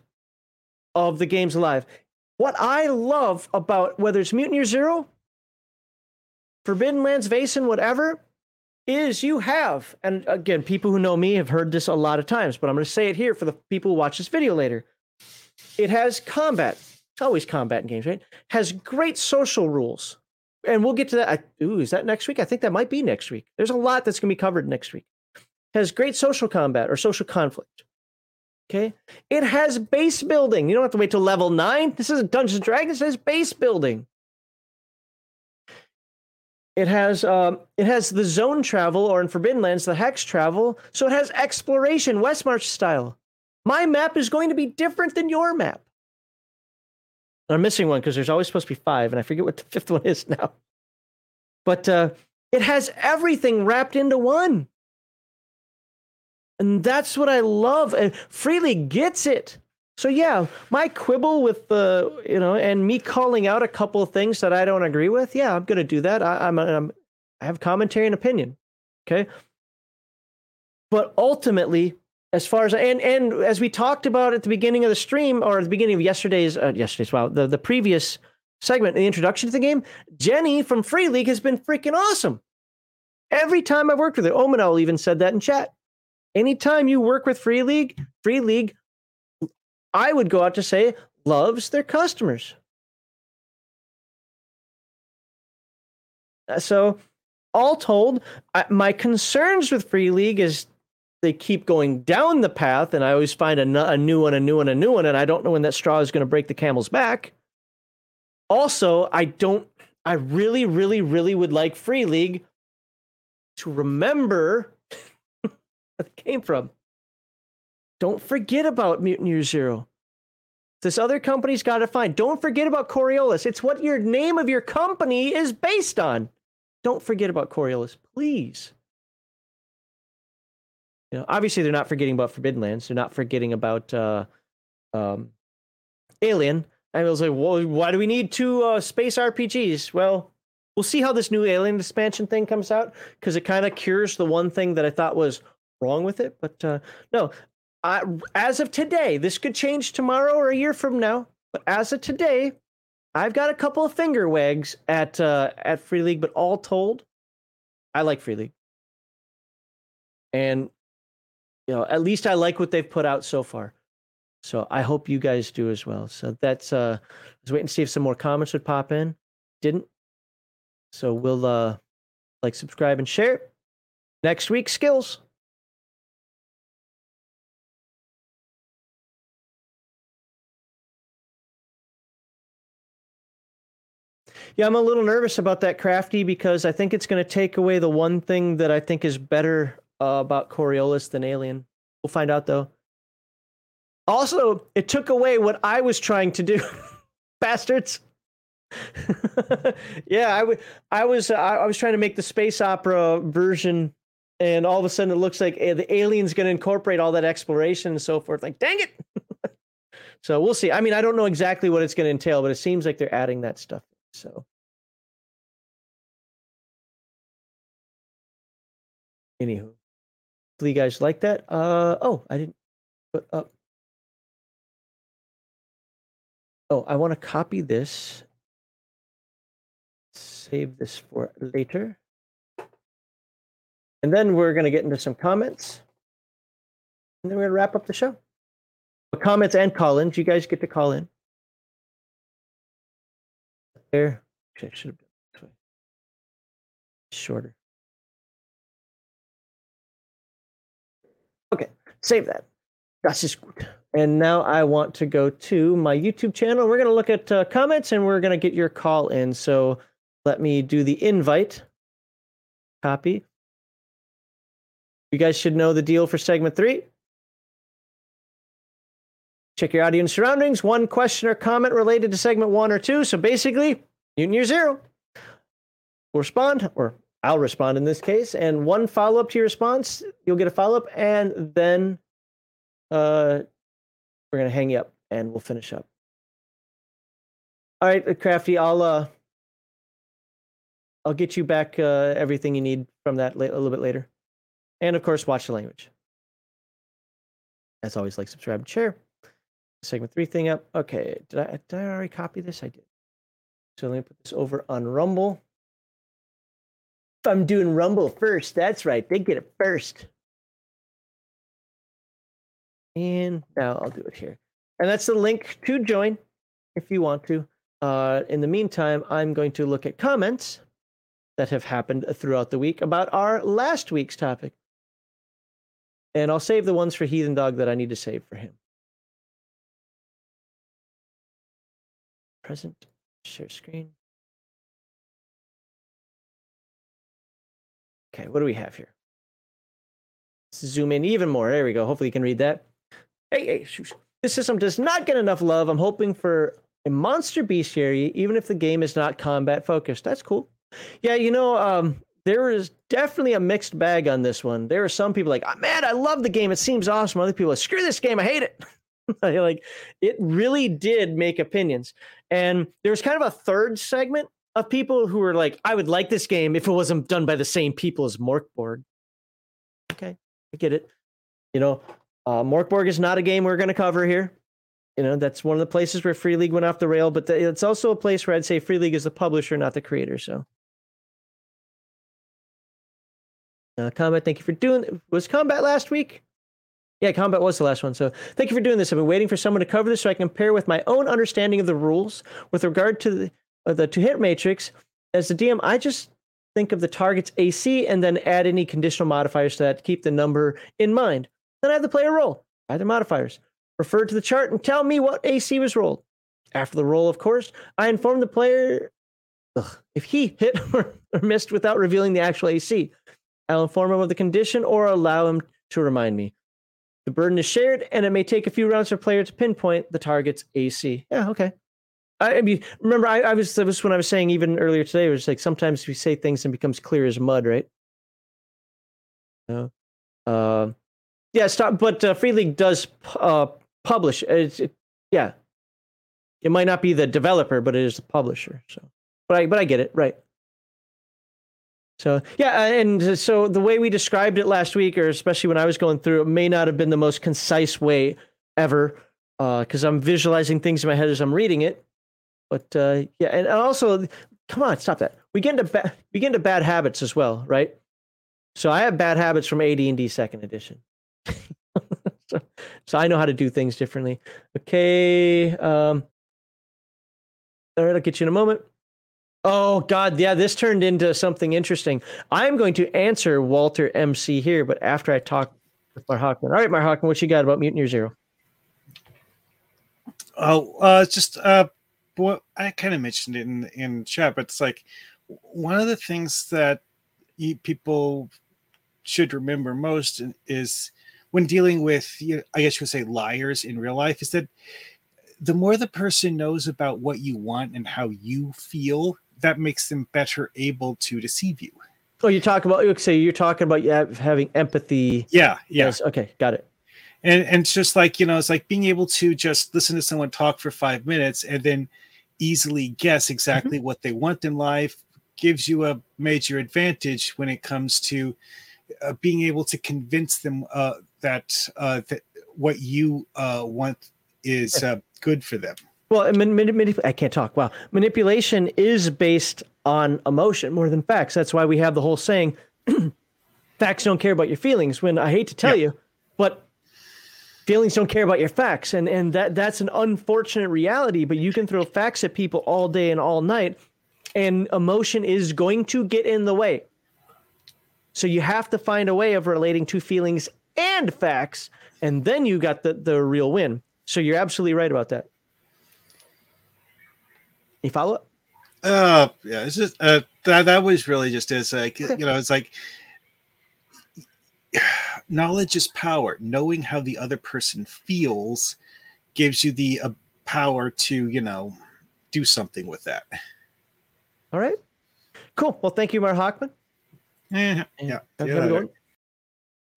of the games alive. What I love about whether it's Mutant Year Zero, Forbidden Lands, Vaesen, whatever, is you have, and again, people who know me have heard this a lot of times, but I'm going to say it here for the people who watch this video later. It has combat. It's always combat in games, right? Has great social rules. And we'll get to that. I, ooh, is that next week? I think that might be next week. There's a lot that's going to be covered next week has great social combat or social conflict. Okay. It has base building. You don't have to wait till level nine. This isn't Dungeons and Dragons. It has base building. It has um, it has the zone travel, or in Forbidden Lands, the hex travel. So it has exploration, Westmarch style. My map is going to be different than your map. I'm missing one because there's always supposed to be five, and I forget what the fifth one is now. But uh, it has everything wrapped into one. And that's what I love. And Free League gets it. So yeah, my quibble with the you know, and me calling out a couple of things that I don't agree with. Yeah, I'm gonna do that. I, I'm, I'm I have commentary and opinion. Okay, but ultimately, as far as and and as we talked about at the beginning of the stream or at the beginning of yesterday's uh, yesterday's wow the the previous segment, the introduction to the game, Jenny from Free League has been freaking awesome. Every time I've worked with her, Omanol even said that in chat anytime you work with Free League, Free League, I would go out to say, loves their customers. Uh, so, all told, I, my concerns with Free League is they keep going down the path, and I always find a, a new one, a new one, a new one, and I don't know when that straw is going to break the camel's back. Also, I don't, I really, really, really would like Free League to remember it came from. Don't forget about Mutant Year Zero. This other company's got to find. Don't forget about Coriolis. It's what your name of your company is based on. Don't forget about Coriolis, please. You know, obviously they're not forgetting about Forbidden Lands. They're not forgetting about uh, um, Alien. I was like, well, why do we need two uh, space RPGs? Well, we'll see how this new Alien expansion thing comes out because it kind of cures the one thing that I thought was wrong with it. But uh, no, As of today, this could change tomorrow or a year from now. But as of today, I've got a couple of finger wags at uh, at Free League. But all told, I like Free League, and you know at least I like what they've put out so far. So I hope you guys do as well. So that's uh, I was waiting to see if some more comments would pop in. Didn't. So we'll uh, like, subscribe, and share. Next week, skills. Yeah, I'm a little nervous about that crafty because I think it's going to take away the one thing that I think is better uh, about Coriolis than Alien. We'll find out though. Also, it took away what I was trying to do, bastards. yeah, I, w- I was uh, I was trying to make the space opera version, and all of a sudden it looks like the alien's going to incorporate all that exploration and so forth. Like, dang it! so we'll see. I mean, I don't know exactly what it's going to entail, but it seems like they're adding that stuff. So. Anywho, hopefully you guys like that. Uh oh, I didn't put up. Oh, I want to copy this save this for later. And then we're going to get into some comments. And then we're going to wrap up the show. But comments and call ins, you guys get to call in. There. Should have done this way. Shorter. Okay, save that. That's just good. And now I want to go to my YouTube channel. We're going to look at uh, comments and we're going to get your call in. So let me do the invite. Copy. You guys should know the deal for segment three. Check your audio and surroundings. One question or comment related to segment one or two. So basically, Mutant Year Zero. We'll respond, or I'll respond in this case, and one follow up to your response. You'll get a follow up, and then uh, we're gonna hang you up, and we'll finish up. All right, Crafty. I'll uh, I'll get you back uh, everything you need from that la- a little bit later. And of course, watch the language. As always, like, subscribe, and share. Segment three thing up. Okay, did I did I already copy this? I did. So let me put this over on Rumble. If I'm doing Rumble first, that's right. They get it first. And now I'll do it here. And that's the link to join if you want to. Uh, in the meantime, I'm going to look at comments that have happened throughout the week about our last week's topic. And I'll save the ones for Heathen Dog that I need to save for him. Present, share screen. Okay, what do we have here? Let's zoom in even more. There we go. Hopefully you can read that. Hey, hey, this system does not get enough love. I'm hoping for a monster bestiary, even if the game is not combat focused. That's cool. Yeah, you know, um, there is definitely a mixed bag on this one. There are some people like, oh, man, I love the game. It seems awesome. Other people like, screw this game. I hate it. like, it really did make opinions. And there's kind of a third segment of people who were like, I would like this game if it wasn't done by the same people as Mörk Borg. Okay, I get it. You know, uh, Mörk Borg is not a game we're going to cover here. You know, that's one of the places where Free League went off the rail, but the, it's also a place where I'd say Free League is the publisher, not the creator. So Uh, combat, thank you for doing. Was combat last week? Yeah, combat was the last one. So thank you for doing this. I've been waiting for someone to cover this so I can compare with my own understanding of the rules with regard to the uh, the hit matrix. As the DM, I just think of the target's AC and then add any conditional modifiers to that to keep the number in mind. Then I have the player roll. Add the modifiers. Refer to the chart and tell me what AC was rolled. After the roll, of course, I inform the player ugh, if he hit or missed without revealing the actual AC. I'll inform him of the condition or allow him to remind me. The burden is shared, and it may take a few rounds for a player to pinpoint the target's AC. Yeah, okay. I, I mean, remember, I, I was that was when I was saying even earlier today. It was like sometimes we say things and becomes clear as mud, right? No. Uh, yeah, stop. But uh, Free League does uh, publish. It's, it, yeah, it might not be the developer, but it is the publisher. So, but I but I get it, right? So yeah, and so the way we described it last week, or especially when I was going through it, may not have been the most concise way ever, because uh, I'm visualizing things in my head as I'm reading it. But uh, yeah, and also, come on, stop that. We get into ba- we get into bad habits as well, right? So I have bad habits from AD&D Second Edition. so, so I know how to do things differently. Okay. Um, all right, I'll get you in a moment. Oh God, yeah, this turned into something interesting. I'm going to answer Walter MC here, but after I talk with Mark Hockman. All right, Mark Hockman, what you got about Mutant Year Zero? Oh, uh, just uh, what I kind of mentioned it in in chat, but it's like one of the things that people should remember most is when dealing with, you know, I guess you would say liars in real life, is that the more the person knows about what you want and how you feel, that makes them better able to deceive you. Oh, you talk about okay, so you're talking about yeah, having empathy. Yeah, yeah. Yes, okay, got it. And and it's just like, you know, it's like being able to just listen to someone talk for 5 minutes and then easily guess exactly mm-hmm. what they want in life gives you a major advantage when it comes to uh, being able to convince them uh, that uh, that what you uh, want is uh, good for them. Well, I can't talk. Wow, manipulation is based on emotion more than facts. That's why we have the whole saying, "Facts don't care about your feelings." When I hate to tell yeah. you, but feelings don't care about your facts, and and that that's an unfortunate reality. But you can throw facts at people all day and all night, and emotion is going to get in the way. So you have to find a way of relating to feelings and facts, and then you got the the real win. So you're absolutely right about that. You follow it? Uh, yeah, it's just uh, that that was really just as like you know, it's like knowledge is power. Knowing how the other person feels gives you the uh, power to you know do something with that. All right, cool. Well, thank you, Mark Hockman. Yeah, yeah. yeah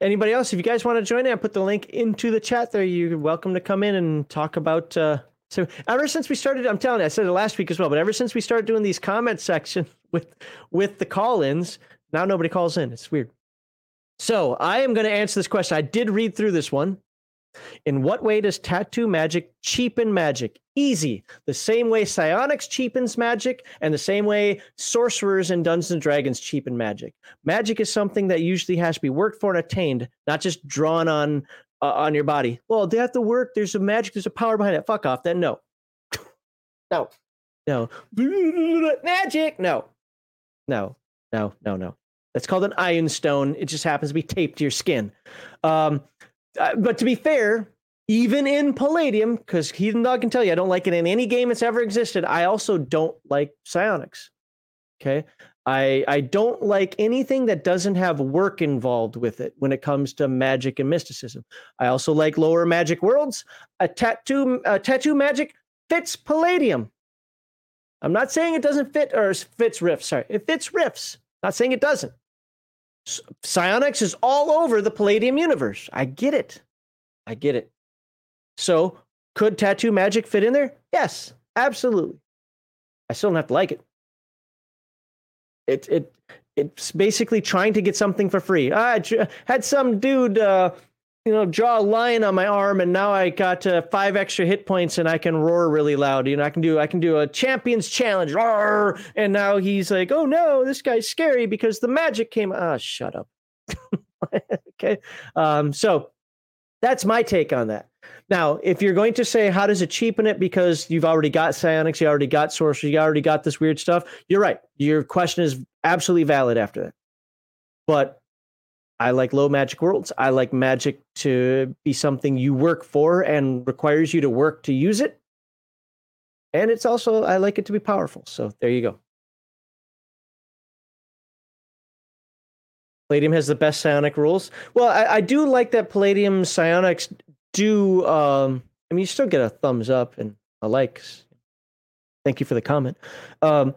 Anybody else? If you guys want to join in, I put the link into the chat there. You're welcome to come in and talk about. Uh, so ever since we started, I'm telling you, I said it last week as well, but ever since we started doing these comment section with with the call-ins, now nobody calls in. It's weird. So I am going to answer this question. I did read through this one. In what way does tattoo magic cheapen magic? Easy. The same way psionics cheapens magic, and the same way sorcerers in Dungeons and Dragons cheapen magic. Magic is something that usually has to be worked for and attained, not just drawn on uh, on your body. Well, they have to work. There's a magic. There's a power behind it. Fuck off. Then no, no, no, magic. No, no, no, no, no. That's called an iron stone. It just happens to be taped to your skin. Um, uh, but to be fair, even in Palladium, because Heathen Dog can tell you, I don't like it in any game that's ever existed. I also don't like psionics. Okay. I I don't like anything that doesn't have work involved with it when it comes to magic and mysticism. I also like lower magic worlds. A tattoo a tattoo magic fits Palladium. I'm not saying it doesn't fit or fits Rifts. Sorry, it fits Rifts. Not saying it doesn't. Psionics is all over the Palladium universe. I get it. I get it. So, could tattoo magic fit in there? Yes, absolutely. I still don't have to like it. It it it's basically trying to get something for free. I had some dude, uh, you know, draw a line on my arm, and now I got uh, five extra hit points, and I can roar really loud. You know, I can do I can do a champions challenge, roar, and now he's like, oh no, this guy's scary because the magic came. Ah, oh, shut up. okay, um, so that's my take on that. Now, if you're going to say, how does it cheapen it because you've already got psionics, you already got sorcery, you already got this weird stuff, you're right. Your question is absolutely valid after that. But I like low magic worlds. I like magic to be something you work for and requires you to work to use it. And it's also, I like it to be powerful. So there you go. Palladium has the best psionic rules. Well, I, I do like that Palladium psionics do um I mean you still get a thumbs up and a like. Thank you for the comment. Um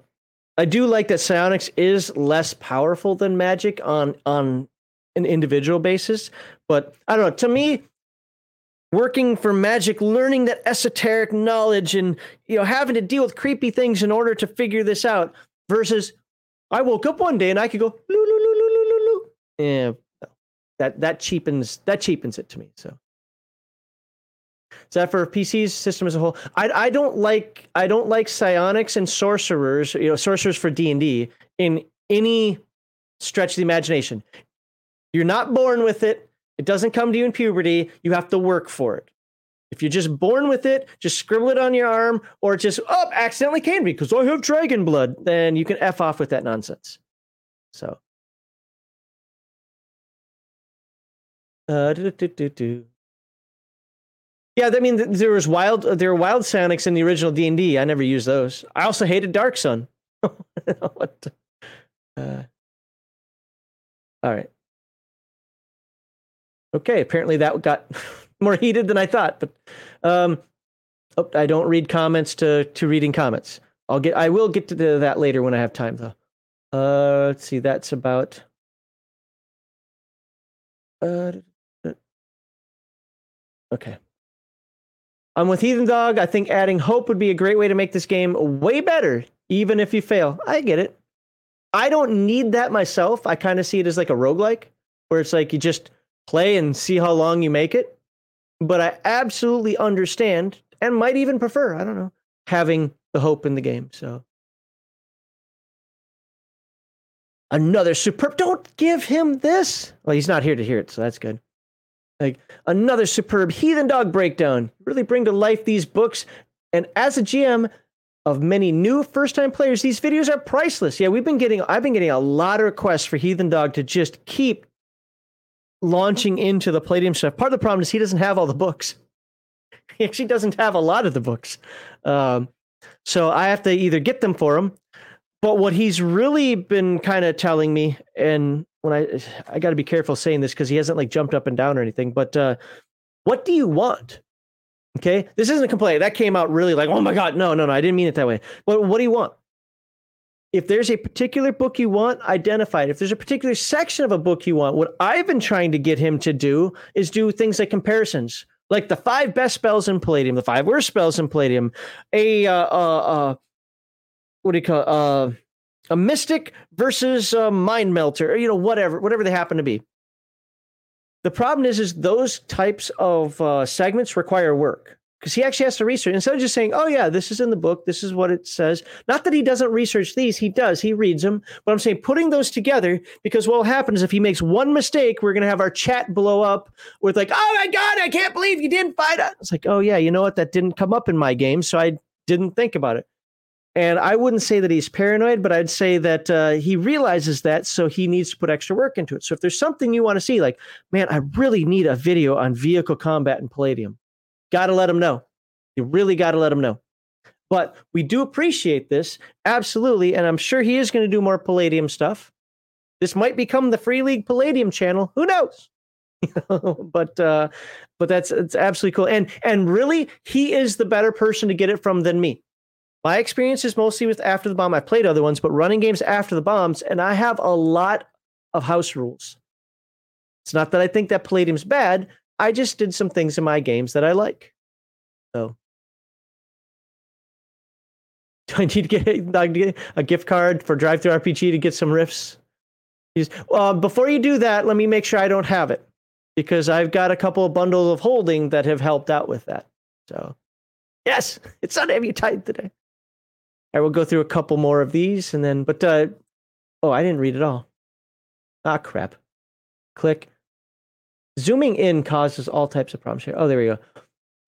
I do like that psionics is less powerful than magic on on an individual basis, but I don't know. To me, working for magic, learning that esoteric knowledge and you know having to deal with creepy things in order to figure this out versus I woke up one day and I could go loo loo loo Yeah, that that cheapens that cheapens it to me. So is that for PCs system as a whole? I I don't like I don't like psionics and sorcerers, you know, sorcerers for D and D in any stretch of the imagination. You're not born with it. It doesn't come to you in puberty. You have to work for it. If you're just born with it, just scribble it on your arm, or just oh accidentally came because I have dragon blood, then you can f off with that nonsense. So. Uh. Yeah, I mean, there was wild. There were wild psionics in the original D and D. I never used those. I also hated Dark Sun. what? Uh, all right. Okay, apparently that got more heated than I thought. But um, oh, I don't read comments to to reading comments. I'll get. I will get to the, that later when I have time, though. Uh, let's see. That's about. Uh, okay. I'm with Heathen Dog. I think adding hope would be a great way to make this game way better, even if you fail. I get it. I don't need that myself. I kind of see it as like a roguelike, where it's like you just play and see how long you make it. But I absolutely understand and might even prefer, I don't know, having the hope in the game. So another superb don't give him this. Well, he's not here to hear it, so that's good. Like another superb heathen dog breakdown. Really bring to life these books. And as a GM of many new first-time players, these videos are priceless. Yeah, we've been getting I've been getting a lot of requests for Heathen Dog to just keep launching into the Palladium stuff. Part of the problem is he doesn't have all the books. He actually doesn't have a lot of the books. Um, so I have to either get them for him. But what he's really been kind of telling me, and when I I got to be careful saying this because he hasn't like jumped up and down or anything. But uh, what do you want? Okay, this isn't a complaint. That came out really like, oh my god, no, no, no, I didn't mean it that way. But what do you want? if there's a particular book you want, identify it. If there's a particular section of a book you want, what I've been trying to get him to do is do things like comparisons, like the five best spells in Palladium, the five worst spells in Palladium, a uh, uh, uh what do you call? Uh, a mystic versus a mind melter, or you know whatever, whatever they happen to be. The problem is, is those types of uh, segments require work because he actually has to research instead of just saying, "Oh yeah, this is in the book. This is what it says." Not that he doesn't research these; he does. He reads them. But I'm saying putting those together because what will happen is if he makes one mistake, we're going to have our chat blow up with like, "Oh my god, I can't believe you didn't find it." It's like, "Oh yeah, you know what? That didn't come up in my game, so I didn't think about it." And I wouldn't say that he's paranoid, but I'd say that uh, he realizes that, so he needs to put extra work into it. So if there's something you want to see, like, man, I really need a video on vehicle combat in Palladium Got to let him know. You really got to let him know. But we do appreciate this, absolutely. And I'm sure he is going to do more Palladium stuff. This might become the Free League Palladium channel. Who knows? but uh, but that's it's absolutely cool. And and really, he is the better person to get it from than me. My experience is mostly with After the Bomb. I've played other ones, but running games after the bombs, and I have a lot of house rules. It's not that I think that Palladium's bad. I just did some things in my games that I like. So do I need to get a gift card for DriveThruRPG to get some Rifts? Well, uh, before you do that, let me make sure I don't have it because I've got a couple of bundles of holding that have helped out with that. So, yes, it's not heavy tight today. I will go through a couple more of these and then, but, uh, oh, I didn't read it all. Ah, crap. Click. Zooming in causes all types of problems here. Oh, there we go.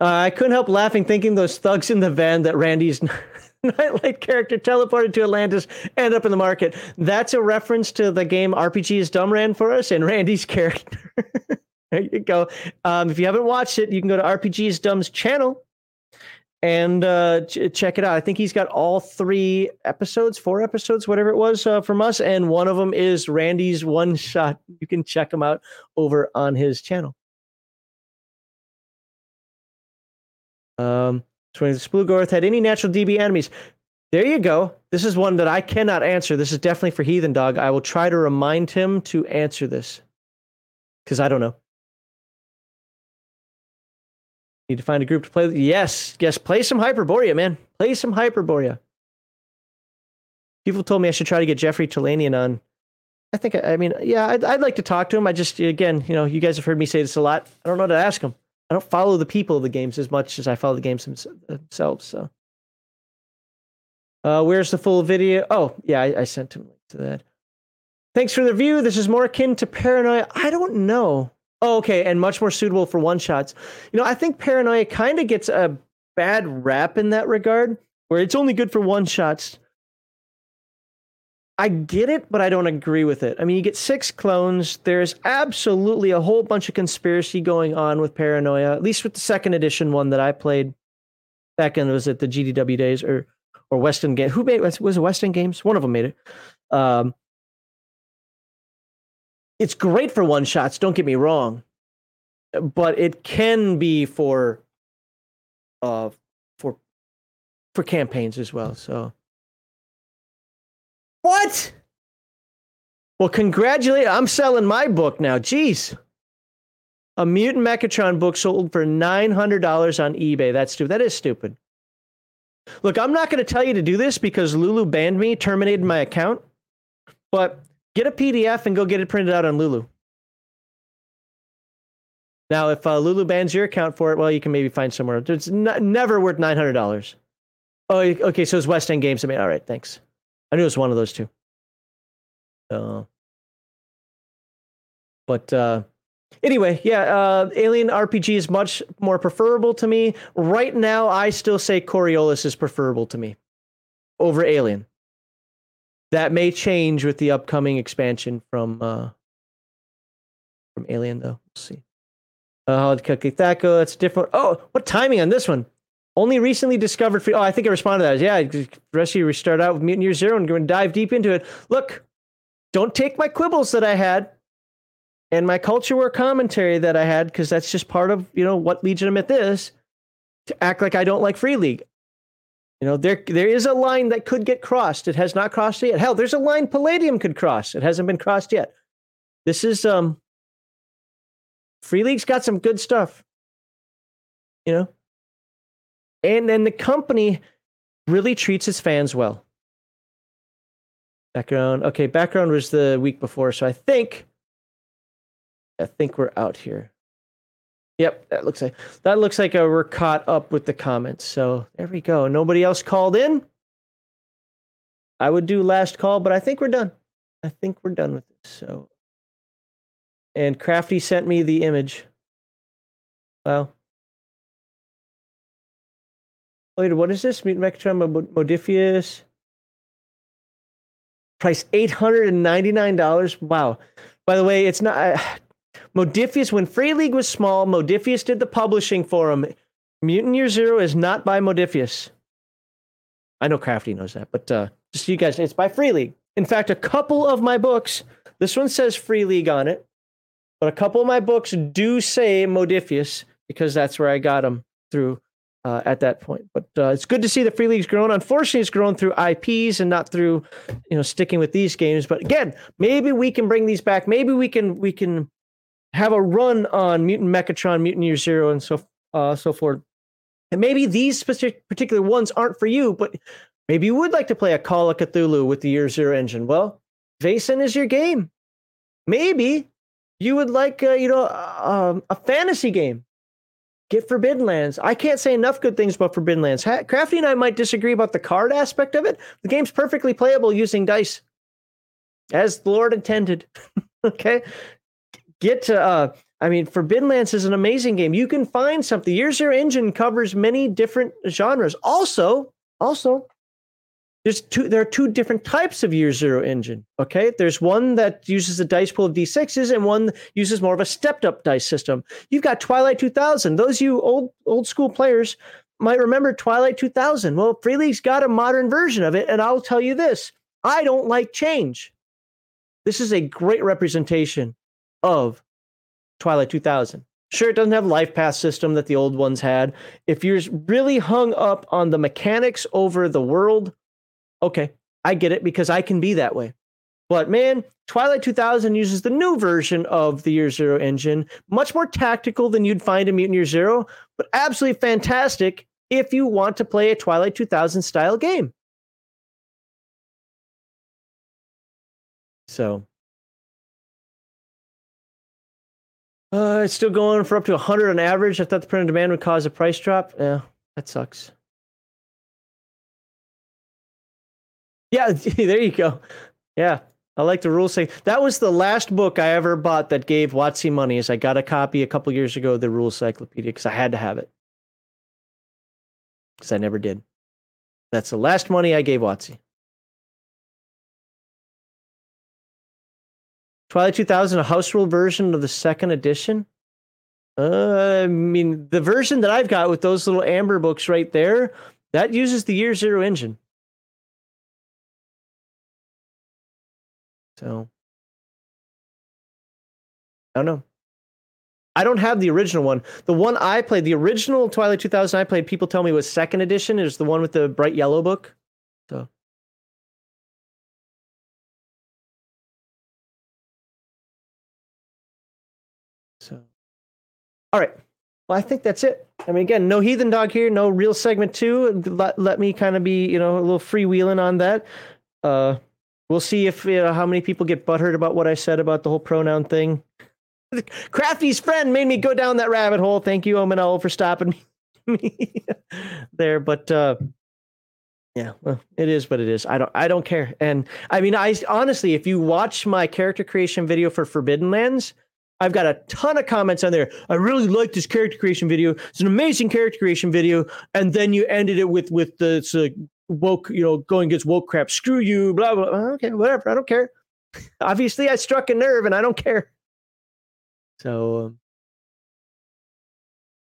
Uh, I couldn't help laughing thinking those thugs in the van that Randy's Nightlight character teleported to Atlantis end up in the market. That's a reference to the game RPG is Dumb ran for us and Randy's character. there you go. Um, if you haven't watched it, you can go to RPG is Dumb's channel and uh, ch- check it out. I think he's got all three episodes, four episodes, whatever it was uh, from us, and one of them is Randy's one shot. You can check him out over on his channel. Um, so Splugorth had any natural DB enemies, there you go. This is one that I cannot answer. This is definitely for Heathen Dog. I will try to remind him to answer this because I don't know. Need to find a group to play. Yes, yes. Play some Hyperborea, man. Play some Hyperborea. People told me I should try to get Jeffrey Talanian on. I think, I mean, yeah, I'd, I'd like to talk to him. I just, again, you know, you guys have heard me say this a lot. I don't know to ask him. I don't follow the people of the games as much as I follow the games themselves. So, uh, where's the full video? Oh, yeah, I, I sent him to that. Thanks for the review. This is more akin to paranoia. I don't know. Okay, and much more suitable for one shots. You know, I think paranoia kind of gets a bad rap in that regard, where it's only good for one shots. I get it, but I don't agree with it. I mean, you get six clones. There's absolutely a whole bunch of conspiracy going on with paranoia. At least with the second edition one that I played back in was it the GDW days or or West End Game? Who made was it West End Games? One of them made it. Um, it's great for one shots. Don't get me wrong, but it can be for uh for for campaigns as well. So what? Well, congratulate! I'm selling my book now. Jeez. A Mutant Mechatron book sold for nine hundred dollars on eBay. That's stupid. That is stupid. Look, I'm not going to tell you to do this because Lulu banned me, terminated my account. But get a PDF and go get it printed out on Lulu. Now, if uh, Lulu bans your account for it, well, you can maybe find somewhere. It's n- never worth nine hundred dollars. Oh, okay. So it's West End Games. I mean, all right. Thanks. I knew it was one of those two. Uh, but uh, anyway, yeah, uh, Alien RPG is much more preferable to me. Right now, I still say Coriolis is preferable to me over Alien. That may change with the upcoming expansion from uh, from Alien, though. We'll see. Uh, THAC0, that's different. Oh, what timing on this one? Only recently discovered. Free- oh, I think I responded to that. Yeah, the rest of you we start out with Mutant Year Zero and going to dive deep into it. Look, don't take my quibbles that I had and my culture war commentary that I had because that's just part of you know what Legion Myth is to act like I don't like Free League. You know, there there is a line that could get crossed. It has not crossed yet. Hell, there's a line Palladium could cross. It hasn't been crossed yet. This is um Free League's got some good stuff. You know? And then the company really treats its fans well. Background. Okay, background was the week before, so I think I think we're out here. Yep, that looks like that looks like uh, we're caught up with the comments. So there we go. Nobody else called in. I would do last call, but I think we're done. I think we're done with this. So, and Crafty sent me the image. Wow. Wait, what is this? Mutant Mechatron Modiphius. Price eight hundred and ninety nine dollars. Wow. By the way, it's not. Uh, Modiphius, when Free League was small, Modiphius did the publishing for him. Mutant Year Zero is not by Modiphius. I know Crafty knows that, but uh, just so you guys, it's by Free League. In fact, a couple of my books, this one says Free League on it, but a couple of my books do say Modiphius because that's where I got them through uh, at that point. But uh, it's good to see the Free League's grown. Unfortunately, it's grown through IPs and not through, you know, sticking with these games. But again, maybe we can bring these back. Maybe we can we can have a run on Mutant Mechatron, Mutant Year Zero, and so uh, so forth. And maybe these specific particular ones aren't for you, but maybe you would like to play a Call of Cthulhu with the Year Zero engine. Well, Vaesen is your game. Maybe you would like, uh, you know, uh, a fantasy game. Get Forbidden Lands. I can't say enough good things about Forbidden Lands. Ha- Crafty and I might disagree about the card aspect of it. The game's perfectly playable using dice, as the Lord intended. okay, get to uh I mean, Forbidden Lands is an amazing game. You can find something. Year Zero Engine covers many different genres. Also, also, there's two. There are two different types of Year Zero Engine. Okay, there's one that uses a dice pool of d6s, and one uses more of a stepped-up dice system. You've got Twilight 2000. Those you old old school players might remember Twilight 2000. Well, Free League's got a modern version of it, and I'll tell you this: I don't like change. This is a great representation of Twilight 2000. Sure, it doesn't have life path system that the old ones had. If you're really hung up on the mechanics over the world, okay, I get it because I can be that way. But man, Twilight 2000 uses the new version of the Year Zero engine, much more tactical than you'd find in Mutant Year Zero, but absolutely fantastic if you want to play a Twilight 2000 style game. So, Uh, it's still going for up to 100 on average. I thought the print on demand would cause a price drop. Yeah, that sucks. Yeah, there you go. Yeah, I like the rules say that was the last book I ever bought that gave WotC money. Is I got a copy a couple years ago of the Rules Cyclopedia because I had to have it because I never did. That's the last money I gave WotC. Twilight 2000, a house rule version of the second edition. Uh, I mean, the version that I've got with those little amber books right there, that uses the Year Zero engine. So, I don't know. I don't have the original one. The one I played, the original Twilight 2000 I played, people tell me was second edition. It was the one with the bright yellow book. So. All right. Well, I think that's it. I mean, again, no heathen dog here, no real segment two. Let, let me kind of be, you know, a little freewheeling on that. Uh, we'll see if you know how many people get butthurt about what I said about the whole pronoun thing. Crafty's friend made me go down that rabbit hole. Thank you, Omanel, for stopping me there. But uh, yeah, well, it is what it is. I don't, I don't care. And I mean, I honestly, if you watch my character creation video for Forbidden Lands, I've got a ton of comments on there. I really like this character creation video. It's an amazing character creation video. And then you ended it with with the woke, you know, going against woke crap. Screw you, blah blah. Okay, whatever. I don't care. Obviously, I struck a nerve, and I don't care. So,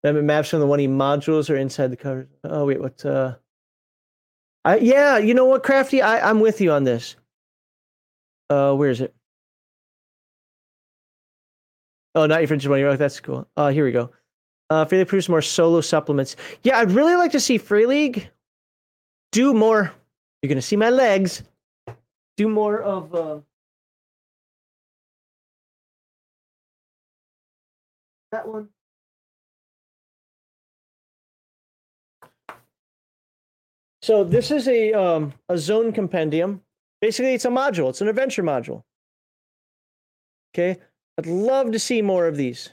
um, maps from the one E modules are inside the cover. Oh wait, what? Uh, I yeah, you know what, Crafty? I I'm with you on this. Uh, where is it? Oh, not your friendship money. Oh, that's cool. Uh, here we go. Uh, Free League produce more solo supplements. Yeah, I'd really like to see Free League do more. You're gonna see my legs. Do more of. Uh, that one. So this is a um, a zone compendium. Basically, it's a module. It's an adventure module. Okay, I'd love to see more of these.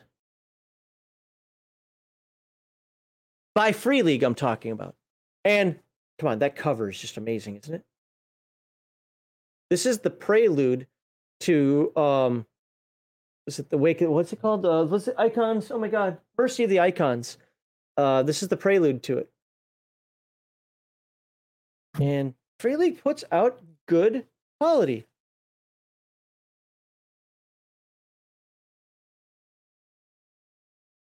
By Free League, I'm talking about. And come on, that cover is just amazing, isn't it? This is the prelude to um is it the wake what's it called? Uh what's it icons? Oh my god. Mercy of the Icons. Uh this is the prelude to it. And Free League puts out good quality.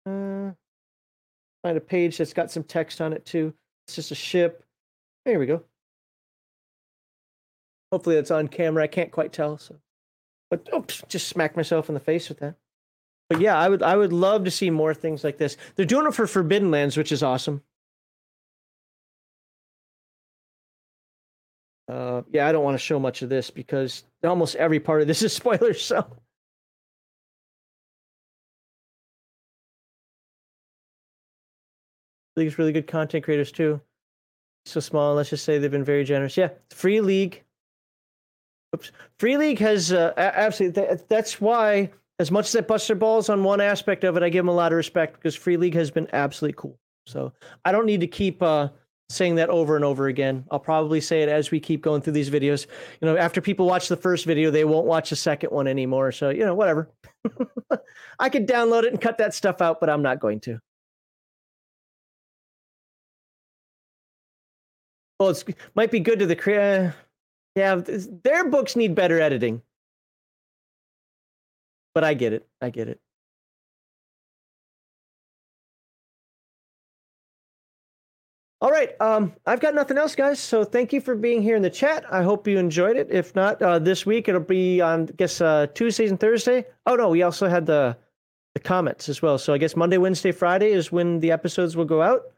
Uh, find a page that's got some text on it too. It's just a ship. There we go. Hopefully that's on camera. I can't quite tell. So, but oops, just smacked myself in the face with that. But yeah, I would I would love to see more things like this. They're doing it for Forbidden Lands, which is awesome. Uh, yeah, I don't want to show much of this because almost every part of this is spoilers. So. League's really good content creators too. So small, let's just say they've been very generous. Yeah, Free League. Oops. Free League has uh, absolutely. that's why, as much as I bust their balls on one aspect of it, I give them a lot of respect because Free League has been absolutely cool. So I don't need to keep uh, saying that over and over again. I'll probably say it as we keep going through these videos. You know, after people watch the first video, they won't watch the second one anymore. So you know, whatever. I could download it and cut that stuff out, but I'm not going to. Well, it's might be good to the uh, yeah. Their books need better editing, but I get it. I get it. All right, um, I've got nothing else, guys. So thank you for being here in the chat. I hope you enjoyed it. If not, uh, this week it'll be on, I guess, uh, Tuesdays and Thursday. Oh no, we also had the the comments as well. So I guess Monday, Wednesday, Friday is when the episodes will go out.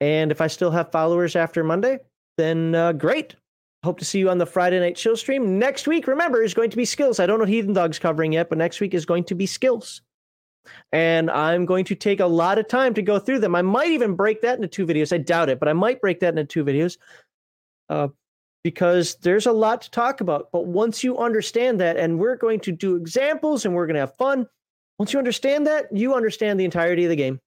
And if I still have followers after Monday, then uh, great. Hope to see you on the Friday night chill stream. Next week, remember, is going to be skills. I don't know Heathen Dog's covering yet, but next week is going to be skills. And I'm going to take a lot of time to go through them. I might even break that into two videos. I doubt it, but I might break that into two videos uh, because there's a lot to talk about. But once you understand that, and we're going to do examples and we're going to have fun, once you understand that, you understand the entirety of the game.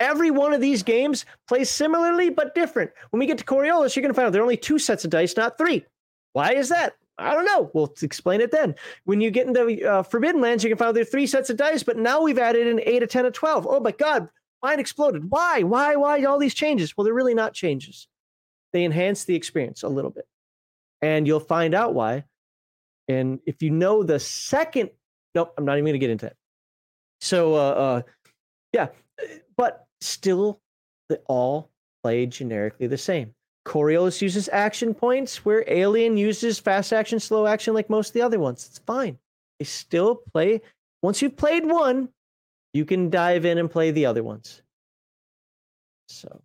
Every one of these games plays similarly but different. When we get to Coriolis, you're going to find out there are only two sets of dice, not three. Why is that? I don't know. We'll explain it then. When you get into uh, Forbidden Lands, you can find there are three sets of dice, but now we've added an eight, a 10, a 12. Oh my God, mine exploded. Why? Why? Why all these changes? Well, they're really not changes. They enhance the experience a little bit. And you'll find out why. And if you know the second, nope, I'm not even going to get into that. So, uh, uh, yeah, but still they all play generically the same. Coriolis uses action points where Alien uses fast action, slow action like most of the other ones. It's fine. They still play. Once you've played one, you can dive in and play the other ones. So, all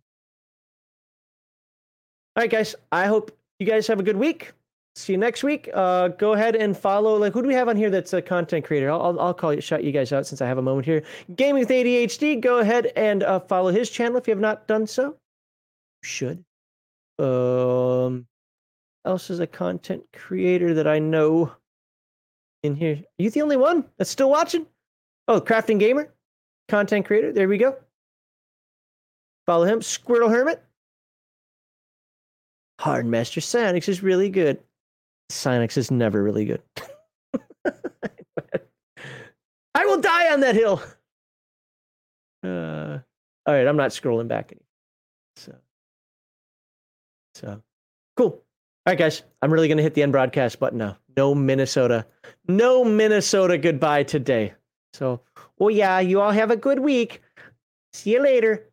right, guys. I hope you guys have a good week. See you next week. Uh, go ahead and follow. Like, who do we have on here that's a content creator? I'll, I'll, I'll call you, shout you guys out since I have a moment here. Gaming with ADHD. Go ahead and uh, follow his channel if you have not done so. You should. Um, else is a content creator that I know in here. Are you the only one that's still watching? Oh, Crafting Gamer, content creator. There we go. Follow him. Squirtle Hermit. Hardmaster Sinix is really good. Sinix is never really good. I will die on that hill. Uh, all right, I'm not scrolling back anymore. So, so cool. All right, guys, I'm really gonna hit the end broadcast button now. No Minnesota, no Minnesota goodbye today. So, oh yeah, you all have a good week. See you later.